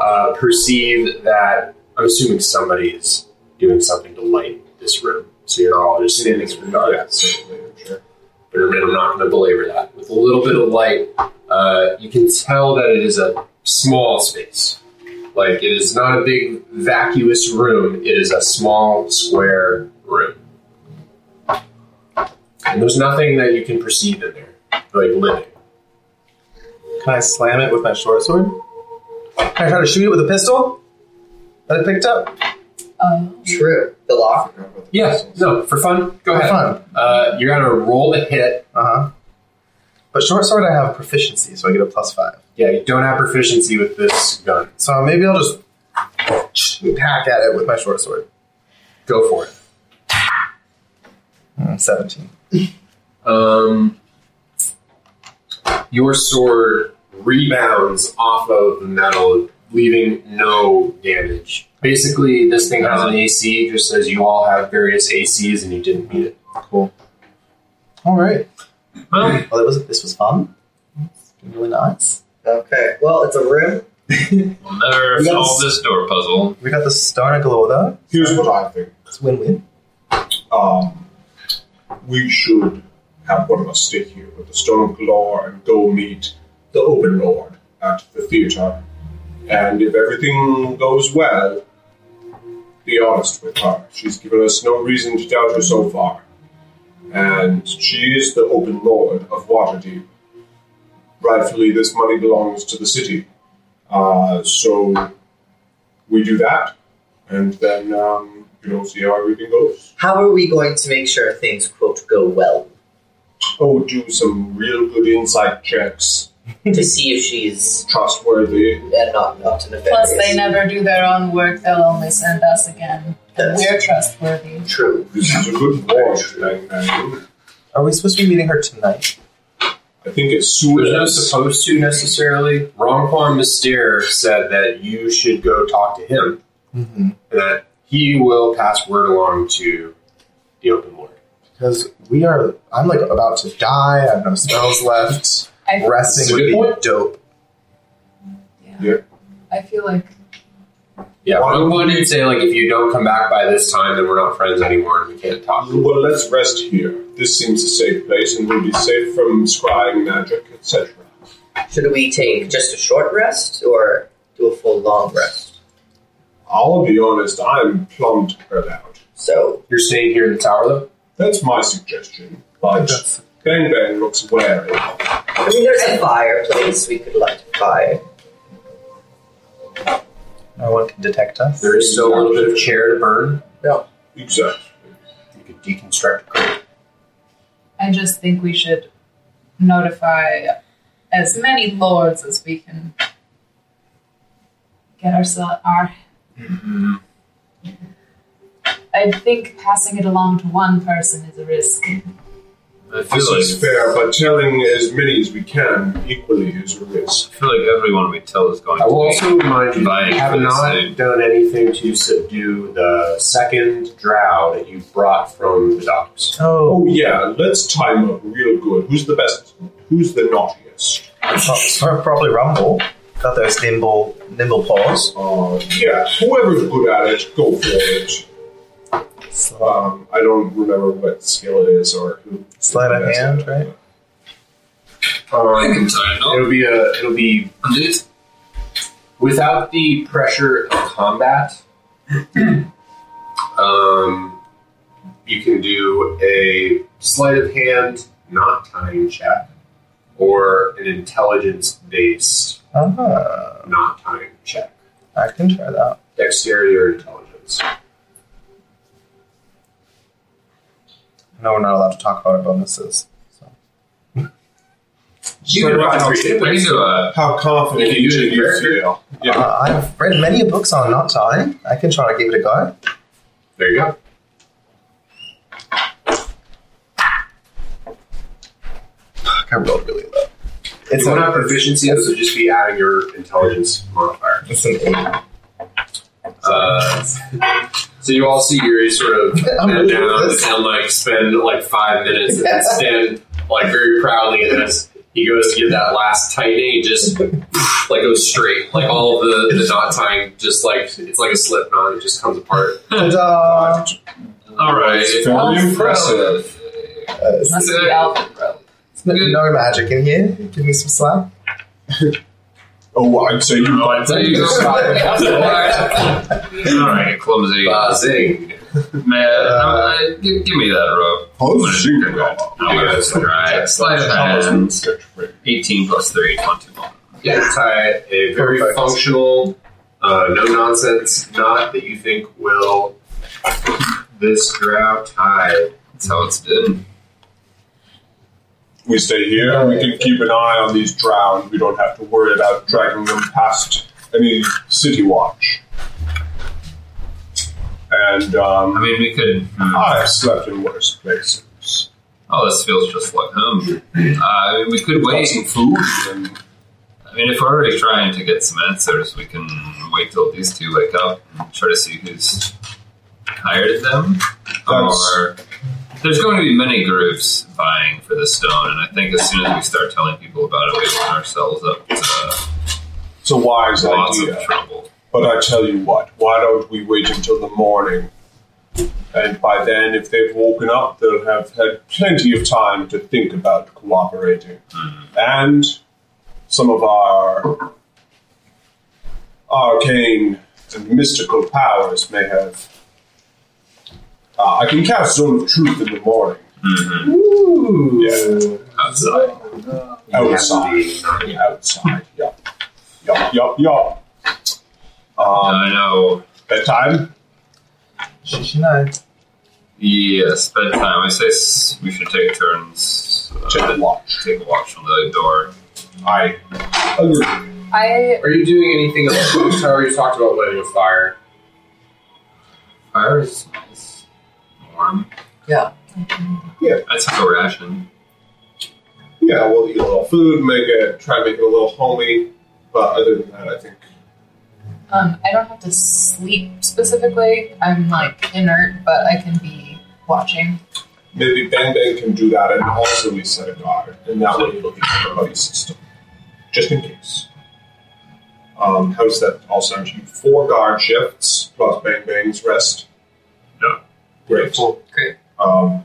uh, perceive that I'm assuming somebody is doing something to light this room. So you're all just standing in the dark. Yeah, certainly, I'm sure. But I'm not going to belabor that. With a little bit of light, uh, you can tell that it is a small space. Like it is not a big vacuous room. It is a small square room, and there's nothing that you can perceive in there, like living. Can I slam it with my short sword? Can I try to shoot it with a pistol that I picked up? Um, True. The lock. Yeah, no, for fun. Go For ahead. fun. Uh, you're gonna roll the hit. Uh huh. But short sword, I have proficiency, so I get a plus five. Yeah, you don't have proficiency with this gun. So maybe I'll just hack at it with my short sword. Go for it. Mm, Seventeen. Um, your sword rebounds off of the metal, leaving no damage. Basically, this thing has an AC, just as you all have various ACs, and you didn't meet it. Cool. All right. Well, Well, it was this was fun. It's been really nice. Okay. Well, it's a room. we'll never Yes. solve this door puzzle. We got the star Gloda. Here's what I think. It's win-win. Um, we should have one of us stay here with the Stone Golorr and go meet the Open Lord at the theater. And if everything goes well, be honest with her. She's given us no reason to doubt her so far. And she is the Open Lord of Waterdeep. Rightfully, this money belongs to the city. Uh, so we do that, and then um, you know see how everything goes. How are we going to make sure things quote go well? Oh, do some real good insight checks. to see if she's Trustworthy. and not not nefarious. plus, they never do their own work. They'll only send us again. Yes. We're trustworthy. True. This is a good ward. Lang Lang. Are we supposed to be meeting her tonight? I think as soon There's no supposed to necessarily. Ronquan Mystere said that you should go talk to him, Mm-hmm. and that he will pass word along to the Open Lord. Because we are. I'm like about to die. I have no spells left. I, Resting would be point. dope. Yeah. I feel like Yeah, Why- Ronquan did say like if you don't come back by this time, then we're not friends anymore, and we can't talk. well, let's rest here. This seems a safe place, and we'll be safe from scrying magic, etc. Should we take just a short rest or do a full long rest? I'll be honest. I'm plumb tired out. So You're staying here in the tower, though. That's my suggestion. But Bang Bang looks wary. I mean, there's a fireplace. We could light a fire. No one can detect us. There is still a little bit of chair to burn. Yeah, exactly. You could deconstruct. a. I just think we should notify as many lords as we can get ourselves our mm-hmm. I think passing it along to one person is a risk. I feel This like is fair, but telling as many as we can equally is a risk. I feel like everyone we tell is going I to will also remind you, Vying you have not same. done anything to subdue the second drow that you brought from the docks. Oh, Oh yeah, let's time up real good. Who's the best? Who's the naughtiest? pro- probably Rumble. Got those nimble, nimble paws. Uh, yeah, whoever's good at it, go for it. Um, I don't remember what skill it is or who. Sleight of hand, it. right? I Um, can tie it up. it'll be a it'll be Indeed. without the pressure of combat. um, you can do a sleight of hand, not time check, or an intelligence based, Ah, not time check. I can try that. Dexterity or intelligence. No, we're not allowed to talk about our bonuses. So. You can Sorry, rock We can do a How confident You can do in you character. feel? Yeah. Uh, I've read many books on not tying. I can try to give it a go. There you go. I rolled really low. It's you don't a, have proficiency, so just be adding your intelligence modifier. it's an eight. Uh, so you all see Uri sort of bend really down good and like spend like five minutes and then stand like very proudly and as he goes to get that last tightening, he just like goes straight. Like all of the, the knot tying just like it's like a slip knot, it just comes apart. Ta-da! all right. It's very impressive. Uh, Must be Alpha Rope. no, no magic in here. Give me some slack. Oh, I'd say you Oh, there you go. all right, clumsy Buzzing. man. uh, give, give me that rope. Oh, shoot. I'm gonna try it. Sleight of hand. Eighteen plus three, twenty-one. Yeah, tie a very Perfect. functional, uh, no nonsense knot that you think will this drow tie. That's how it's done. We stay here. and We can keep an eye on these drow. We don't have to worry about dragging them past any city watch. And I um, mean, we could. hmm. I've slept in worse places. Oh, this feels just like home. Uh, I mean, we could Got wait. some food and I mean, if we're already trying to get some answers, we can wait till these two wake up and try to see who's hired them. That's- Or there's going to be many groups vying for the stone, and I think as soon as we start telling people about it, we open ourselves up to it's a wise lots idea. of trouble. But I tell you what, why don't we wait until the morning? And by then, if they've woken up, they'll have had plenty of time to think about cooperating. Hmm. And some of our arcane and mystical powers may have. Uh, I can cast Zone of Truth in the morning. hmm Ooh. Yeah. Outside. Outside. Outside. Yup. Yup, yup, yup. Um, I know. bedtime? She should know. Yes, bedtime. I say we should take turns. Uh, Check the watch. take a watch on the door. I agree. I Are you doing anything else? Tower? You talked about lighting a fire. Fire is nice. Warm. Yeah. I took a ration. Yeah, we'll eat a little food, make it, try to make it a little homey. But other than that, I think um I don't have to sleep specifically. I'm like inert, but I can be watching. maybe Bang Bang can do that and also we set a guard. And that way it'll be everybody's system. Just in case. Um, how does that all sound to you? Four guard shifts plus Bang Bang's rest? Great. Great. Um,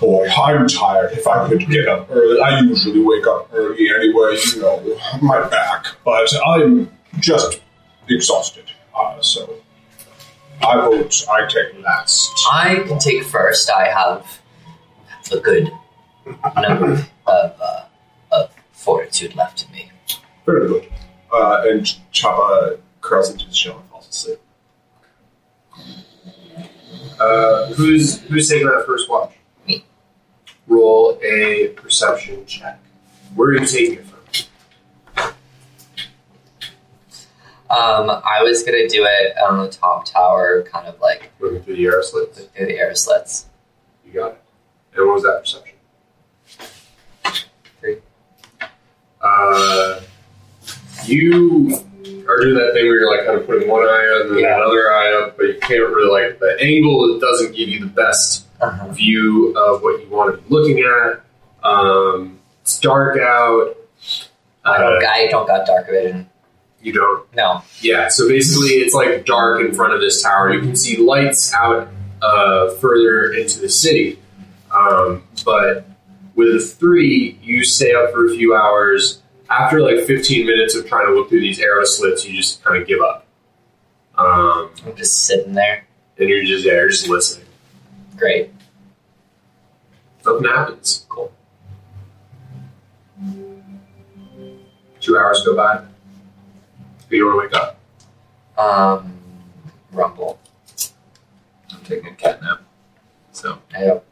boy, I'm tired. If I could get up early, I usually wake up early anyway, you know, my back. But I'm just exhausted. Uh, so I vote I take last. I can take first. I have a good number of, uh, of fortitude left in me. Very good. Uh, and Chappa curls into his shell and falls asleep. Uh, who's who's taking that first watch? Me. Roll a perception check. Where are you taking it from? Um, I was gonna do it on the top tower, kind of like Looking through the air slits. through the air slits. You got it. And what was that perception? Three. Uh, you are do that thing where you're like kind of putting one eye on and then Yeah. another eye up, but you can't really like the angle. It doesn't give you the best Uh-huh. view of what you want to be looking at. Um, it's dark out. I don't. Uh, I don't got dark vision. you don't. No. Yeah. So basically, it's like dark in front of this tower. You can see lights out uh, further into the city, um, but with a three, you stay up for a few hours. After like 15 minutes of trying to look through these arrow slits, you just kind of give up. Um, I'm just sitting there. and you're just yeah, you're just listening. Great. Nothing happens. Cool. Two hours go by. You don't want to wake up. Um, rumble. I'm taking a cat nap. So Yep.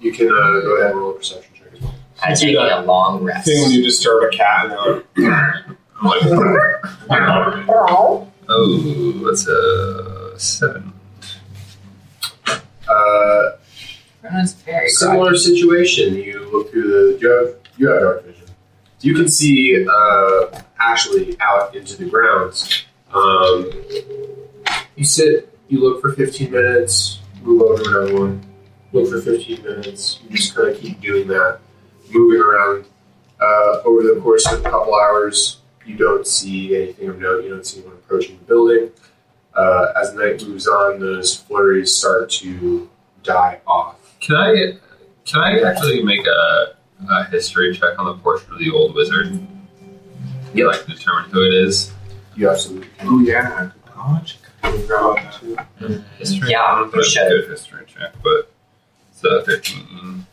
You can uh, go ahead and roll a perception check as well. I'm Do taking that a long rest. Thing when you disturb a cat and they're like, I'm like, oh, that's a seven. Uh, very groggy. similar situation. You look through the. You have you have dark vision. You can see uh, actually out into the grounds. Um, you sit. You look for 15 minutes. Move over to another one. Look for 15 minutes. You just kind of keep doing that, moving around. Uh, over the course of a couple hours, you don't see anything of note. You don't see anyone approaching the building. Uh, as the night moves on, those flurries start to die off. Can I can I actually make a, a history check on the portrait of the old wizard? Yeah. Like determine who it is. You absolutely oh yeah, good God. God. History. Yeah, I don't know if you it's a should. good history check, but it's a fifteen.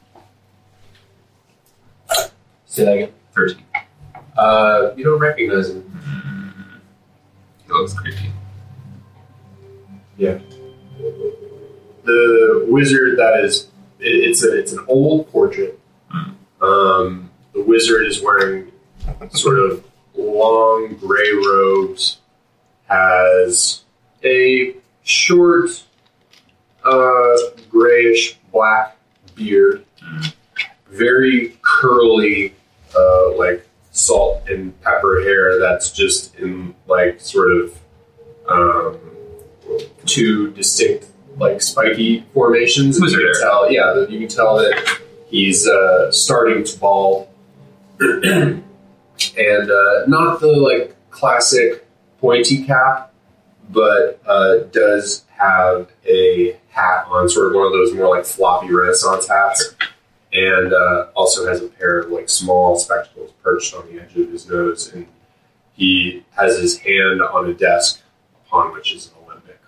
Say that again. Thirteen. Uh, you don't recognize him. Mm. He looks creepy. Yeah. The wizard that is it, it's a it's an old portrait. Hmm. Um, the wizard is wearing sort of long gray robes, has a short, uh, grayish black beard, Hmm. very curly, uh, like salt and pepper hair that's just in like sort of um, two distinct like spiky formations. Wizard you can hair. tell, yeah, you can tell that he's uh, starting to bald, and uh, not the like classic pointy cap, but uh, does have a hat on, sort of one of those more like floppy Renaissance hats, and uh, also has a pair of like small spectacles perched on the edge of his nose, and he has his hand on a desk upon which is an alembic.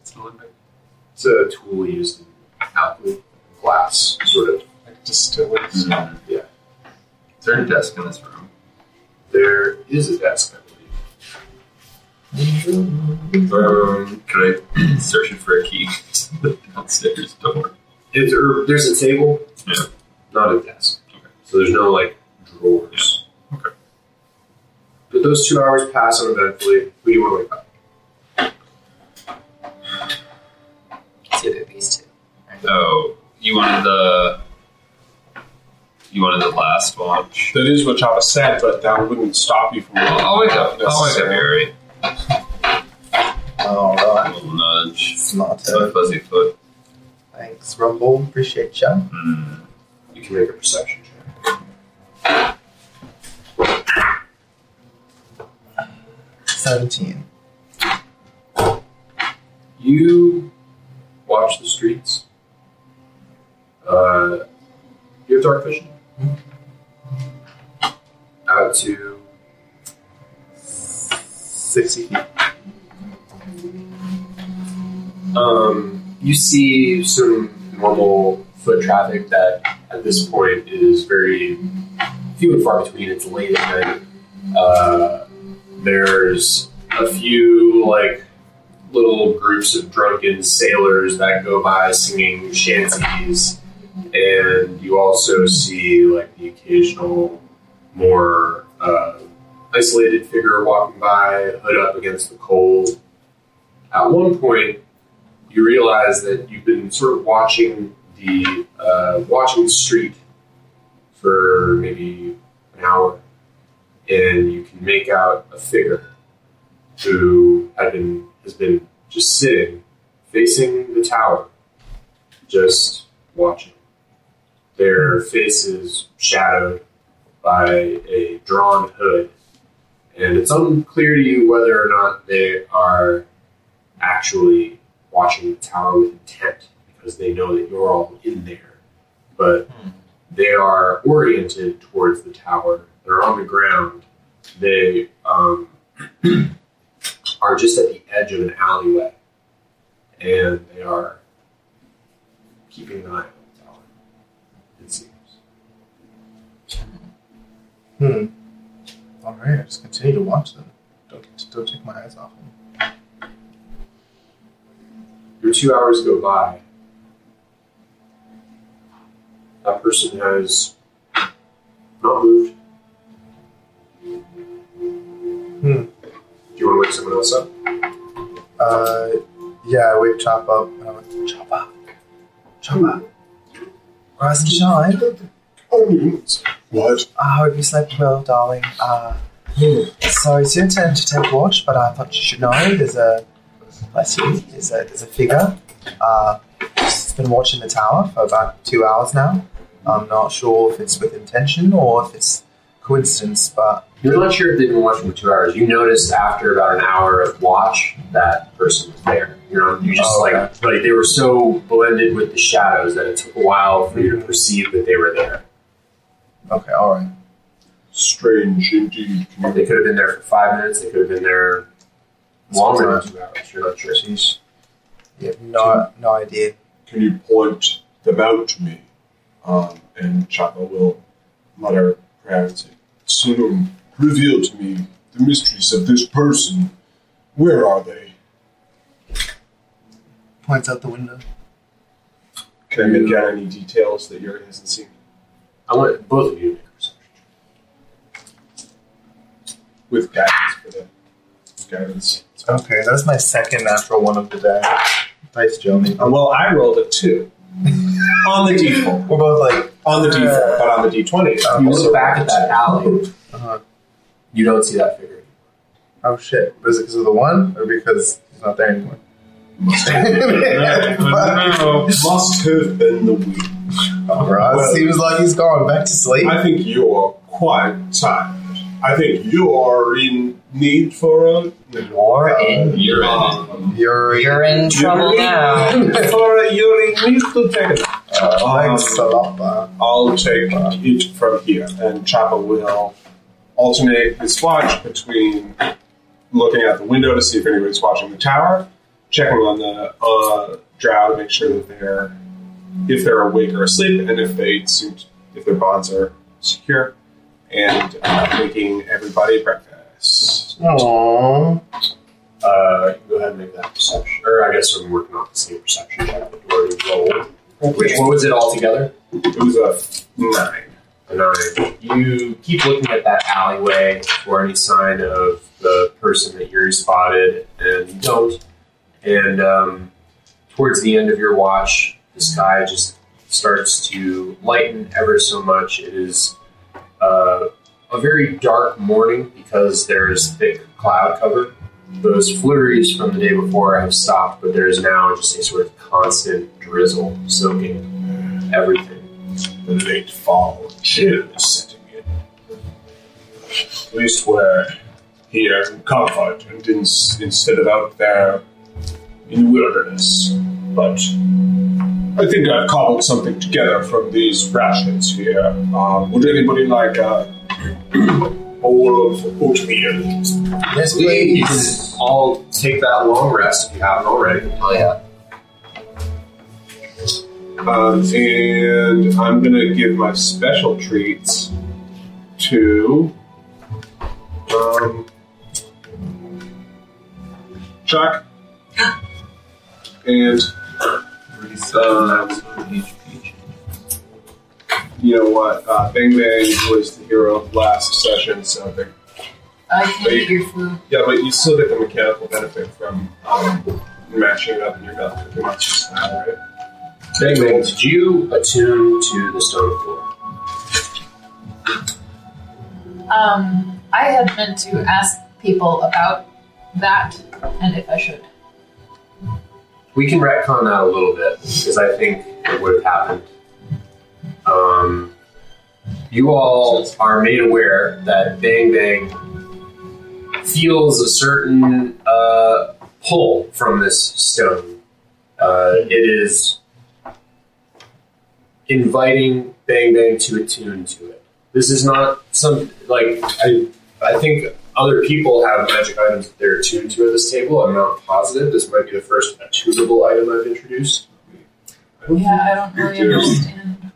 It's an Olympic. It's a tool used in alchemy, glass, sort of. Like distillers. Mm. Yeah. Is there a desk in this room? There is a desk, I believe. Um, Could I search it for a key to the downstairs door? Is there, there's a table, Yeah. not a desk. Okay. So there's no like drawers. Yeah. Okay. But those two hours pass uneventfully. Who do you want to wake up? It's either these two. Oh, you wanted the you wanted the last watch. That is what Choppa said, but that wouldn't stop you from. I'll, I'll wake up. I'll wake up, necessarily. Harry. All A little nudge. Smart. My fuzzy foot. Thanks, Rumble. Appreciate ya. Mm. You can make a perception check. 17. You watch the streets. Uh, you have dark vision. Out to 60 feet. Um, you see some normal foot traffic that at this point is very few and far between. It's late at night. Uh, there's a few like little groups of drunken sailors that go by singing shanties, and you also see like the occasional more uh, isolated figure walking by, hood up against the cold. At one point, you realize that you've been sort of watching the uh, watching the street for maybe an hour, and you can make out a figure who had been has been just sitting facing the tower, just watching. Their faces shadowed by a drawn hood, and it's unclear to you whether or not they are actually watching the tower with intent because they know that you're all in there. But they are oriented towards the tower. They're on the ground. They um, are just at the edge of an alleyway, and they are keeping an eye on the tower. It seems. Hmm. All right, I just continue to watch them. Don't don't take my eyes off them. Your two hours go by. That person has not moved. Hmm. Do you want to wake someone else up? Uh, yeah, I wake Chop up and I'm like, Chop up, Chop up. Rise and shine. Onions. What? I hope you slept well, darling. Uh, so it's your turn to take watch, but I thought you should know there's a, bless you, there's a, there's a figure. Uh, she's been watching the tower for about two hours now. I'm not sure if it's with intention or if it's coincidence, but You're not sure if they've been watching for two hours. You noticed after about an hour of watch that person was there. You know, you just Oh, like okay. like they were so blended with the shadows that it took a while for you to perceive that they were there. okay, all right. Strange indeed. They could have been there for five minutes. They could have been there longer than two hours. You're not sure. Sheesh. Yeah, no, no idea. can you point them out to me? Um, and Chappa will mutter perhaps, Soon reveal to me the mysteries of this person. Where are they? Points out the window. Can I make out any details that Uri hasn't seen? I want both of you to make a perception. With guidance for the guidance. Okay, that's my second natural one of the day. Nice, Johnny. Uh, well, I rolled a two on the d4. We're both like, On the d4, but on the d20. Um, You look back at that alley. uh, You don't see that figure. oh shit. Was it because of the one or because he's not there anymore? Must have been the week. Alright, Well- seems like he's gone back to sleep. I think you're quite tired. I think you are in need for a You're in. You're in. um, You're, You're in trouble now. for a you're in need to take it. Thanks a lot. I'll take it from here, and Chappa will alternate his watch between looking out the window to see if anybody's watching the tower, checking on the uh, drow to make sure that they're if they're awake or asleep, and if they seem if their bonds are secure, and uh, making everybody breakfast. Aww. Uh, go ahead and make that perception. Or I guess I'm working off the same perception check that you rolled. Which what was it all together? It was a nine. A nine. You keep looking at that alleyway for any sign of the person that Uri spotted, and you don't. And um, towards the end of your watch, the sky just starts to lighten ever so much. It is uh, a very dark morning because there's thick cloud cover. Those flurries from the day before have stopped, but there is now just a sort of constant drizzle soaking everything. The late fall chill is setting in. At least we're here in comfort and in, instead of out there in the wilderness. But I think I've cobbled something together from these rations here. Um, would anybody like a bowl of oatmeal? Yes, You please. can all take that long rest if you haven't already. Oh yeah. Um, and I'm gonna give my special treats to um, Chuck and um, you know what? Uh, Bang Bang was the hero of last session, so they, I can eat your food. yeah, but you still get the mechanical benefit from um, matching it up in your belt. Pretty much just that, right? Bang Bang, did you attune to the stone floor? Um, I had meant to ask people about that and if I should. We can retcon that a little bit because I think it would have happened. Um, you all are made aware that Bang Bang feels a certain uh, pull from this stone. Uh, it is inviting Bang Bang to attune to it. This is not some like I. I think other people have magic items that they're attuned to at this table. I'm not positive. This might be the first attunable item I've introduced. Yeah, I don't really understand.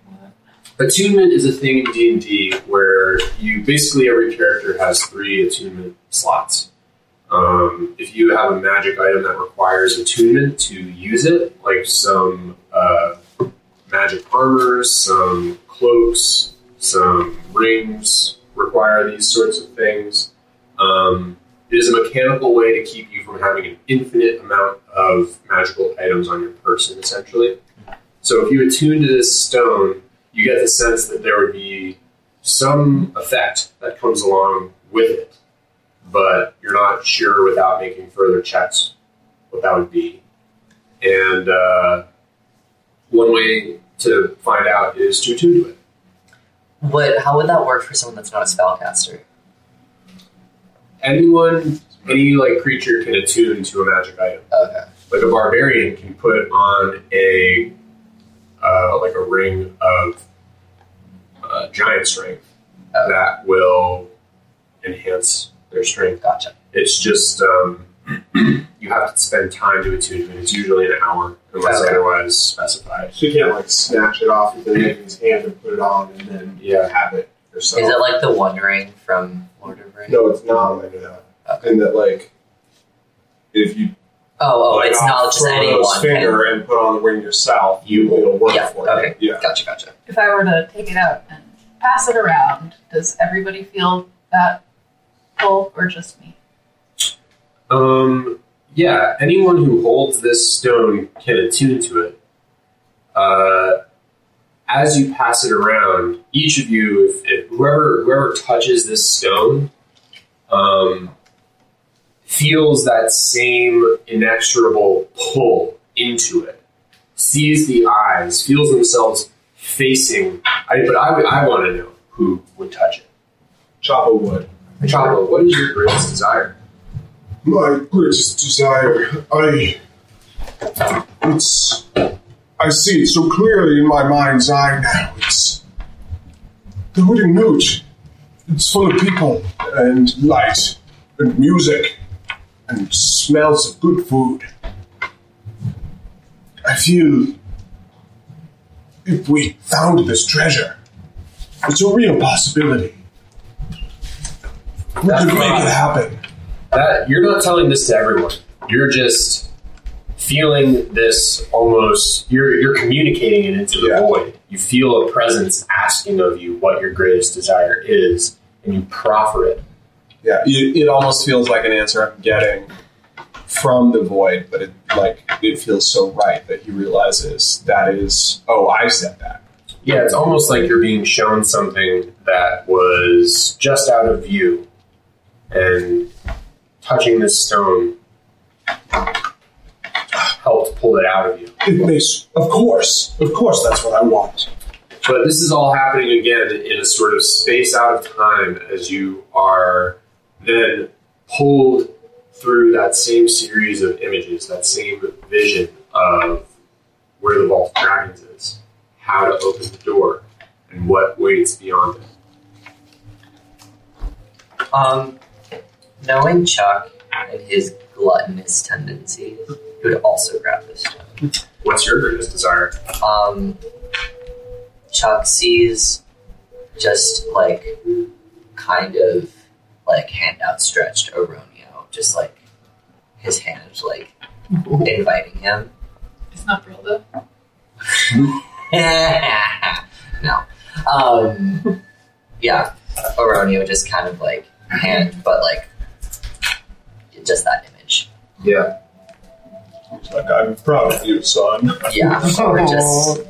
What... Attunement is a thing in D and D where you basically every character has three attunement slots. Um, if you have a magic item that requires attunement to use it, like some uh, magic armors, some cloaks, some rings require these sorts of things. Um, it is a mechanical way to keep you from having an infinite amount of magical items on your person, essentially. So if you attune to this stone, you get the sense that there would be some effect that comes along with it, but you're not sure without making further checks what that would be. And uh, one way to find out is to attune to it. What? How would that work for someone that's not a spellcaster? Anyone, any like creature can attune to a magic item. Okay. Like a barbarian can put on a uh, like a ring of uh, giant strength Okay. that will enhance their strength. Gotcha. It's just um, you have to spend time to attune to it. It's usually an hour unless Okay. otherwise specified. So you can't like snatch it off with the his hand and put it on and then Yeah. have it yourself. Is it like the One Ring from Lord of the Rings? no, it's not like that. And that like if you Oh, oh, like, it's not just Frodo's anyone. finger and put on the ring yourself, you it'll work Yeah. for Okay. you. Yeah. Gotcha. Gotcha. If I were to take it out and pass it around, does everybody feel that pull or just me? Um, yeah, anyone who holds this stone can attune to it. Uh, as you pass it around, each of you, if, if whoever whoever touches this stone, um, feels that same inexorable pull into it. Sees the eyes, feels themselves facing. I, but I, I want to know who would touch it. Chappa would. Chavo, what is your greatest desire? My greatest desire, I. It's. I see it so clearly in my mind's eye now. It's. The Hooting Newt. It's full of people, and light, and music, and smells of good food. I feel. If we found this treasure, it's a real possibility. We could make it happen. that you're not telling this to everyone. You're just feeling this almost. You're you're communicating it into the Yeah. void. You feel a presence asking of you what your greatest desire is, and you proffer it. Yeah, it, it almost feels like an answer I'm getting from the void, but it like it feels so right that he realizes that is oh I said that. Yeah, it's almost like you're being shown something that was just out of view, and touching this stone helped pull it out of you. It makes of course, of course that's what I want. But this is all happening again in a sort of space out of time as you are then pulled through that same series of images, that same vision of where the Vault of Dragons is, how to open the door, and what waits beyond it. Um, knowing Chuck and his gluttonous tendencies, he would also grab this stone. What's your greatest desire? Um, Chuck sees just like kind of like hand outstretched a Romeo, just like his hand like inviting him. It's not Brilda. no. um, yeah, Aronio just kind of like hand, but like just that image. Yeah. He's like, I'm proud of you, son. Yeah, or just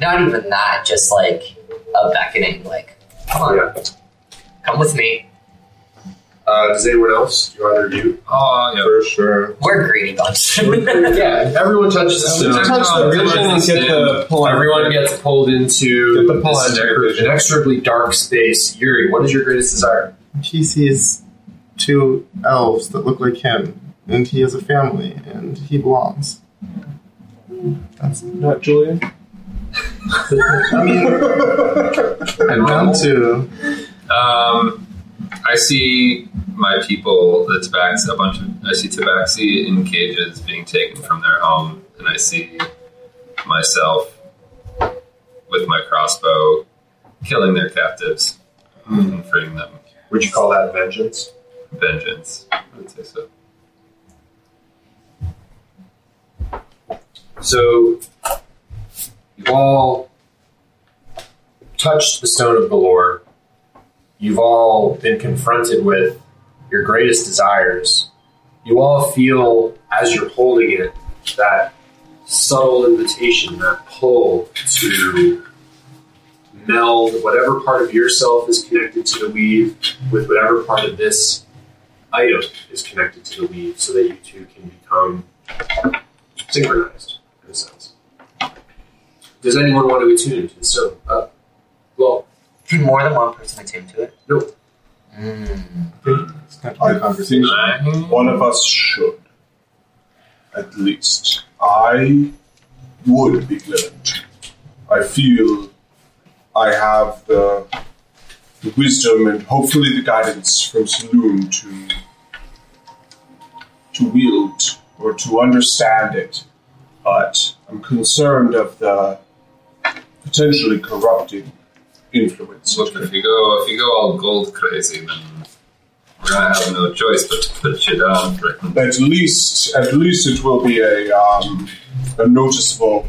not even that, just like a beckoning, like come on, Yeah. come with me. Uh, does anyone else? Do either of you? Oh, yeah. For sure. We're a greedy bunch. Yeah, everyone touches the stone. Touch the vision and get the pull. Everyone gets pulled into Get the pull this out of vision. inexorably dark space. Yuri, what is your greatest desire? He sees two elves that look like him, and he has a family, and he belongs. That's, Not Julian. I mean, And round two. Um, I see my people, the tabaxi, a bunch of, I see tabaxi in cages being taken from their home, and I see myself with my crossbow killing their captives and freeing them. Would you call that vengeance? Vengeance, I would say so. So you've all touched the stone of Golorr. You've all been confronted with your greatest desires. You all feel, as you're holding it, that subtle invitation, that pull to meld whatever part of yourself is connected to the weave with whatever part of this item is connected to the weave so that you two can become synchronized. Does anyone want to attune to the stone? Uh, well, Can more than one person attune to it? Nope. Mm. It's not a I conversation. think one of us should. At least. I would be willing to. I feel I have the, the wisdom and hopefully the guidance from Selûne to to wield or to understand it. But I'm concerned of the potentially corrupting influence. Look, if you go, if you go all gold crazy, then we're gonna have no choice but to put you down, at least at least it will be a um, a noticeable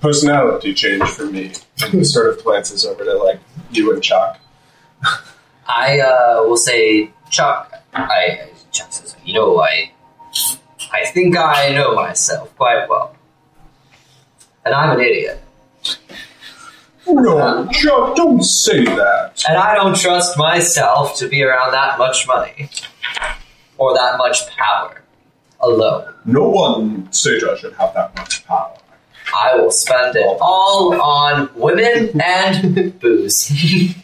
personality change for me. And he sort of glances over to like you and Chuck. I uh, will say, Chuck. I Chuck says, you know, I I think I know myself quite well, and I'm an idiot, No, Chuck, don't say that. and I don't trust myself to be around that much money or that much power alone. No one said I should have that much power. I will spend it all on women and booze.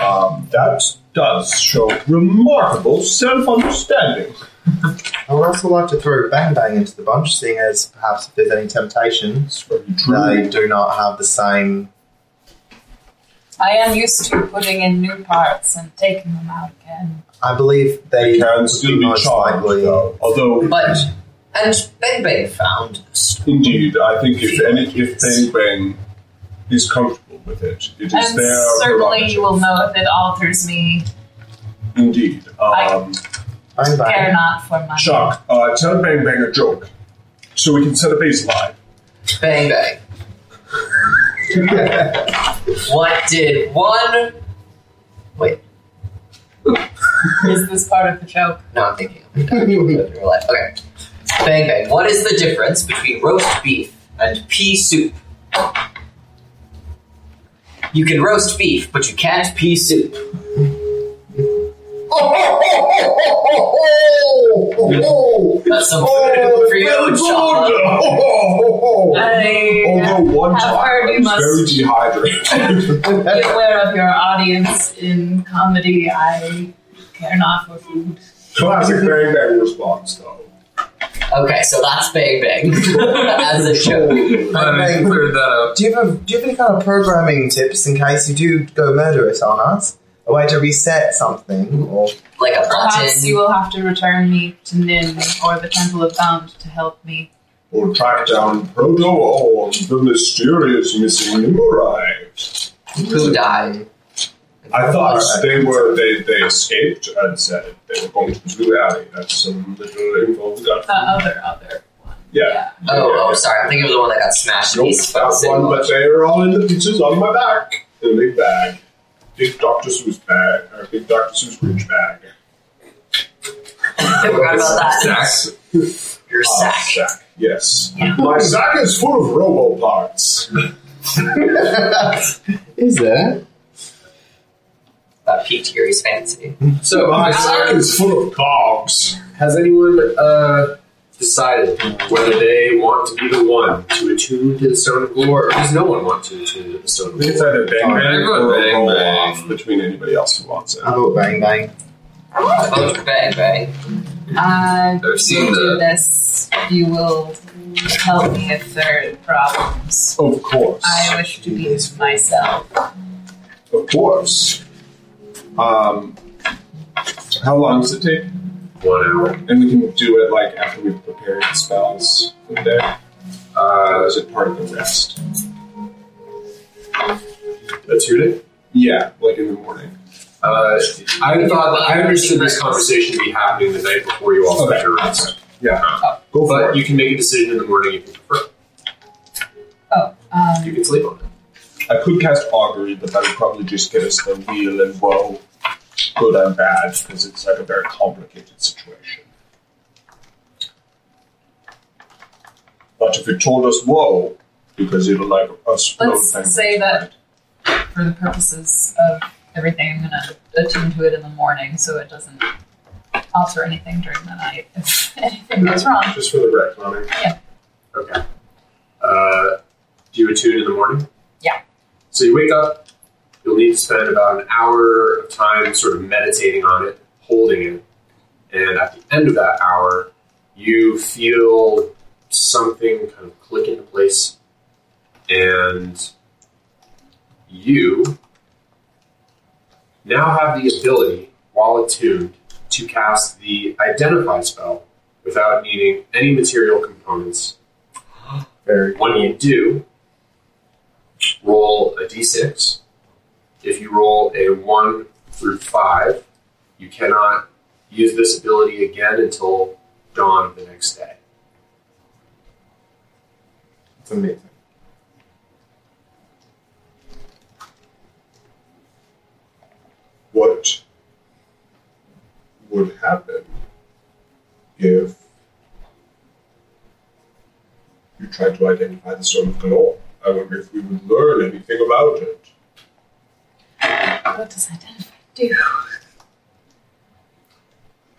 Um, that does show remarkable self-understanding. I would also like to throw Bang Bang into the bunch, seeing as perhaps if there's any temptation, It's very true. they do not have the same. I am used to putting in new parts and taking them out again. I believe they They can still be be most charged, though. Although, But and Bang Bang found indeed, I think if any, if Bang Bang is comfortable with it, it is And their certainly prerogative. you will know if it alters me. Indeed. Um, Bang Care Bang. not for money. Chuck, uh, tell Bang Bang a joke so we can set a baseline. Bang Bang. What did one? Wait, Is this part of the joke? no, I'm thinking of it. in real life. Okay. Bang Bang. What is the difference between roast beef and pea soup? You can roast beef, but you can't pea soup. That's some food for you, Sean. I Although one have time heard I you was very must dehydrated. be aware of your audience in comedy. I care not for food. Classic Bang Bang response, though. Okay, so that's Bang Bang as a joke. Glad we cleared that up. Do you have do you have any kind of programming tips in case you do go murderous on us? Oh, a way to reset something, or Like a Perhaps button. you will have to return me to Nin or the Temple of Bound to help me. Or track down Proto or the mysterious missing nimblewright. Who died? I thought Alright. they were they, they escaped and said they were going to the Blue Alley. That's some little info we got. The other, other one. Yeah. Oh, Yeah. oh, sorry. I think it was the one that got smashed to Nope, that one, one. but they are all in the pieces on my back. in a big bag. Big Dr. Seuss bag, or big Dr. Seuss Grinch bag. I forgot about that. Sacks. Your Ah, sack. sack. Yes. My sack is full of robo parts. Is that? That piqued Gary's fancy. So, My sack is full of cogs. has anyone uh, decided whether they want to be the one to attune to the Stone of Golorr, or does no one want to attune to the Stone of think it's either bang Oh, bang bang, or bang, roll bang. off between anybody else who wants it. How about bang bang? Oh, bang, bang. I I've seen will do this. You will help me if there are problems. Of course. I wish to be myself. Of course. Um, how long does it take? One hour. And we can do it like after we've prepared the spells for the day. Or Uh, is it part of the rest? attune it? Yeah, like in the morning. Uh, I thought I understood this conversation to be happening the night before you all spent Okay. your rest. Yeah. Go for But it. you can make a decision in the morning if you prefer. Oh, You um, can sleep on it. I could cast augury, but that would probably just get us the weal and woe, good and bad, because it's like a very complicated situation. But if it told us woe, because it'll like us Let's say that- right? for the purposes of everything, I'm gonna attune to it in the morning so it doesn't alter anything during the night if anything goes wrong. Just for the wreck, Ronnie. Okay. Uh, do you attune in the morning? Yeah. So you wake up. You'll need to spend about an hour of time sort of meditating on it, holding it, and at the end of that hour, you feel something kind of click into place, and you now have the ability, while attuned, to cast the Identify spell without needing any material components. Very when you do, roll a d6. If you roll a 1 through 5, you cannot use this ability again until dawn of the next day. It's amazing. What would happen if you tried to identify the Stone of Golorr? I wonder if we would learn anything about it. What does identify do?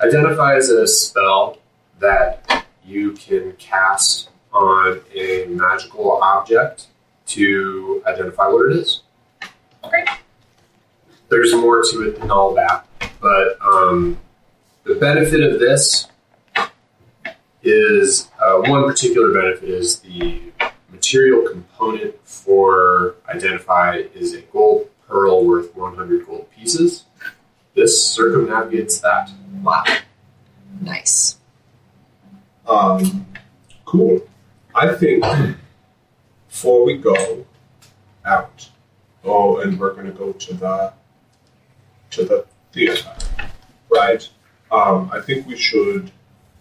Identify is a spell that you can cast on a magical object to identify what it is. Great. There's more to it than all that, but um, the benefit of this is uh, one particular benefit is the material component for identify is a gold pearl worth 100 gold pieces. This circumnavigates that. Wow. Nice. Um, cool. I think before we go out, oh, and we're going to go to the to the theater, right? Um, I think we should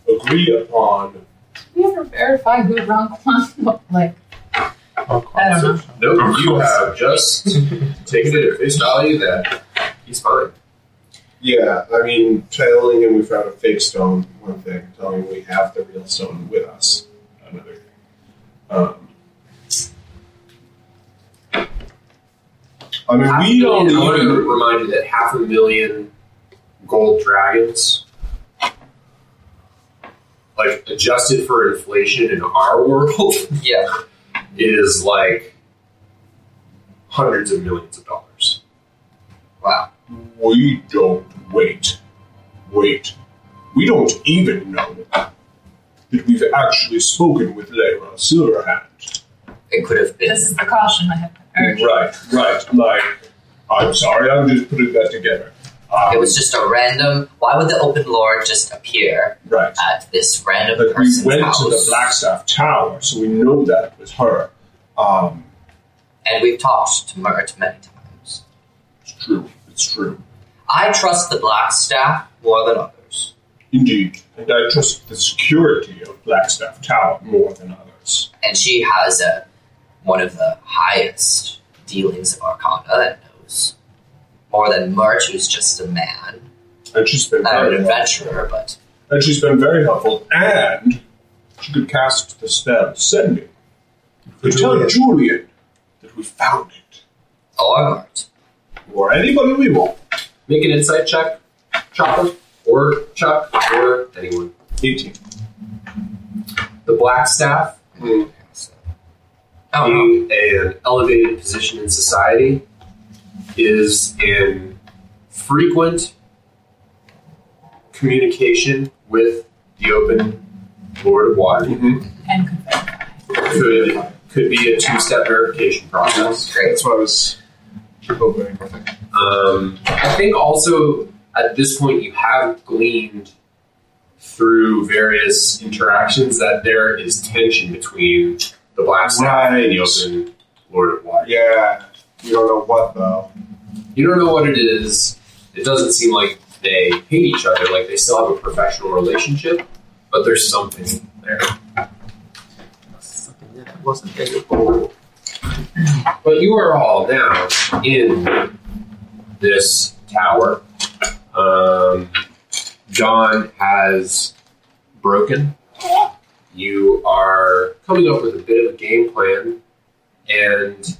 agree upon. Did we ever verify who Ron Kwan looked like? I don't know. No, you have just taken it at face value that he's fine. Yeah, I mean, telling him we found a fake stone, one thing. Telling him we have the real stone with us, another thing. Um, I mean, we don't I want to remind you that half a million gold dragons, like adjusted for inflation in our world, Yeah. is like hundreds of millions of dollars. Wow. We don't wait. Wait. We don't even know that we've actually spoken with Laeral Silverhand. It could have been. This is the caution I have urged. Right, right. Like, I'm sorry, I'm just putting that together. Um, It was just a random. Why would the open lord just appear right. at this random Like, we went house? to the Blackstaff Tower, so we know that it was her. Um, and we've talked to Mirt many times. it's true. It's true. I trust the Black Staff more than others. Indeed. And I trust the security of Blackstaff Tower more than others. And she has a, one of the highest dealings of Arcana and knows more than March, who's just a man And she's been and an very helpful. adventurer. But And she's been very helpful. And she could cast the spell sending. To tell Julian. Julian that we found it. Oh, or Mirt. Or anybody we want. Make an insight check, Chappa, or Chuck, or anyone. 18. The black staff, hmm. Oh, being an elevated position in society, is in frequent communication with the open Lord of Water. And. Could could be a two-step verification process. great. That's what I was hoping. Um, I think also at this point you have gleaned through various interactions that there is tension between the black staff and the open Lord of Water. Yeah. You don't know what, though. You don't know what it is. It doesn't seem like they hate each other. Like they still have a professional relationship, but there's something there. Something that wasn't there before. But you are all now in this tower. Um, Dawn has broken. You are coming up with a bit of a game plan, and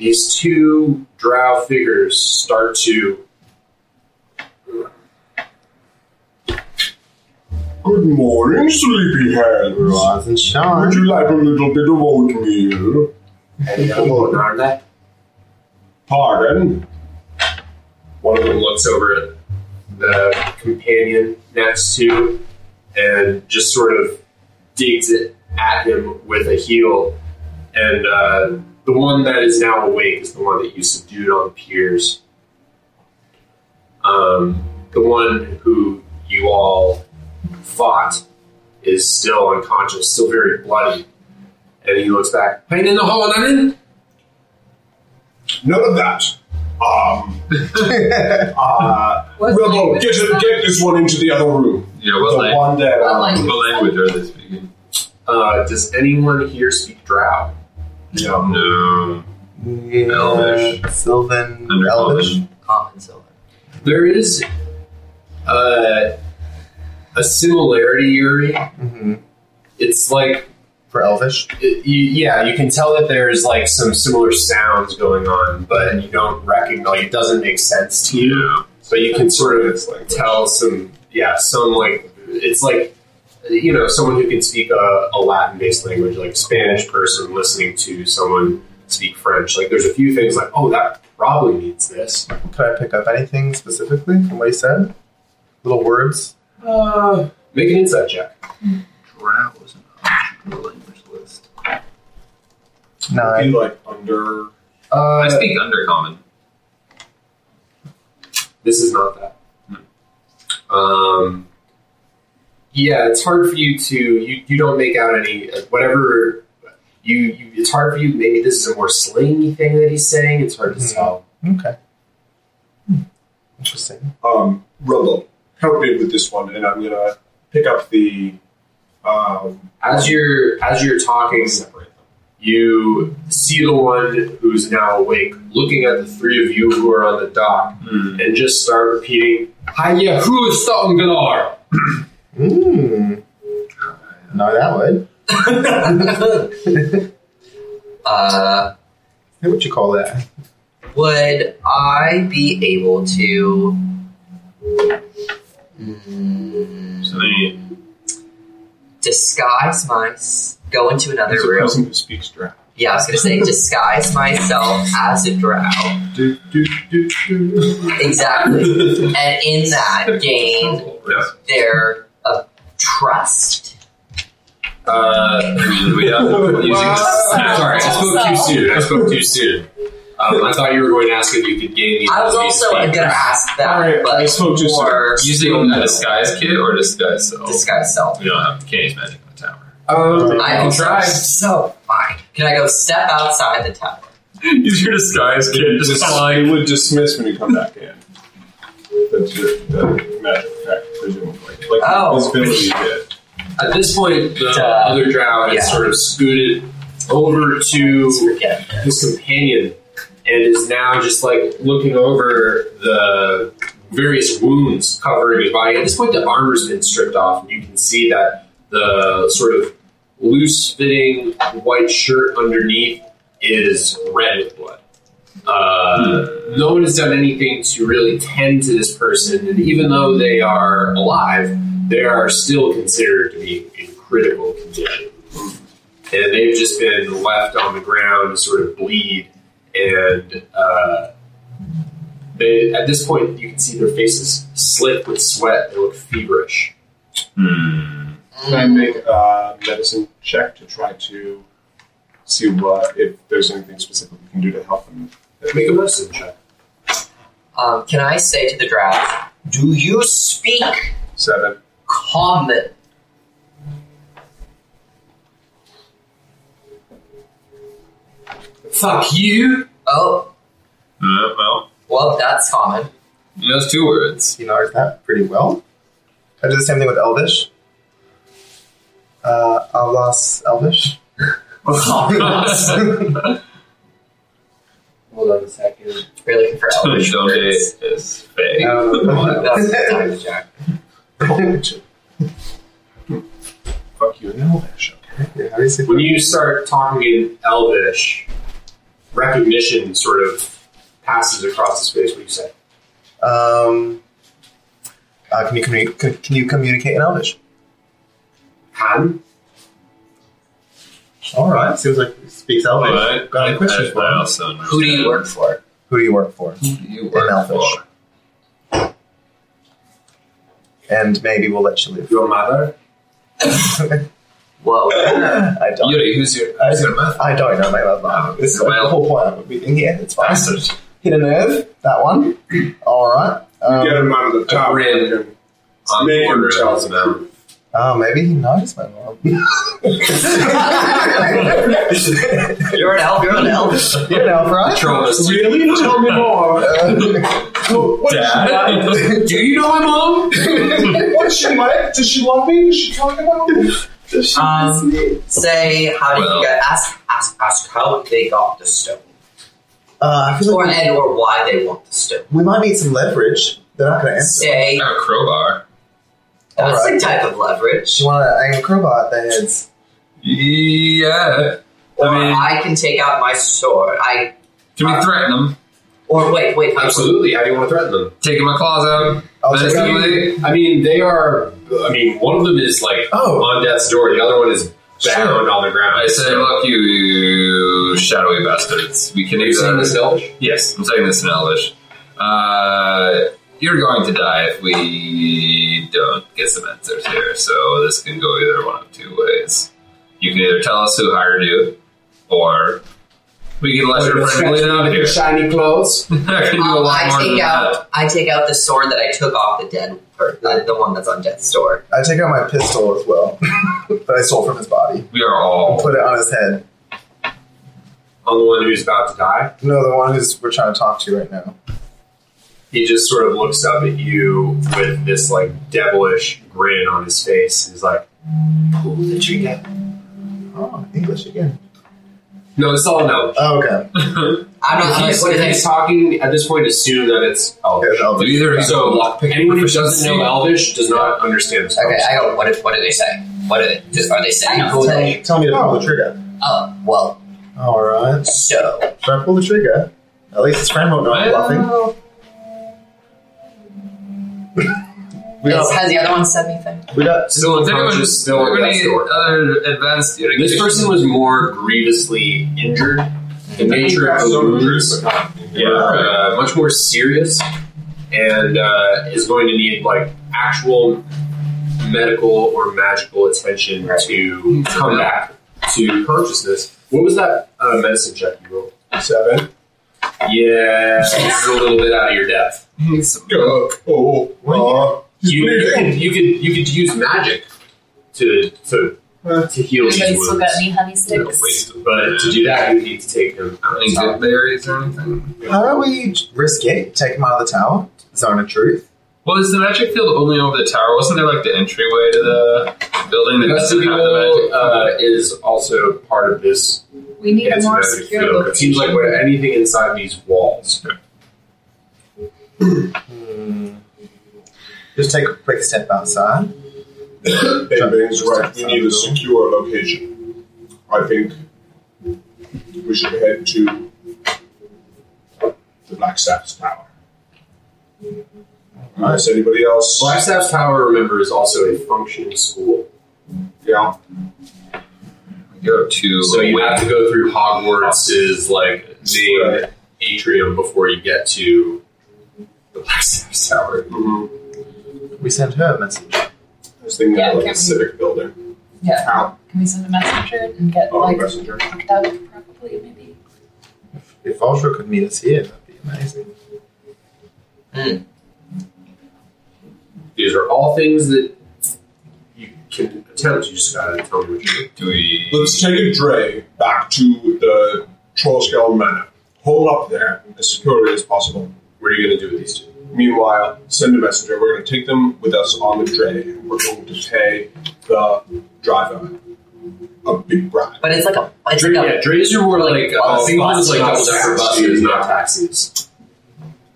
these two drow figures start to Good morning, sleepyhead. Roz and Would you like a little bit of oatmeal? Narda. Pardon? One of them looks over at the companion next to and just sort of digs it at him with a heel. And uh, the one that is now awake is the one that you subdued on the piers. Um, the one who you all fought is still unconscious, still very bloody. And he looks back. Pain in the hole, Nanin? None of that. Um. uh. What Rebel, get, is get this one into the other room. Yeah, what, the lang- one that. What um, language? what language are they speaking? Uh, does anyone here speak Drow? Yeah. No. Yeah, Elvish. Sylvan, Undercommon. Elvish. Common silver. There is uh, a similarity, Uri. hmm It's like, For Elvish. it, you, yeah, you can tell that there's like some similar sounds going on, but you don't recognize. It doesn't make sense to you, Yeah. but you can sort of It's like tell some, yeah, some like it's like you know someone who can speak a, a Latin-based language, like Spanish person listening to someone speak French. Like, there's a few things like, oh, that probably means this. Could I pick up anything specifically from what he said? Little words? Uh, make an insight check. Drow was an option on the language list. Be Nine. like under. Uh, I speak Undercommon. This is not that. Um, yeah, it's hard for you to you, you don't make out any uh, whatever you, you it's hard for you. Maybe this is a more slangy thing that he's saying. It's hard to Mhm. tell. Okay. Hmm. Interesting. Um. Rebel, help me with this one, and I'm gonna pick up the. Um. As you're as you're talking, Separate them. you see the one who's now awake, looking at the three of you who are on the dock, Hmm. and just start repeating, "Hiya, who's Thongalar?" Mmm. No, that would. uh, What would you call that? would I be able to? Mm, So they, disguise my go into another As a room. person who speaks Drow. Yeah, I was gonna say disguise myself as a drow. Do, do, do, do. Exactly, and in that gain yeah. their trust. Uh, we have using Sorry, I spoke too soon. I spoke too soon. Um, I thought you were going to ask if you could gain the I was also gonna ask that, Alright, but I spoke too soon. more using a disguise kit or disguise self. disguise self. We don't have can't use magic in the tower. Um, I can also try. so fine. Can I go step outside the tower? Use your disguise kit. Just Dis- flying. it would dismiss when you come back in. That's your the magic effect, presumably. Like Oh. visibility hit. At this point, the Duh. other drow has Yeah. sort of scooted over to his companion and is now just like looking over the various wounds covering his body. At this point, the armor's been stripped off, and you can see that the sort of loose fitting white shirt underneath is red with blood. Uh, no one has done anything to really tend to this person, and even though they are alive, they are still considered to be in critical condition. And they've just been left on the ground to sort of bleed, and uh, they, at this point, you can see their faces slit with sweat. They look feverish. Hmm. Can I make a medicine check to try to see what if there's anything specific we can do to help them? Make a medicine check. Um, can I say to the draft, do you speak Seven. common? Fuck you! Oh, Uh, well, well, that's common. those two words. He knows that pretty well. I do the same thing with Elvish. Uh, Avlas Elvish. Hold on a second. We're looking for Elvish Don't words. is fake. That's the time check. Fuck you in Elvish. Yeah, how do you say When you start talking in Elvish, recognition sort of passes across the space. What do you say? Um, uh, can you communi- can, can you communicate in Elvish? Han? All right. Seems like he speaks Elvish. But Got any questions I, for I him? also. Who do you work for? Who do you work for? Who do you In work Elvish. for? And maybe we'll let you live. Your mother? Whoa. I don't. Uri, who's your, I, who's your mother? I don't know my mother. This is Well- the whole point of a meeting here. It's fine. Bastard. Hit a nerve. That one. All right. Um, Get him out of the top. grin. and On Make the him corner of tell his the mouth. Oh, maybe he knows my mom. You're an elf. You're an elf. you know, right? Trollus. Really? Tell me more. Dad? Do you know my mom? What's she like? Does she love me? Does she talk about me? Does she Um, miss me? Say, how did Well- you get? Ask, ask, ask how they got the stone, Uh, I feel or like and or why they want the stone. we might need some leverage. They're not going to answer. Say I have a crowbar. That's Alright. a type of leverage. Do you want to aim a crowbar at their heads? Yeah. Or I mean- I can take out my sword. I Can we threaten them? or wait, wait, wait. Absolutely. How do you want to threaten them? Taking my claws out. I'll take out. I mean, they are. I mean, one of them is like Oh. on death's door. The other one is bound Sure. on the ground. I say, look, you, you shadowy bastards. We can Are you saying this in Elvish? Yes, I'm saying this in Elvish. Uh, you're going to die if we don't get some answers here, so this can go either one of two ways. You can either tell us who hired you, or we can let your friend bleed out here. shiny clothes. I can do a Um, lot I take than out. I take out the sword that I took off the dead, per- the, the one that's on death's door. I take out my pistol as well that I stole from his body. We are all. Put it on his head. On the one who's about to die, No, the one who's we're trying to talk to right now. He just sort of looks up at you with this like devilish grin on his face. He's like, "Pull the trigger." Oh, English again. No, it's all no. Oh, okay. I'm not. If I'm, he's, what he's talking at this point, assume that it's Elvish. Here's Elvish. Either he's So lockpick anyone who doesn't know Elvish does not understand this. Okay, I go. What did, What did they say? What did it? Just, are they saying who Tell they? me, tell me to pull the oh. trigger. Oh, well. All right. So Should I pull the trigger? At least his friend won't know I'm bluffing. We Has, got, has the other one said anything? we got Still Does anyone unconscious, still on have death's any door. other advanced This person was more grievously injured. The nature of the wounds Yeah. uh, much more serious and uh, is going to need like actual medical or magical attention to come back to consciousness. What was that uh, medicine check you rolled? Seven. Yeah, this is a little bit out of your depth. Oh, oh. You, you could you could you could use magic to to to heal these Anybody still got wounds. any honey No, sticks? waste But to do that, you need to take them Any outside. good berries or anything? How do we risk it? Take him out of the tower? Zone of truth? Well, is the magic field only over the tower? Wasn't there like the entryway to the building The that doesn't have the vestibule magic? uh, is also part of this We need a more magnetic secure field. It seems like what anything inside these walls. Hmm. Just take a quick step outside. Bang Bang's right. We need a secure location. I think we should head to the Black Staff's tower. Unless anybody else. Black Blackstaff's Tower, remember, is also a functioning school. Yeah. Go to So you have to go through Hogwarts' like main atrium before you get to the Blackstaff's Tower. Mm-hmm. We sent her a message. I was thinking Yeah, of like can a we- civic building. Yeah. How? Can we send a messenger and get Oh, like messenger. locked out probably maybe? If Ultra could meet us here, that'd be amazing. These are all things that you can attempt. You just gotta tell me what you do. Do we? Let's take a dray back to the Trollskull Manor. Hold up there as securely as possible. What are you gonna do with these two? Meanwhile, send a messenger. We're going to take them with us on the dray. We're going to pay the driver a big bribe. But it's like a. It's Dra- like yeah, drays are more like, uh, bus, think of it as bus, like double bus, decker bus, buses, yeah. not taxis.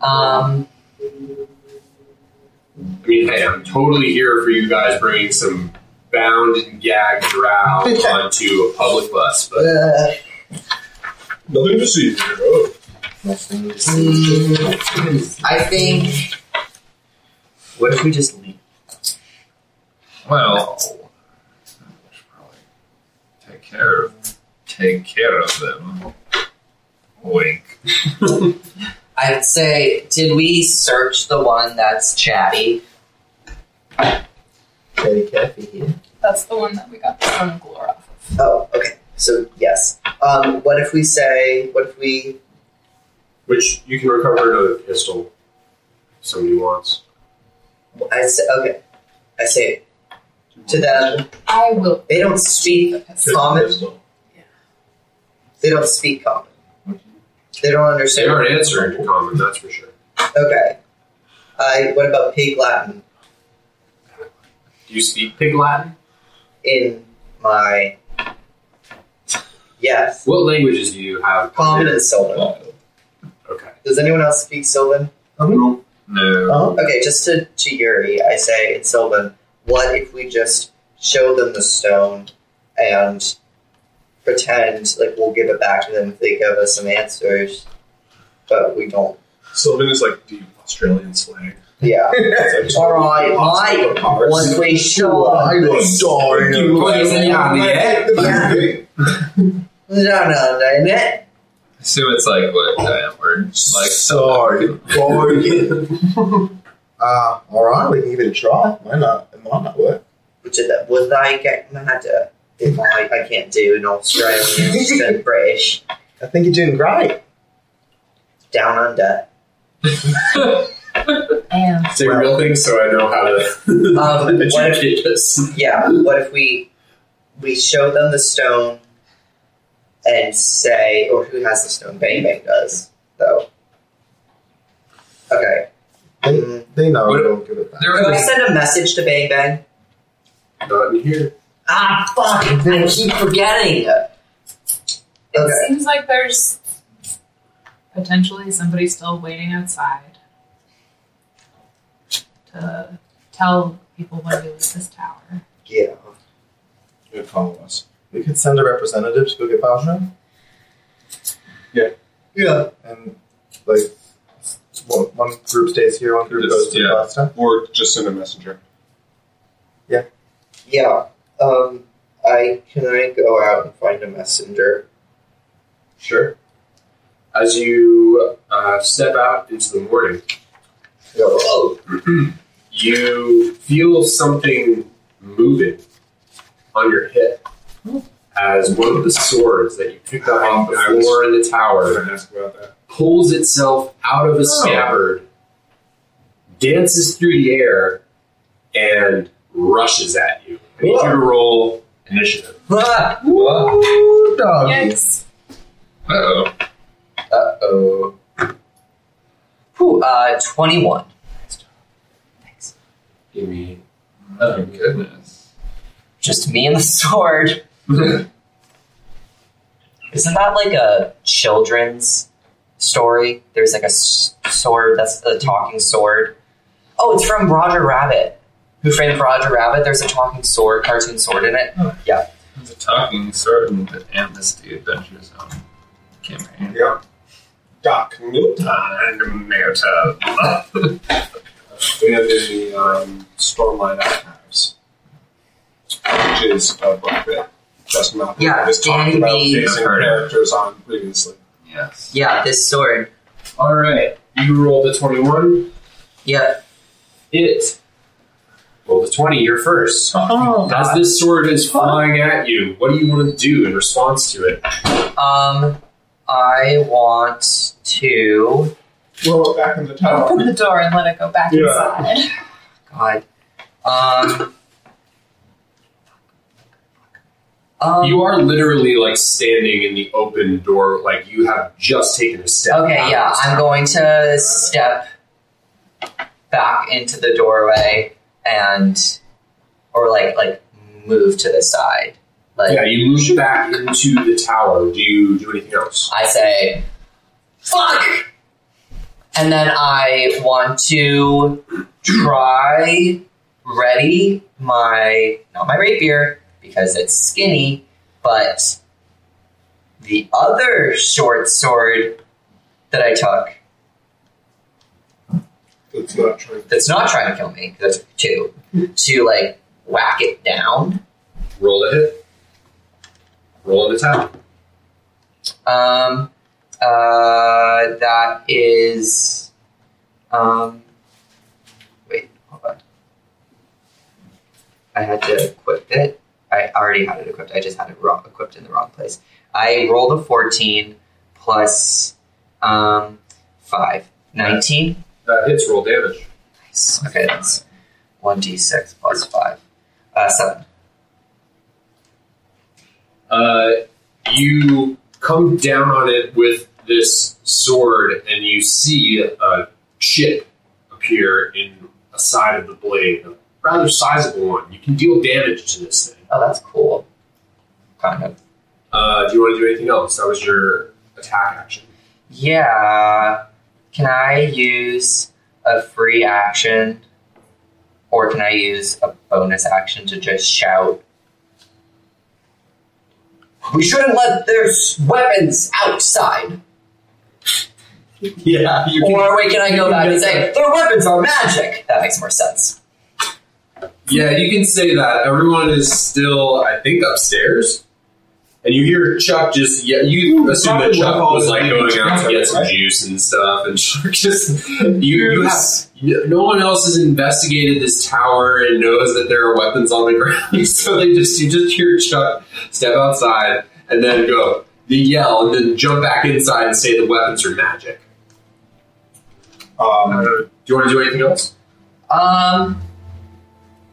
Um. I mean, hey, I'm totally here for you guys bringing some bound and gagged drow onto a public bus, but Nothing to see here. Oh. Nothing to see. mm, I think. What if we just leave? Well, we should probably take care of take care of them. Wink. I'd say, did we search the one that's chatty? Very careful here. That's the one that we got the stone Golorr off of. Oh, okay. So yes. Um, what if we say? What if we? which you can recover another pistol if somebody wants. I say okay. I say to them. I will They don't the speak pistol. common. They don't speak common. They don't understand. They understand. aren't answering in common, that's for sure. Okay. I. What about pig Latin Do you speak Pig Latin? in my? Yes. What languages do you have? Common and Sylvan. Okay. Does anyone else speak Sylvan? No. No. Okay, just to, to Uri, I say in Sylvan, what if we just show them the stone and pretend like we'll give it back to them if they give us some answers, but we don't. Sylvan is like deep Australian slang. Yeah. It's like All right, Mike. Cars. Once we show I them, was dying. no, no, no, no. Assume it's like what that word like Sorry. Uh, alright, we can give it a try. Why not? It might not work. Would, you, would I get mad if I, I can't do an Australian and British I think you're doing great. down under? And Say real things so I know how to Um, what if- adjudicate this. Yeah, what if we we show them the stone and say, or who has the stone? Bang Bang does, though. Okay. Mm, They know What- we'll give it back. There Can I send a message to Bang Bang? Not in here. Ah, fuck! I keep forgetting. it Okay. seems like there's potentially somebody still waiting outside to tell people when we leave this tower. Yeah. And follow us. We could send a representative to go get Valjean. Yeah. Yeah. And, like, one, one group stays here, one group Just- goes to yeah. the last. Or just send a messenger. Yeah. Yeah. Um. I can I go out and find a messenger? Sure. As you uh, step out into the morning, Go. Oh. you feel something moving on your hip as one of the swords that you picked up off the floor in the tower going to ask about that. pulls itself out of a scabbard, dances through the air, and rushes at you. I need you to roll initiative. Ooh, dog. Yikes. oh. Uh oh. Whew, uh, 21. Thanks. Give me. Oh goodness. Just me and the sword. Isn't that like a children's story? There's like a s- sword that's a talking sword. Oh, it's from Roger Rabbit. Who framed Roger Rabbit? There's a talking sword, cartoon sword in it. Oh. Yeah. The talking sword and the Amnesty Adventure Zone um, campaign. Yeah. Doc Newton. And Meta. And in the um, Stormlight Archives, which is a book that Justin Malcolm Yeah, has talked Danny about B. facing Heard it. characters on previously. Yes. Yeah, this sword. All right. You rolled a 21. Yeah. It rolled a 20. You're first. Oh, As this sword is flying at you, what do you want to do in response to it? Um, I want to. Well, back in the tower. Open the door and let it go back Yeah. inside. God. Um. um You are literally like standing in the open door, like you have just taken a step. Okay, out. yeah, I'm going to step back into the doorway and, or like like move to the side. Like Yeah, you move back into the tower. Do you do anything else? I say, "Fuck," and then I want to try ready my not my rapier because it's skinny, but the other short sword that I took It's not trying that's not trying to kill me, that's two, to like whack it down. Roll to hit. Roll in the tower. Um, uh, that is, um, wait, hold on. I had to equip it. I already had it equipped. I just had it wrong, equipped in the wrong place. I rolled a 14 plus, um, 5. 19? That hits roll damage. Nice. Okay, that's 1d6 plus 5. Uh, 7. Uh, you come down on it with this sword, and you see a chip appear in a side of the blade, a rather sizable one. You can deal damage to this thing. Oh, that's cool. Kind of. Uh, do you want to do anything else? That was your attack action. Yeah. Can I use a free action? Or can I use a bonus action to just shout? We shouldn't let their weapons outside. Yeah, you Or wait, can I go back and say, their weapons are magic? That makes more sense. Yeah, you can say that. Everyone is still, I think, upstairs. And you hear Chuck just, yeah, you assume that Chuck would was like going out to get some right? juice and stuff, and Chuck just, you, you have, you- no one else has investigated this tower and knows that there are weapons on the ground, so they just, you just hear Chuck step outside and then go, the yell, and then jump back inside and say the weapons are magic. Um, do you want to do anything else? Um,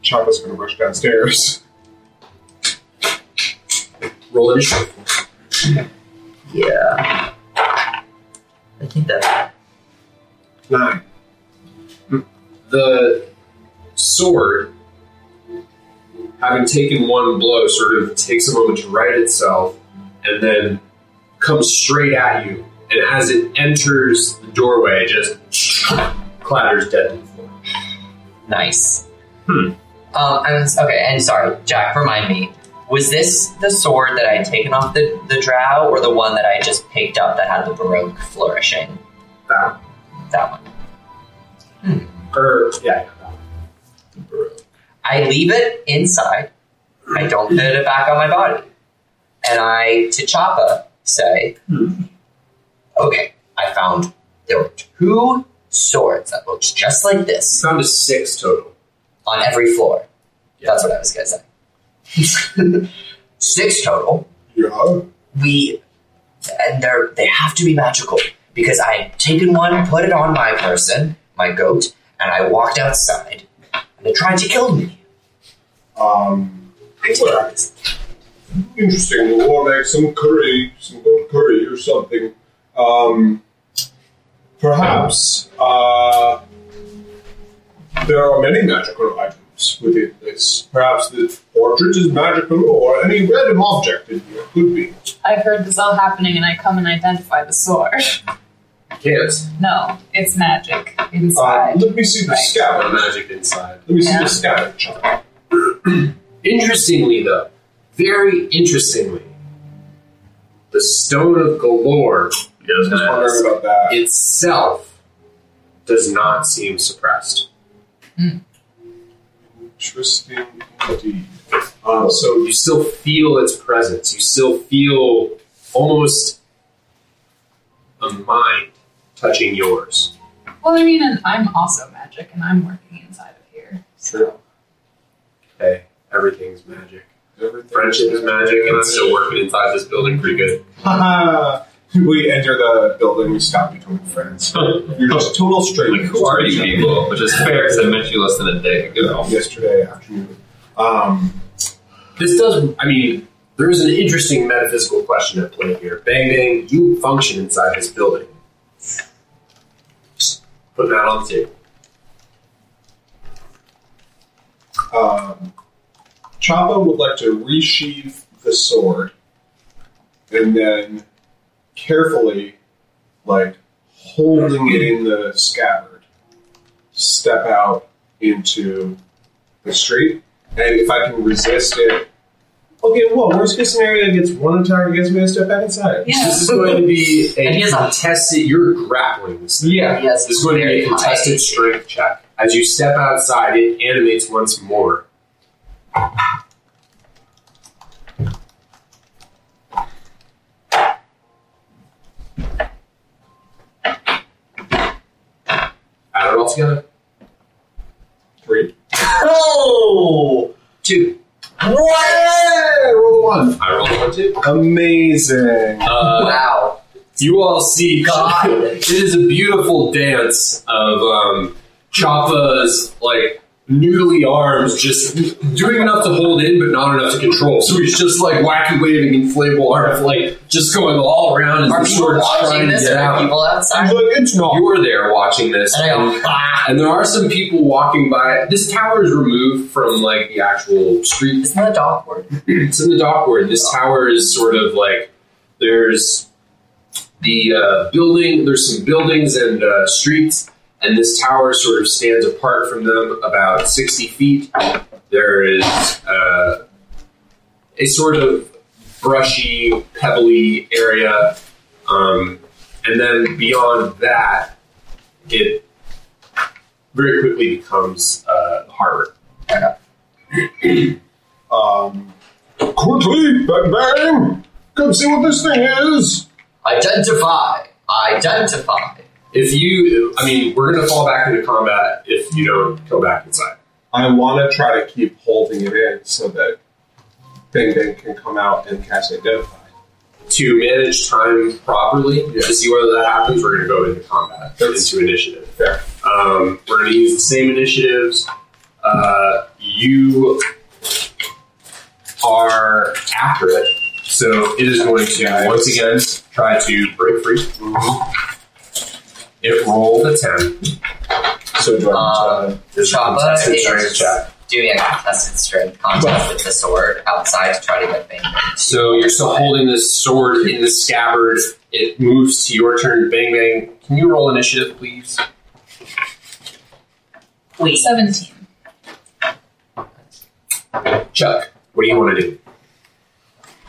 Chappa's going to rush downstairs. Roll initiative. yeah. I think that. Nine. the sword, having taken one blow, sort of takes a moment to right itself and then comes straight at you. And as it enters the doorway, just clatters dead to the floor. Nice. Hmm. Um, I'm okay. And sorry, Jack. Remind me. Was this the sword that I had taken off the the drow, or the one that I just picked up that had the baroque flourishing? That, one. That one. or, yeah, yeah, I leave it inside. I don't put it back on my body, and I to Chappa, say, "Okay, I found there were two swords that looked just like You this found a six total. on every floor." That's what I was gonna say. Six total. Yeah. we and they're they have to be magical because I had taken one, put it on my person, my goat, and I walked outside and they tried to kill me. Um, interesting. We'll make some curry, some goat curry or something. Um, perhaps uh, there are many magical items within this. Perhaps the portrait is magical, or any random object in here could be. I've heard this all happening and I come and identify the sword. Can't. No, it's magic Uh, inside. let me see the Right. scabbard. magic inside. Let me see the scabbard chart. Interestingly, though, very interestingly, the Stone of Golorr Yeah, I was I was gonna wondering ask. about that. itself does not seem suppressed. Interesting indeed. Uh, so You still feel its presence. You still feel almost a mind touching yours. Well, I mean, and I'm also magic and I'm working inside of here. So. Hey, everything's magic. everything- Friendship is magic, and I'm still working inside this building pretty good. Haha. we enter the building. We stop between friends. You're just total Like, strangers. who are you people? Which is fair because I met you less than a day ago. Yesterday afternoon. Um, This does, I mean, there is an interesting metaphysical question at play here. Bang Bang, you function inside this building. Just putting that on the table. um, Chappa would like to resheath the sword and then carefully, like holding it in the scabbard, step out into the street. And if I can resist it, okay, well, worst case scenario, it gets one attack against me, I step back inside. Yeah. This is going to be And a he has a- contested, you're grappling this thing. Yeah. Yes, This is going to be a contested strength check. As you step outside, it animates once more. Add it all together. Three. Oh! Two. What? Roll a one. I rolled one too. Amazing. Uh, Wow. you all see God. it is a beautiful dance of um, Chappa's like noodly arms just doing enough to hold in but not enough to control. So he's just like wacky waving inflatable arms like just going all around as Are the people watching trying to this? get Are out. people outside? He's like, it's not. You were there watching this, And I go, ah! and there are some people walking by. This tower is removed from like the actual street Isn't that a dog word? it's in the dockboard. This tower is sort of like there's the uh, building. There's some buildings and uh, streets, and this tower sort of stands apart from them about sixty feet. There is uh, a sort of brushy, pebbly area, um, and then beyond that, it very quickly becomes uh, harbor. Um, quickly, bang bang! Come see what this thing is. Identify. Identify. If you, I mean, we're going to fall back into combat if you don't go back inside. I want to try to keep holding it in so that Bang Bang can come out and cast Identify. To manage time properly, to see whether that happens, we're going to go into combat, That's- into initiative. Fair. Um, we're going to use the same initiatives. Uh, you are after it, so it is going to once again try to break free. It rolled a ten. So do I Um, to- There's a Chappa contested is strength check. doing a contested strength contest with the sword outside to try to get Bang Bang. So you're still holding this sword in the scabbard. It moves to your turn. Bang bang. Can you roll initiative, please? Wait. 17. Chuck, what do you want to do?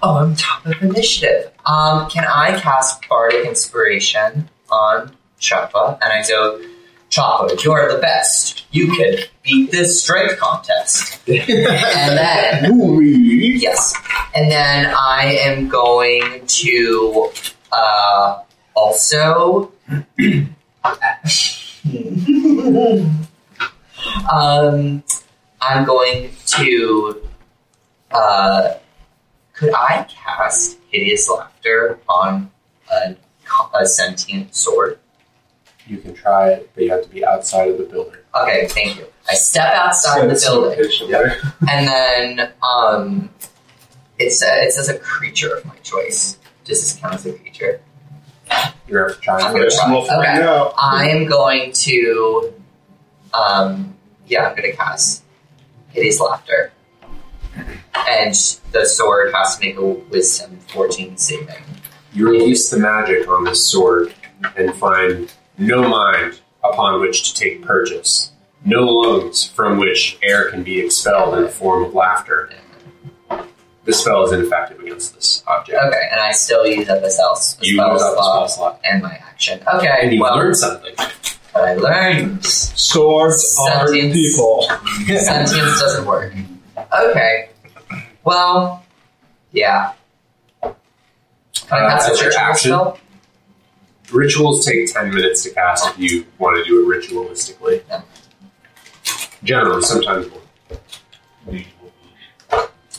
Oh, I'm top of initiative. Um, can I cast Bardic Inspiration on Chappa? And I go, Chappa, you're the best. You can beat this strength contest. and then, yes. And then I am going to uh, also. um, I'm going to. Uh, could I cast Hideous Laughter on a, a sentient sword? You can try it, but you have to be outside of the building. Okay, thank you. I step outside the building, patiently. and then um, it says it says a creature of my choice. Does this count as a creature? You're going to try I'm and gonna try. Okay. out. I am going to, um, yeah, I'm going to cast Hideous laughter. And the sword has to make a wisdom 14 saving. You release the magic on this sword and find no mind upon which to take purchase, no lungs from which air can be expelled in the form of laughter. This spell is ineffective against this object. Okay, and I still use up a spell, a You spell use up a slot spell slot. and my action. Okay, And you well, learn something. what I learned. Swords are people. Sentience doesn't work. Okay. Well, yeah. Can I Uh, that's your action. spell? Rituals take 10 minutes to cast if you want to do it ritualistically. Generally, sometimes more.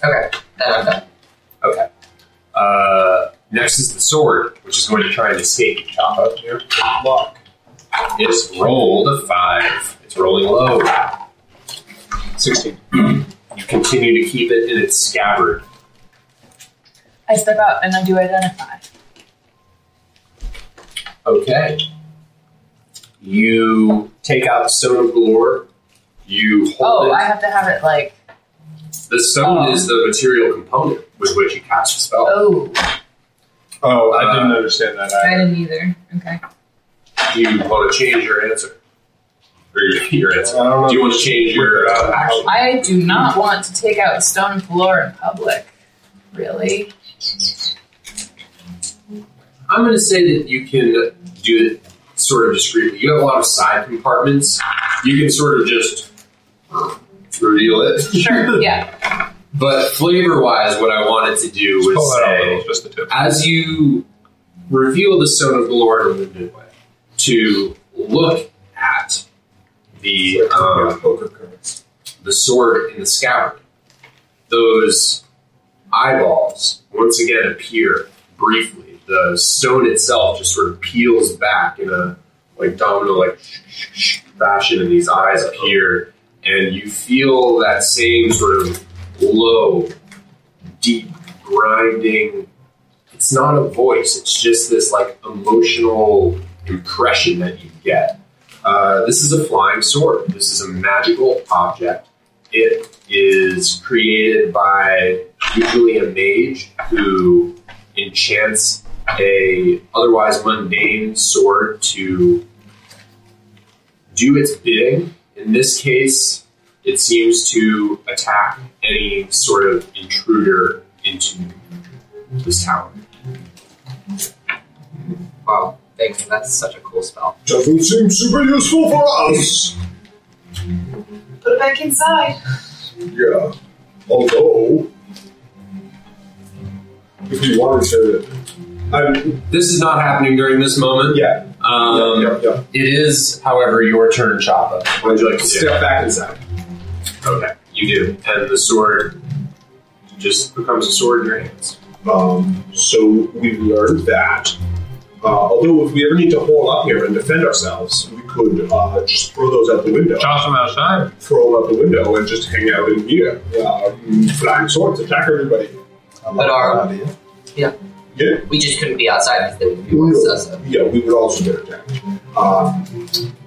Okay, then I'm done. Okay. Uh, next is the sword, which is going to try and escape you, Chappa. Here. Luck. It's rolled a 5. It's rolling low. 16. You continue to keep it in its scabbard. I step out and I do identify. Okay. You take out the stone of Golorr. You hold Oh, it. I have to have it like. the stone Oh. is the material component with which you cast the spell. Oh, Oh, I didn't Uh, understand that. I either. didn't either. Okay. Do you want to change your answer? Or your, your answer? I don't know. Do you want to change your uh, action? I do not want to take out Stone of Golorr in public. Really? I'm going to say that you can do it sort of discreetly. You have a lot of side compartments. You can sort of just reveal it. Sure. yeah. But flavor wise, what I wanted to do Pull was that say, little, just the tip. as you reveal the Stone of Golorr in a limited way, to look at the um, the sword in the scabbard. Those eyeballs once again appear briefly. The stone itself just sort of peels back in a like domino like fashion, and these eyes appear, and you feel that same sort of low, deep, grinding. It's not a voice; it's just this like emotional impression that you get. Uh, this is a flying sword. This is a magical object. It is created by usually a mage who enchants a otherwise mundane sword to do its bidding. In this case, it seems to attack any sort of intruder into this tower. Wow, thank you. That's such a cool spell. Doesn't seem super useful for us. Put it back inside. Yeah. Although, if you wanted to, I, This is not happening during this moment. yeah, Um, yeah, yeah, It is, however, your turn, Chappa. What would you like to do? Step back inside. Okay, you do. And the sword just becomes a sword in your hands. Um, so we learned that uh, although if we ever need to hole up here and defend ourselves, we could uh, just throw those out the window. Toss them outside. Throw them out the window and just hang out in here. Uh, flying swords, attack everybody. But our- idea. Yeah. We just couldn't be outside because they would be more excessive. Yeah, we would also get attacked. Um,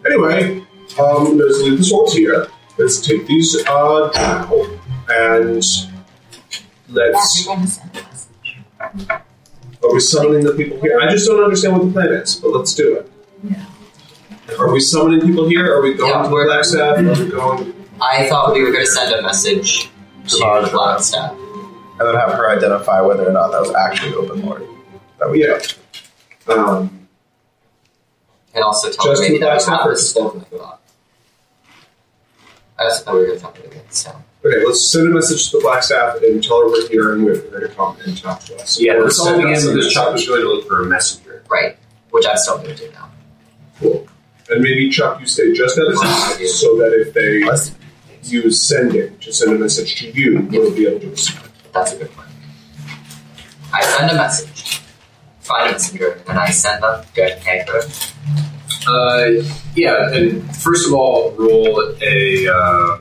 anyway, um, let's leave the swords here. Let's take these uh, down and let's. You're going to send us. Are we summoning the people here? I just don't understand what the plan is, but let's do it. Yeah. Are we summoning people here? Are we going Yeah, to we're- Black Staff? Are we going? I thought we were going to send a message to Lodge. the Flagstaff. And then have her identify whether or not that was actually open lord. That we Yeah. Um, And also tell Just her maybe to that we Flagstaff have or- a spoken about. I also thought we were going to talk to the so. okay, let's send a message to the Black Staff and tell her we're here and wait for her to come and talk to us. Yeah, Or this all send began us a because Chuck was going to look for a messenger. Right, which I'm still going to do now. Cool. And maybe Chuck, you stay just at outside so that if they Let's- use sending to send a message to you, you'll be able to respond. That's a good plan. I send a message. Find a messenger, and I send them. Good, good. Uh, yeah, and first of all, roll a uh,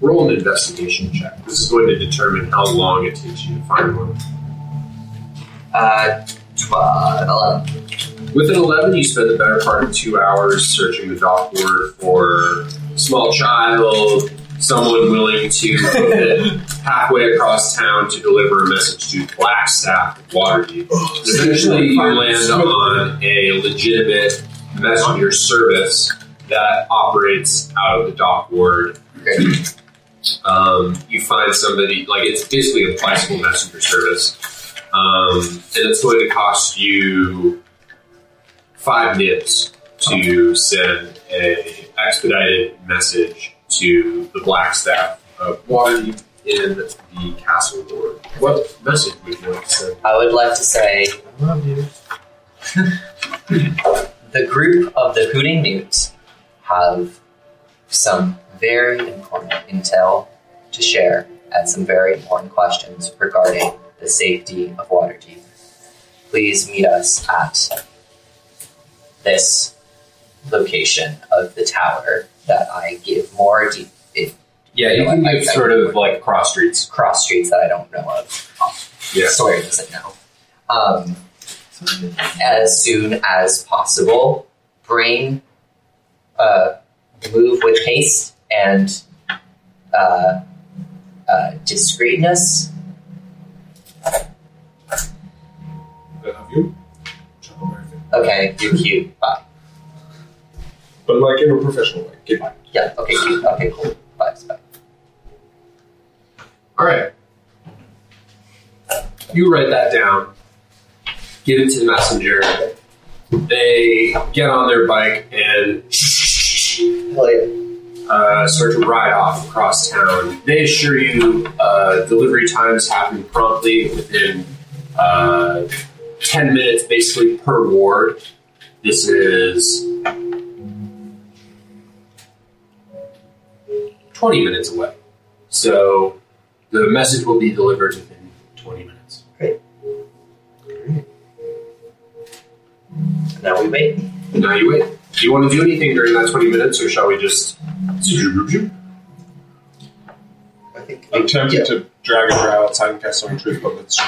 roll an investigation check. This is going to determine how long it takes you to find one. Uh, 12, 11. With an eleven, you spend the better part of two hours searching the dock board for small child, someone willing to halfway across town to deliver a message to Blackstaff Waterdeep. Eventually, you land on a legitimate messenger service that operates out of the dock ward. Um, you find somebody like it's basically a bicycle messenger service, um, and it's going to cost you five nibs to send a expedited message to the black staff of Waterdeep in the castle ward. What message would you like to send? I would like to say I love you. the group of the Hooting Newts have some very important intel to share and some very important questions regarding the safety of Waterdeep. Please meet us at this location of the tower that I give more deep in Yeah, you can give sort of like cross streets. cross streets that I don't know of. Yeah. Sawyer doesn't know. Um, as soon as possible, bring, uh, move with haste and uh, uh, discreetness. Okay, you're cute. Bye. But like in a professional way. Goodbye. Yeah. Okay. Okay. Cool. Bye. Bye. All right. You write that down. Give it to the messenger. They get on their bike and uh, start to ride off across town. They assure you uh, delivery times happen promptly within uh, 10 minutes, basically per ward. This is 20 minutes away. So the message will be delivered within 20 minutes. Great. Now we wait. Now you wait. Do you want to do anything during that 20 minutes, or shall we just. I think. I'm tempted to drag a drow outside and cast on truth, but let's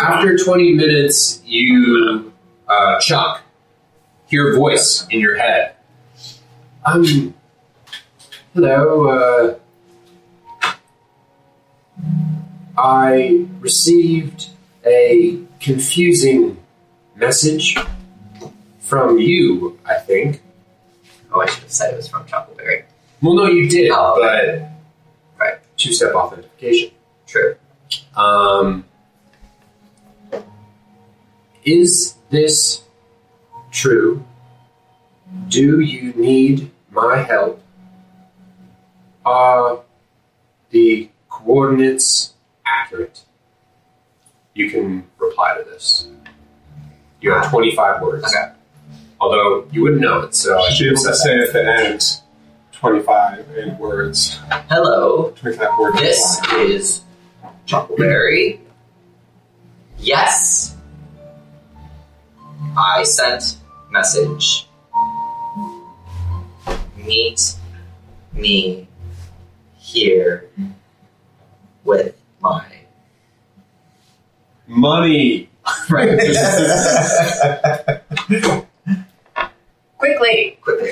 After 20 minutes, you, uh, Chuck, hear a voice in your head. Um, hello, uh, I received a confusing message from you, I think. Oh, I should have said it was from Chuckleberry. Well, no, you did, Oh, but Right. two-step authentication. True. Um, is this true? Do you need my help? Are the coordinates accurate? You can reply to this. You have 25 words. Okay. Although you wouldn't know it, so I I should should be have able said to say at the end 25 in words. Hello. 25 words. This is Chuckleberry. Yes. I sent message. Meet me here with my Money. friend. Quickly. Quickly.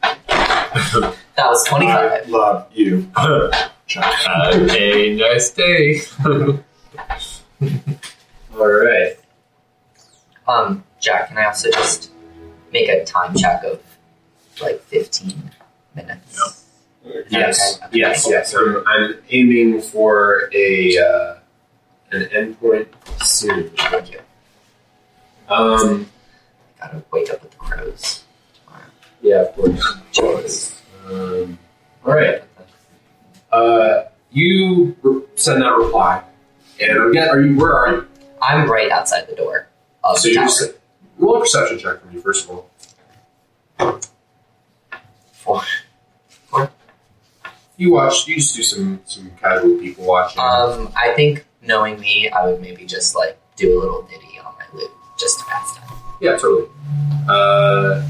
that was 25. I love you. Have a nice day. All right. Um, Jack, can I also just make a time check of like 15 minutes? Yes, Okay. yes, yes. I'm, I'm aiming for a uh, an endpoint soon. Um, Gotta wake up with the crows. tomorrow. yeah, of course. Jeez. Um, all right. Uh, you re- send that reply, and I'm get. Are you? Where are you? I'm right outside the door of so the you just roll a perception check for me first of all. Four. Four. You watch. You just do some some casual people watching. Um, I think knowing me, I would maybe just like do a little ditty on my lute just to pass time. Yeah, totally. Uh,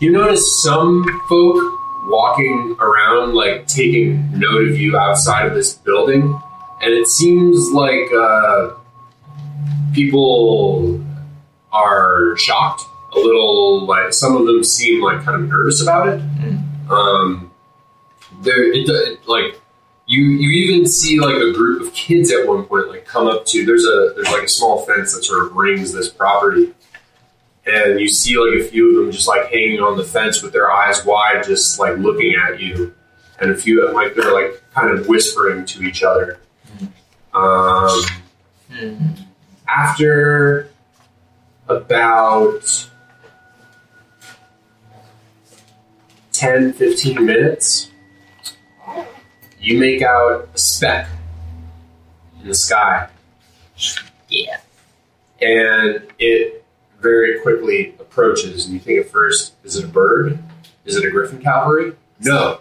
you notice some folk walking around, like taking note of you outside of this building, and it seems like uh, people are shocked a little like some of them seem like kind of nervous about it. Um, there, it, like you you even see like a group of kids at one point like come up to there's a there's like a small fence that sort of rings this property, and you see like a few of them just like hanging on the fence with their eyes wide, just like looking at you, and a few of them like they're like kind of whispering to each other. Um, after about 10, 15 minutes, you make out a speck in the sky. Yeah. And it very quickly approaches, and you think at first, is it a bird? Is it a griffin cavalry? No.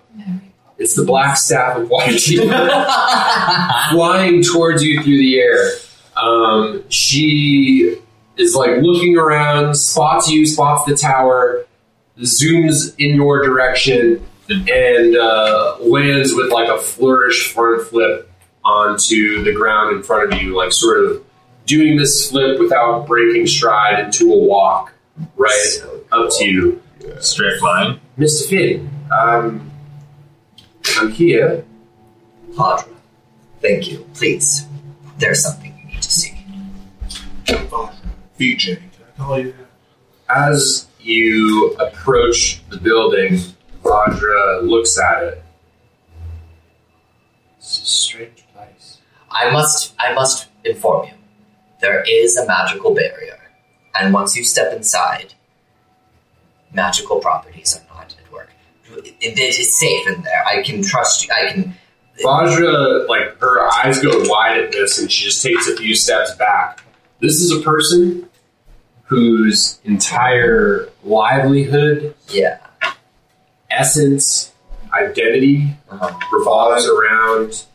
It's the black staff of Waikiki flying towards you through the air. Um, she is like looking around, spots you, spots the tower, zooms in your direction, and uh, lands with like a flourish front flip onto the ground in front of you, like sort of doing this flip without breaking stride into a walk right up to you. Straight line. Mr. Finn, um, I'm here. Padra, thank you. Please, there's something you need to see. VJ, can I call you? As you approach the building, Vajra looks at it. It's a strange place. I must I must inform you. There is a magical barrier, and once you step inside, magical properties are not at work. It, it is safe in there. I can trust you. I can. Vajra, like, her eyes go wide at this and she just takes a few steps back. This is a person whose entire livelihood, Yeah. Essence, identity Uh-huh. revolves around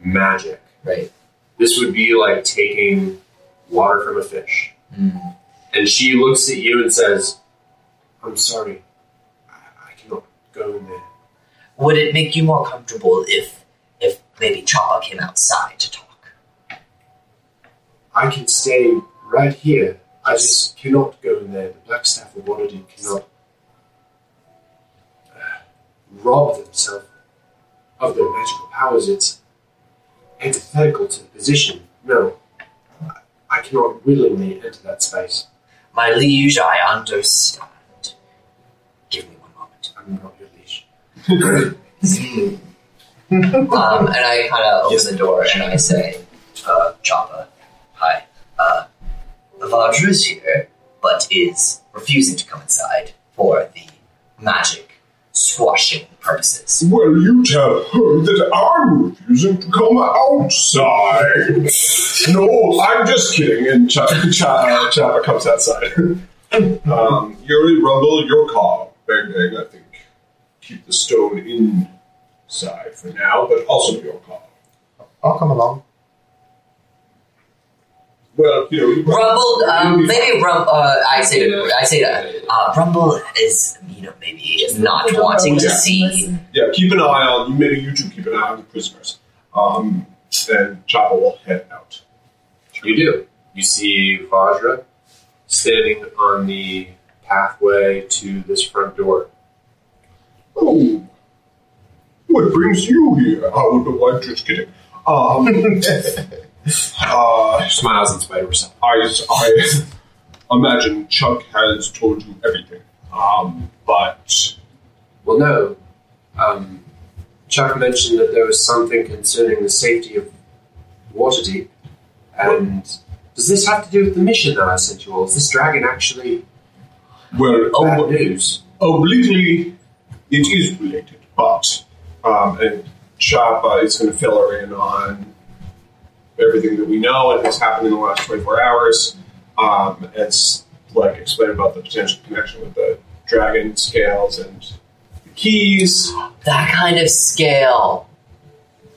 magic. Right. This would be like taking water from a fish. Mm. And she looks at you and says, I'm sorry. I, I cannot go in there. Would it make you more comfortable if if maybe Chappa came outside to talk? I can stay right here. I just cannot go in there. The Black Staff of Waterdeep cannot rob themselves of their magical powers. It's antithetical to the position. No. I- cannot willingly enter that space. My liege, I understand. Give me one moment. I'm not your leash. um, and I kind of open the door and I say, uh, Chappa, hi. Uh, is here, but is refusing to come inside for the magic squashing purposes. Well, you tell her that I'm refusing to come outside. no, I'm just kidding. And Ch- Ch- Chappa comes outside. um, Uri, Rumble, your car. Bang Bang, I think. Keep the stone inside for now, but also your car. I'll come along. Well, you know, you Rumble, um, maybe Rumble. Uh, I say, to, I say that uh, Rumble is, you know, maybe is not wanting to Yeah. see. yeah, keep an eye on. You maybe you two keep an eye on the prisoners. Um, and Chappa will head out. You do. You see Vajra standing on the pathway to this front door. Oh, what brings you here? I would know. I'm just kidding. Um, uh, Smiles of herself. I, I imagine Chuck has told you everything. Um, but Well, no. Um, Chuck mentioned that there was something concerning the safety of Waterdeep. And does this have to do with the mission that I sent you all? Is this dragon actually well, bad ob- news? obliquely, it is related. But um, and Chappa is going to fill her in on everything that we know and has happened in the last 24 hours. Um, and s- like explain about the potential connection with the dragon scales and the keys. That kind of scale.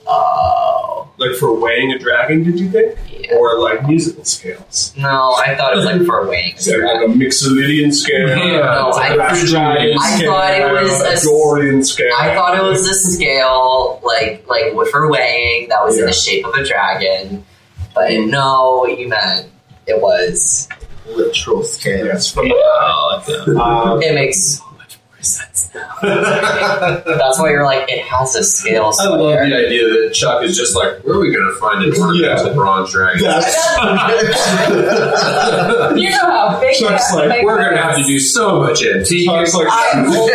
Oh. Like for weighing a dragon, did you think? Yeah. Or like musical scales? No, I thought it was like for weighing. Is there like a Mixolydian scale? No, Is I- it a Astronautic I scale? thought it was a Dorian scale. I thought it was a scale, like like for weighing, that was in the shape of a dragon. But no, what you meant it was literal scale. Yes, from Yeah, I like that. um, It makes so much more sense now. That's why you're like, it has a scale I love the idea that Chuck is just like, where are we going to find an ornamental Yeah. bronze dragon? You know how big Chuck's like, thing We're going to have to do so much antique. Chuck's like, I almost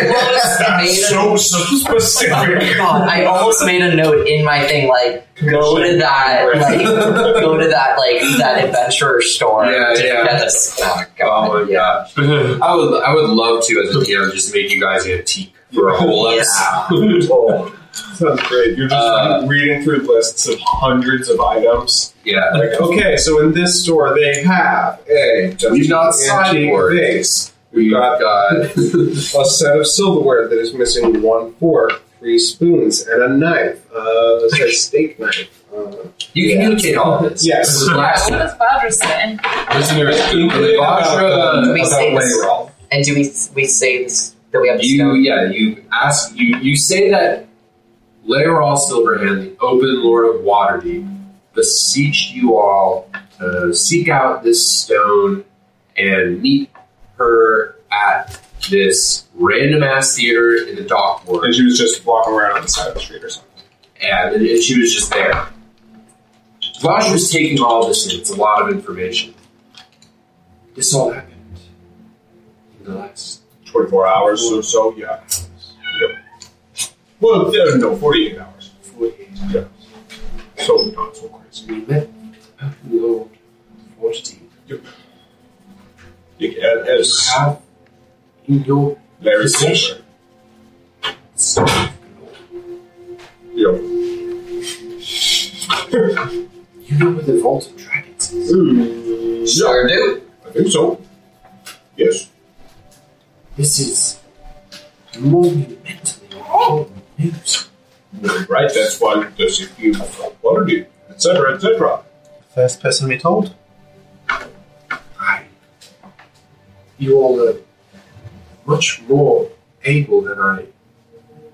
made a so, so specific. Oh God, I almost made a note in my thing, like go to that, like go to that, like that adventurer store. Yeah, yeah. Get this. Oh Oh God, my gosh. I would, I would love to, as a DM, just make you guys antique for a whole episode. yeah. Oh, Sounds great. You're just Uh, reading through lists of hundreds of items. Yeah. Like, okay, so in this store they have a We've got antique sideboard. vase, We've got- got a set of silverware that is missing one fork, three spoons, and a knife. Uh, it says steak knife. Uh, You communicate all of this. Yes. What does Badger say? Listeners, Vajra Do we say about this? And do we we say this that we have You stone? yeah, you ask you you say that Laeral Silverhand, the open lord of Waterdeep, beseeched you all to seek out this stone and meet her at this random ass theater in the dock ward. and she was just walking around on the side of the street or something. And, and she was just there. Vash was taking all this in. It's a lot of information. This all happened in the last 24 hours or so, yeah. Yep. Well, there, no, 48 hours. 48 Yeah. So not so crazy. We met Lord Waterdeep. You can, You as have in your Larry Possession. Yep. You know where the Vault of Dragons is. Mm, Sure do. I think so. Yes. This is monumentally important news. Right, that's why there's a few Waterdeep, etc., etc. First person we told. I, you all are much more able than I.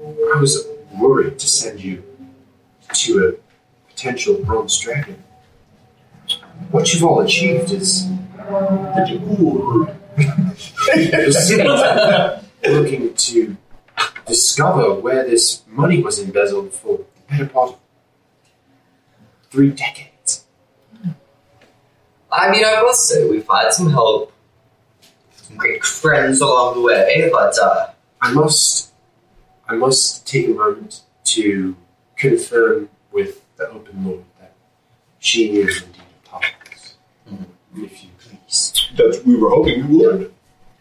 I was worried to send you to a potential bronze dragon. What you've all achieved is looking to discover where this money was embezzled for the better part of three decades. I mean, I must say we've had some help, some great friends along the way, but uh, I must, I must take a moment to confirm with the open lord that she is indeed a part of this. If you That's we were hoping you would.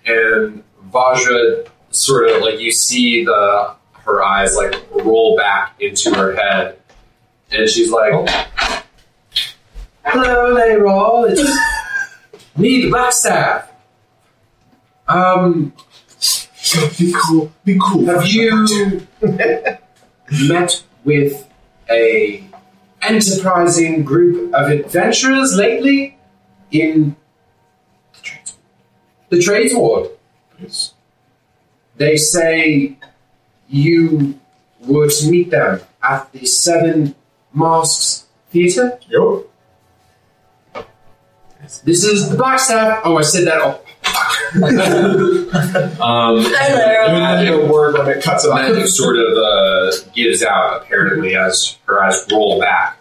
And Vajra sort of like you see the her eyes like roll back into her head, and she's like, "Hello, Laeral. It's me, the Blackstaff. Um, Be cool. Be cool. Have you met with a enterprising group of adventurers lately in the trades ward? Yes. They say you were to meet them at the Seven Masks Theatre. Yep. This is the Blackstaff. Oh, I said that. Oh. um, And then the word limit cuts it off. magic sort of uh, gives out apparently as her eyes roll back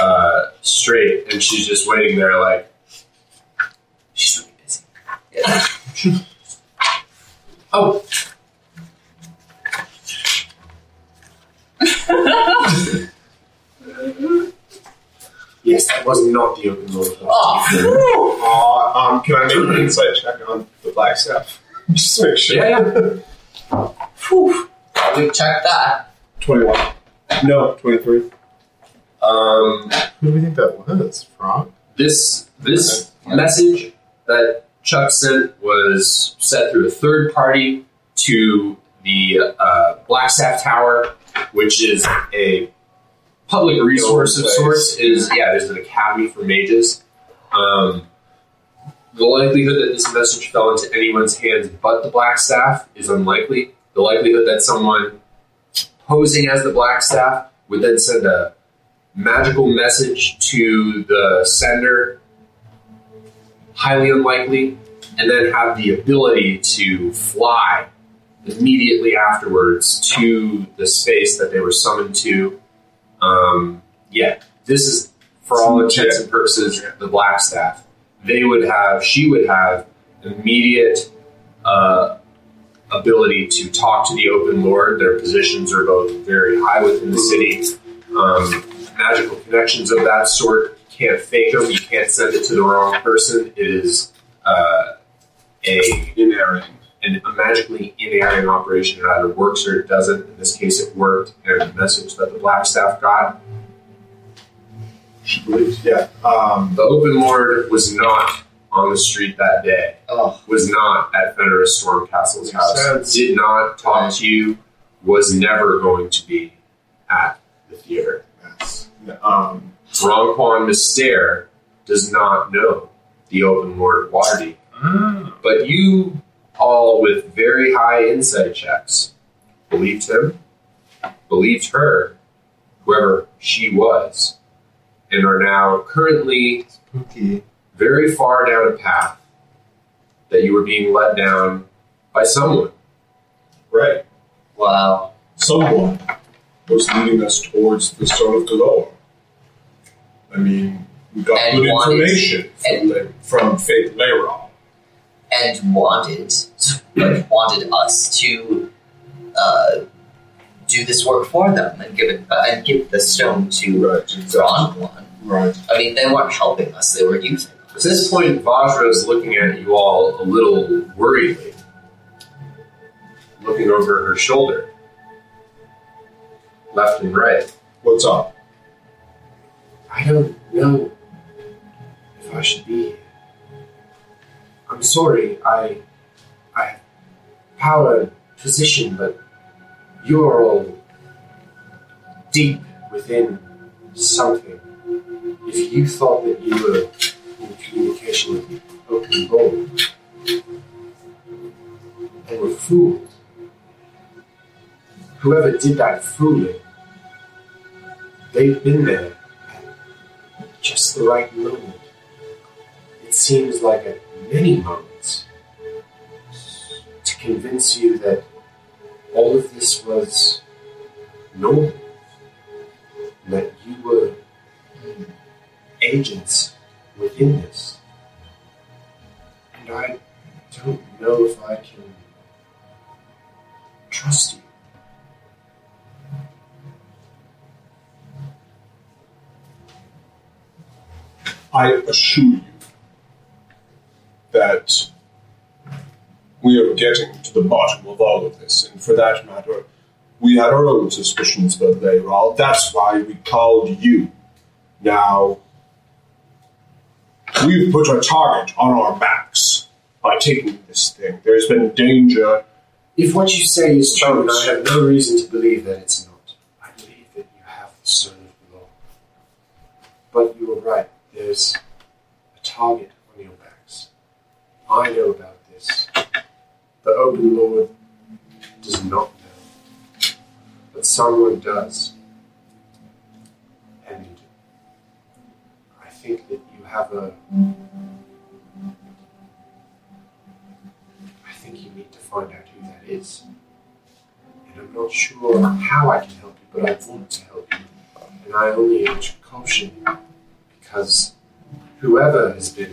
uh, straight, and she's just waiting there like she's really busy. Oh. yes, that was not the open door. Uh, um, can I make an insight check on the black staff? Just to make sure. Yeah, yeah. we checked that. 21. No, 23. Um, Who do we think that was? Frog? this this message that Chuck sent was sent through a third party to the uh, Blackstaff Tower, which is a public resource of sorts. Is yeah, there's an academy for mages. Um, the likelihood that this message fell into anyone's hands but the Blackstaff is unlikely. The likelihood that someone posing as the Blackstaff would then send a magical message to the sender highly unlikely, and then have the ability to fly immediately afterwards to the space that they were summoned to. Um, yeah, this is for all intents and purposes the Black Staff. They would have, she would have immediate uh, ability to talk to the Open Lord. Their positions are both very high within the city. Um, magical connections of that sort can't fake them. You can't send it to the wrong person. It is uh, a Inerring. an, a magically inerring operation. It either works or it doesn't. In this case, it worked. And the message that the Black Staff got She believes, yeah. Um, the Open Lord was not on the street that day. Oh, Was not at Fenris Stormcastle's house. Sense. Did not talk to you. Was never going to be at the theater. yes. Um, Ronquan Myster does not know the Open Lord of Waterdeep. Ah. But you all, with very high insight checks, believed him, believed her, whoever she was, and are now currently Spooky. very far down a path that you were being led down by someone. right. wow. Someone was leading us towards the Stone of Golorr. I mean, we got And good wanted- information from, Le- from Faith Layron. And wanted, like, wanted us to uh, do this work for them and give it uh, and give the stone to Right, Ronquan. Right. I mean, they weren't helping us; they were using At this point, Vajra is looking at you all a little worriedly, looking over her shoulder, left and right. What's up? I don't know if I should be here. I'm sorry, I I have power position, but you're all deep within something. If you thought that you were in communication with the open Lord, they were fooled. Whoever did that fooling, they've been there just the right moment. It seems like at many moments to convince you that all of this was normal, that you were agents within this. And I don't know if I can trust you. I assure you that we are getting to the bottom of all of this, and for that matter, we had our own suspicions about Laeral. That's why we called you. Now, we've put our target on our backs by taking this thing. There's been danger. If what you say is true, and I have no reason to believe that it's not, I believe that you have the Stone of the Law. But you are right, there's a target on your backs. I know about this. Oh, the Open Lord does not know. But someone does. And I think that you have a. I think you need to find out who that is. And I'm not sure how I can help you, but I want to help you. And I only urge caution because whoever has been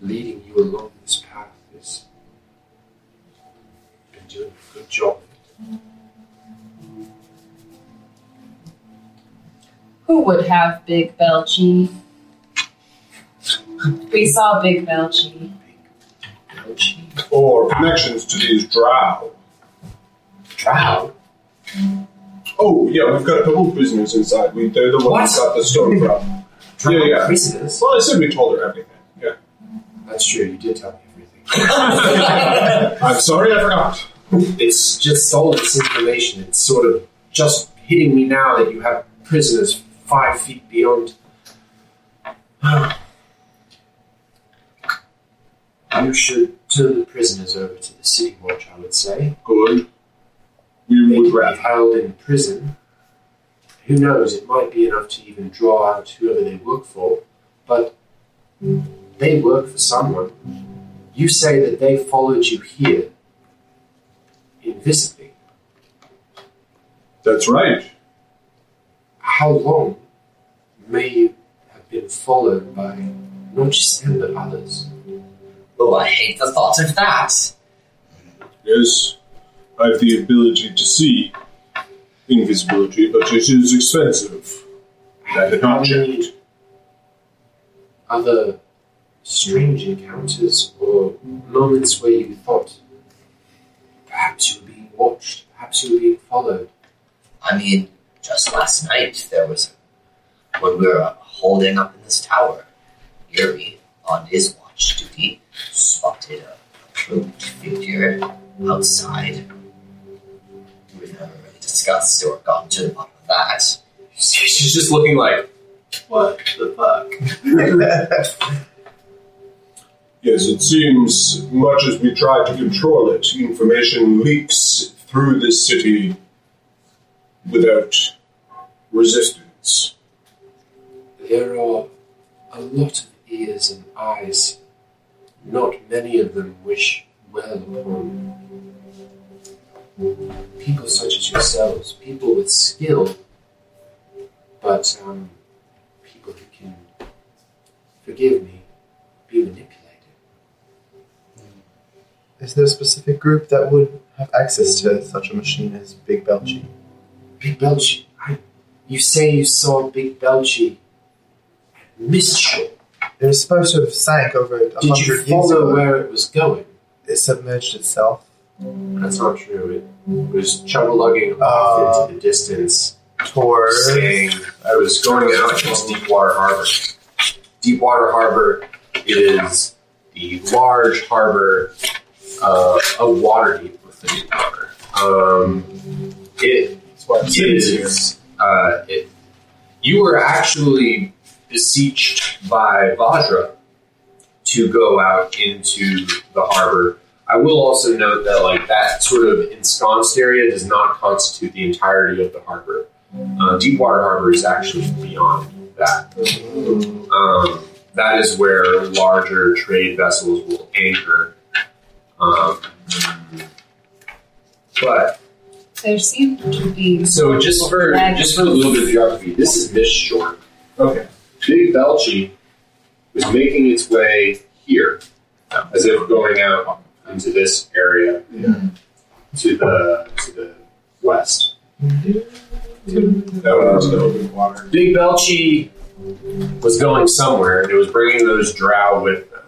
leading you along this path has been doing a good job. Who would have Big Belchy? We saw Big Belchy. Belchy. Or connections to these drow. Drow? Oh, yeah, we've got a couple of prisoners inside. We, they're the ones who What? got the stone from. Drow Yeah, yeah. prisoners? Well, I said we told her everything. Yeah. That's true, you did tell me everything. I'm sorry I forgot. it's just all this information. It's sort of just hitting me now that you have prisoners five feet beyond. You should turn the prisoners over to the city watch, I would say. Good. We They would can be rather. held in prison. Who knows? It might be enough to even draw out whoever they work for. But they work for someone. You say that they followed you here invisibly. That's right. How long may you have been followed by not just them but others? Oh, I hate the thought of that. Yes, I have the ability to see invisibility, but it is expensive. I did not check. Other strange encounters or moments where you thought perhaps you were being watched, perhaps you were being followed. I mean, just last night there was when we were holding up in this tower. Uri, on his watch duty, spotted a cloaked figure outside. We've never really discussed or gone to the bottom of that. She's just looking like, what the fuck? Yes, it seems much as we try to control it, information leaks through this city without resistance. There are a lot of ears and eyes. Not many of them wish well upon people such as yourselves, people with skill, but um, people who can, forgive me, be manipulated. Is there a specific group that would have access to such a machine as Big Belchy? Big Belchy, I, you say you saw Big Belchy at. It was supposed to have sank over a Did you follow where it was going? It submerged itself That's not true. It was chug-lugging Uh, off into the distance, towards. saying I was going out into Deepwater Harbor. Deepwater Harbor is the large harbor uh, of Waterdeep with the Deepwater. Um, it is. Uh, it, you were actually beseeched by Vajra to go out into the harbor. I will also note that like that sort of ensconced area does not constitute the entirety of the harbor. Uh, Deepwater Harbor is actually beyond that. Um, that is where larger trade vessels will anchor. Um, but There seemed to be. so just for just for a little bit of geography, this is Mistshore. Okay. Big Belchy was making its way here, as if going out into this area to the to the west. That the open water. Big Belchy was going somewhere, and it was bringing those drow with them.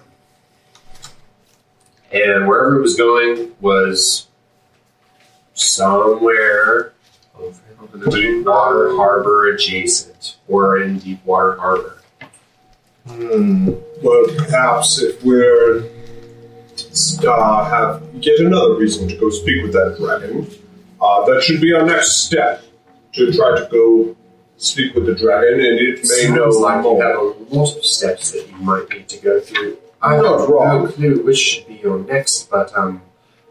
And wherever it was going was somewhere over the Deepwater Harbor adjacent, or in Deepwater Harbor. Hmm. Well, perhaps if we're uh, have yet another reason to go speak with that dragon, uh, that should be our next step to try to go speak with the dragon, and it may know Sounds like you more. have a lot of steps that you might need to go through. I have not wrong. no clue which should be your next, but um,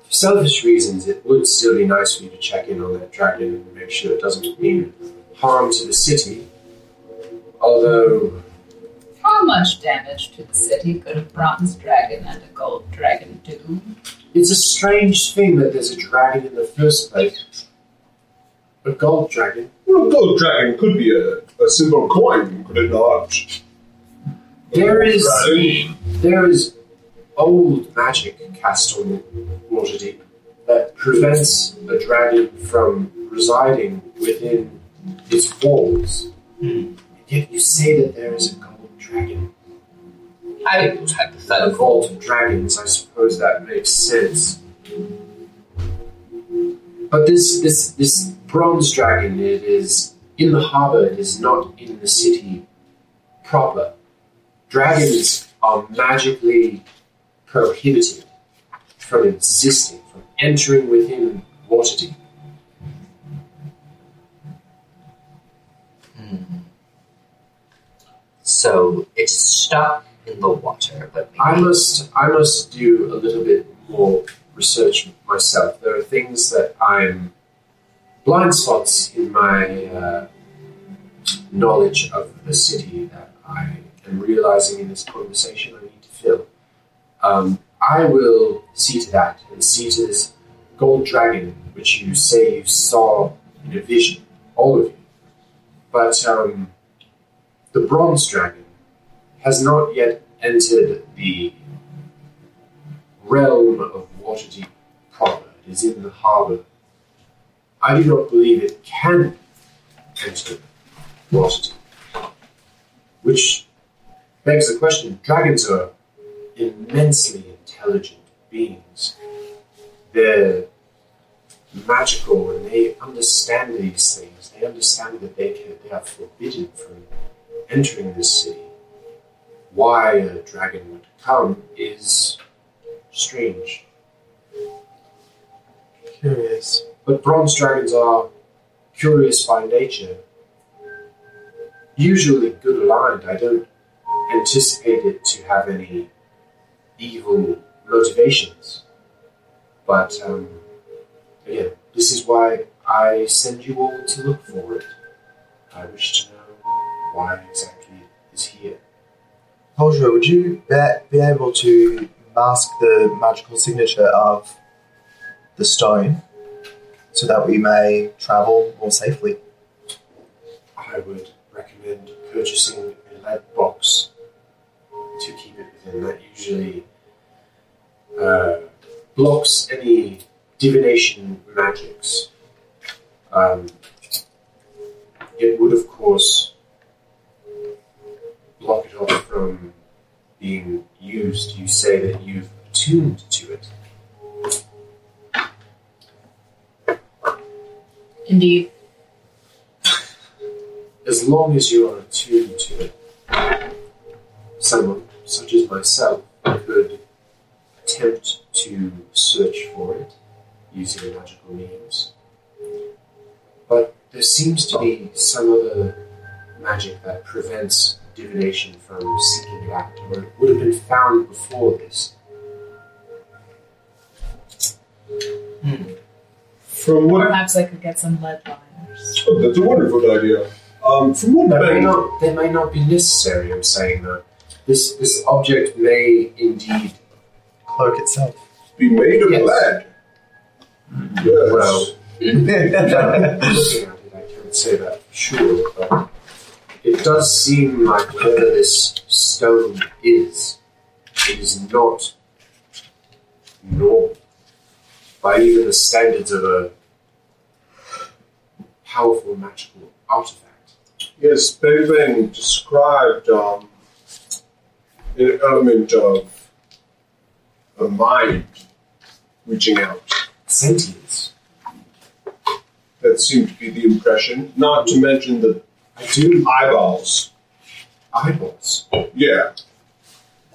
for selfish reasons, it would still be nice for you to check in on that dragon and make sure it doesn't mean harm to the city. Although, How much damage to the city could a bronze dragon and a gold dragon do? it's a strange thing that there's a dragon in the first place. A gold dragon. Well, a gold dragon could be a, a simple coin, could it not? There is Dragon. there is old magic cast on Waterdeep that prevents a dragon from residing within its walls. And yet you say that there is a gold dragon. I was A hypothetical. of dragons, I suppose that makes sense. But this this this bronze dragon, it is in the harbor, it is not in the city proper. Dragons are magically prohibited from existing, from entering within Waterdeep. Hmm. So it's stuck in the water, but I must I must do a little bit more research myself. There are things that I'm blind spots in my uh, knowledge of the city that I am realizing in this conversation. I need to fill. Um, I will see to that and see to this gold dragon which you say you saw in a vision, all of you. But um, the bronze dragon has not yet entered the realm of Waterdeep proper. It is in the harbour. I do not believe it can enter Waterdeep. Which begs the question dragons are immensely intelligent beings. They're magical and they understand these things. They understand that they, can, they are forbidden from entering this city. Why a dragon would come is strange. Curious. But bronze dragons are curious by nature. Usually good aligned. I don't anticipate it to have any evil motivations. But um, again, this is why I send you all to look for it. I wish to know why exactly is here. Would you be, be able to mask the magical signature of the stone so that we may travel more safely? I would recommend purchasing a lead box to keep it within. That usually uh, blocks any divination magics. Um, it would, of course, block it off from being used. You say that you've attuned to it. Indeed. as long as you are attuned to it, someone such as myself could attempt to search for it using magical means. But there seems to be some other magic that prevents divination from seeking it out, or it would have been found before this. Hmm. From what Perhaps I could get some lead liners. oh, that's a wonderful idea. Um, from what That may not, that may not be necessary, I'm saying that This, this object may indeed Cloak itself. be made of Yes. lead. Yes. Well, looking at it, I can't say that for sure, but it does seem like whatever this stone is, it is not normal by even the standards of a powerful magical artifact. Yes, Ben described um, an element of a mind reaching out. Sentience. That seemed to be the impression. Not to mention the I do eyeballs. eyeballs. Yeah,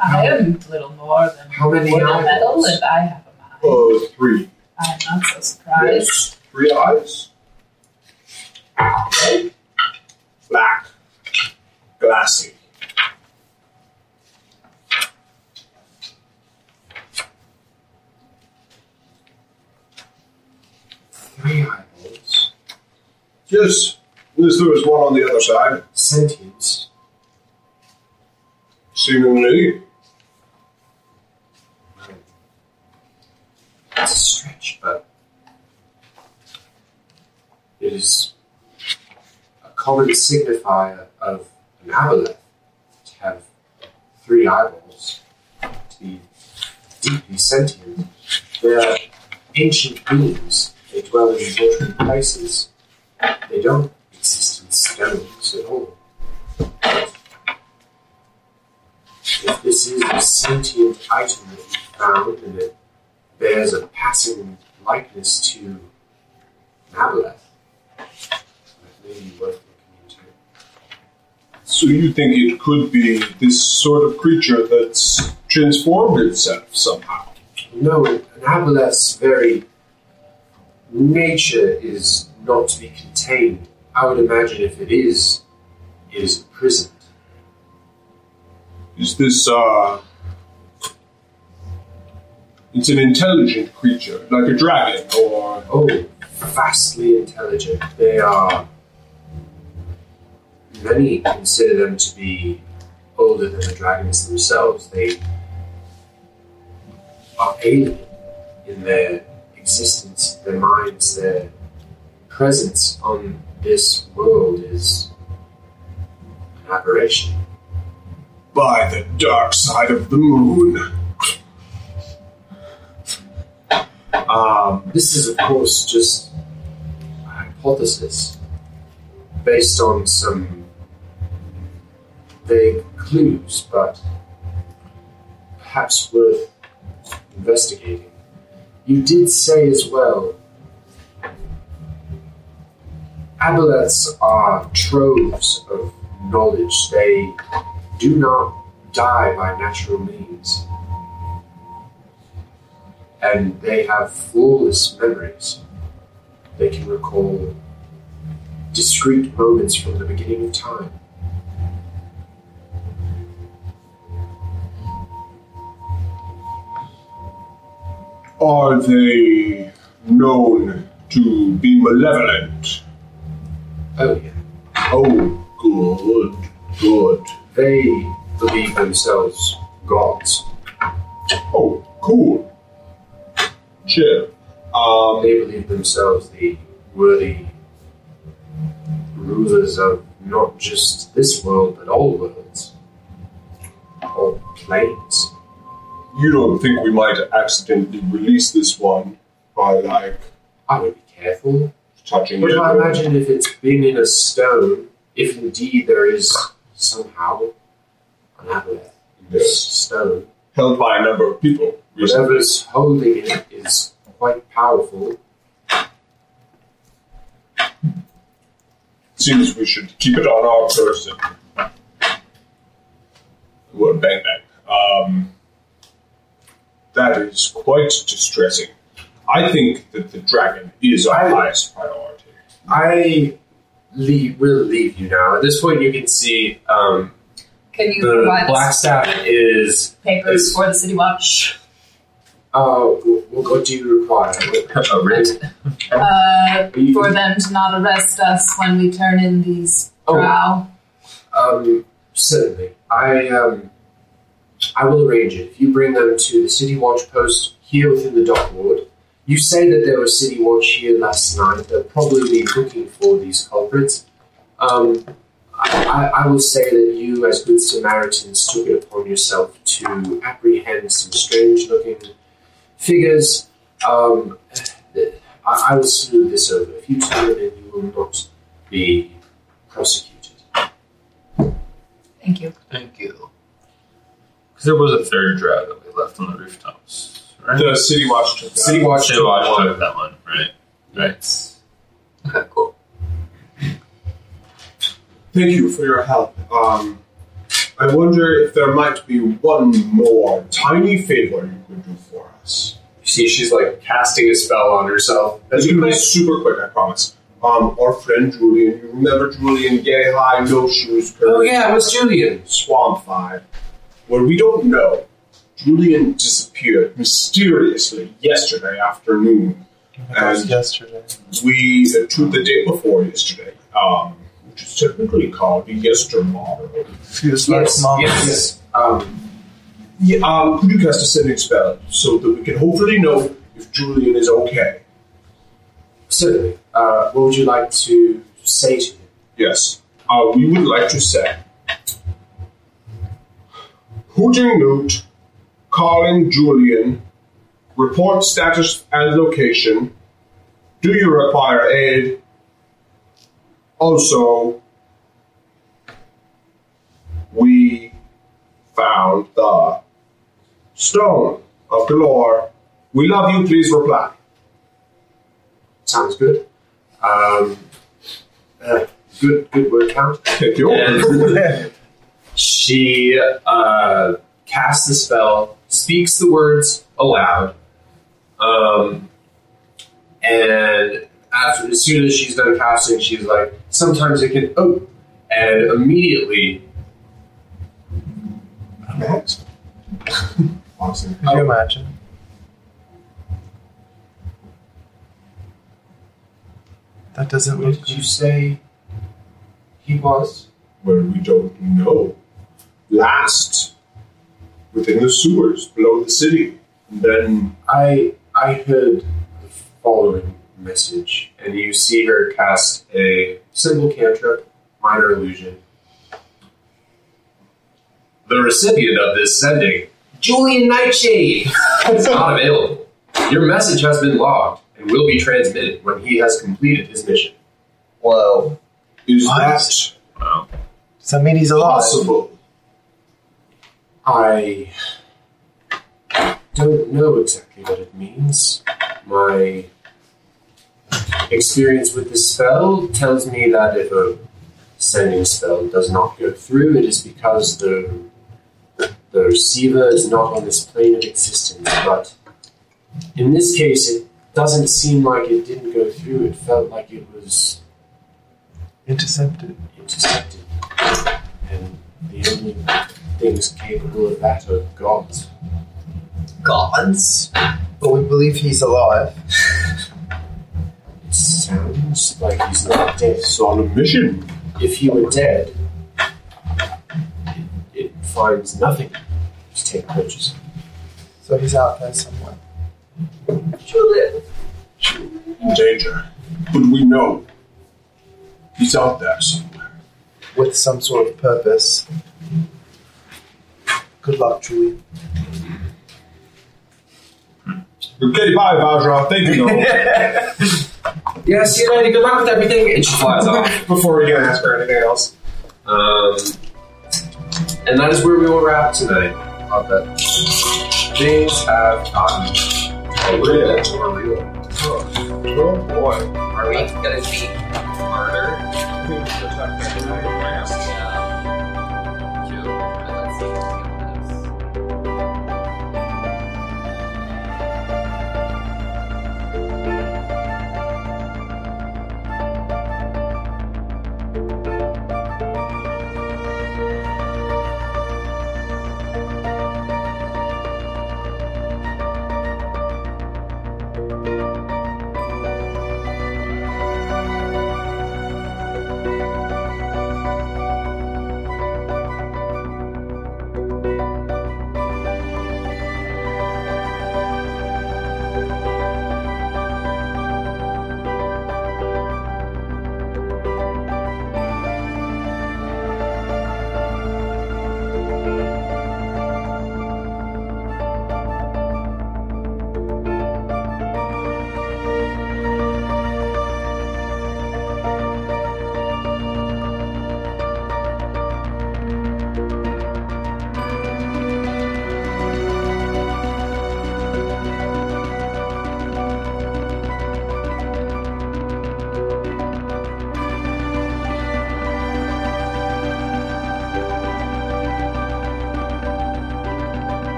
I am a little more than How many and metal, eyeballs? and I have a mind. uh, three. I'm not so surprised. Three eyes. Black. Glassy. Three eyeballs. Yes. Yes, there was one on the other side. Sentience. Seemingly. It's a stretch, but it is a common signifier of an aboleth to have three eyeballs, to be deeply sentient. They are ancient beings. They dwell in watery places. They don't stones at all. If this is a sentient item that you found and it bears a passing likeness to an aboleth. That may be worth looking into. So you think it could be this sort of creature that's transformed itself somehow? No, an aboleth's very nature is not to be contained. I would imagine if it is, it is imprisoned. Is this uh it's an intelligent creature, like a dragon or Oh, vastly intelligent. They are. Many consider them to be older than the dragons themselves. They are alien in their existence, their minds, their presence on this world is an aberration. By the dark side of the moon. Um, This is, of course, just a hypothesis based on some vague clues, but perhaps worth investigating. You did say as well, aboleths are troves of knowledge. They do not die by natural means and they have flawless memories. They can recall discrete moments from the beginning of time. are they known to be malevolent? Oh, yeah. Oh, good, good. They believe themselves gods. Oh, cool. Chill. Um, They believe themselves the worthy rulers of not just this world, but all worlds. All planes. you don't think we might accidentally release this one by, like, I would be careful. Touching But it? I imagine if it's been in a stone, if indeed there is somehow an aboleth in this stone, Held by a number of people. whatever's holding it is quite powerful. Seems we should keep it on our person. Word bang bang. Um, that is quite distressing. I think that the dragon is our I- highest priority. I leave, will leave you now. At this point, you can see um, Can you the black staff is. papers is- for the city watch? Uh, what, what do you require? A writ? Uh, you- for them to not arrest us when we turn in these Oh. Um, certainly. I um, I will arrange it. If you bring them to the City Watch post here within the dock ward, you say that there was City Watch here last night. They'll probably be looking for these culprits. Um, I, I, I will say that you, as good Samaritans, took it upon yourself to apprehend some strange-looking figures. Um, I, I will smooth this over. If you turn in, you will not be prosecuted. Thank you. Thank you. Because there was a third drow that we left on the rooftops, right? The city watch took that. City Watch City took Watch one. took that one, right? Right. Okay, cool. Thank you for your help. Um, I wonder if there might be one more tiny favor you could do for us. You see, she's like casting a spell on herself. It's going to be super quick, I promise. Um, our friend Julian, you remember Julian Gay High, No Shoes, Oh yeah, what's Julian? Swamp Five. Well, we don't know. Julian disappeared mysteriously yesterday afternoon. That was And yesterday. we, uh, to the day before yesterday, um, which is technically called the yestermorrow. Fuse Yes, mom. yes. Um, Yeah, um, could you cast a sending spell so that we can hopefully know if Julian is okay? certainly. Uh, what would you like to say to him? Yes. Uh, we would like to say Hooting Newt, calling Julian, report status and location. Do you require aid? Also, we found the stone of Golorr. We love you, please reply. Sounds good. Um, uh, good, good word count. And she uh, casts the spell, speaks the words aloud, um, and after, as soon as she's done casting, she's like, "Sometimes it can oh," and immediately Next. awesome. Could you imagine? That doesn't What look did you say he was? where we don't know. Last, within the sewers below the city, Then I I heard the following message, and you see her cast a simple cantrip, minor illusion. The recipient of this sending, Julian Nightshade, is not available. Your message has been logged and will be transmitted when he has completed his mission. Whoa. is What? that Wow. Does that mean he's alive? possible? I don't know exactly what it means. My experience with this spell tells me that if a sending spell does not go through, it is because the the receiver is not on this plane of existence. But in this case, it doesn't seem like it didn't go through. It felt like it was Intercepted. intercepted, and the only things capable of that are gods. Gods? But we believe he's alive. It sounds like he's not dead. It's on a mission. If he were dead, it, it finds nothing to take purchase. So he's out there somewhere. Julian. In danger. But we know he's out there somewhere. With some sort of purpose. Good luck, Julie. Okay, bye, Vajra. Thank you. Noel. Yeah, see you later. Good luck with everything. And she flies off before we can ask her anything else. Um, and that is where we will wrap tonight. Of that things have gotten a little bit more real. oh boy. Are we gonna see murder? Yeah.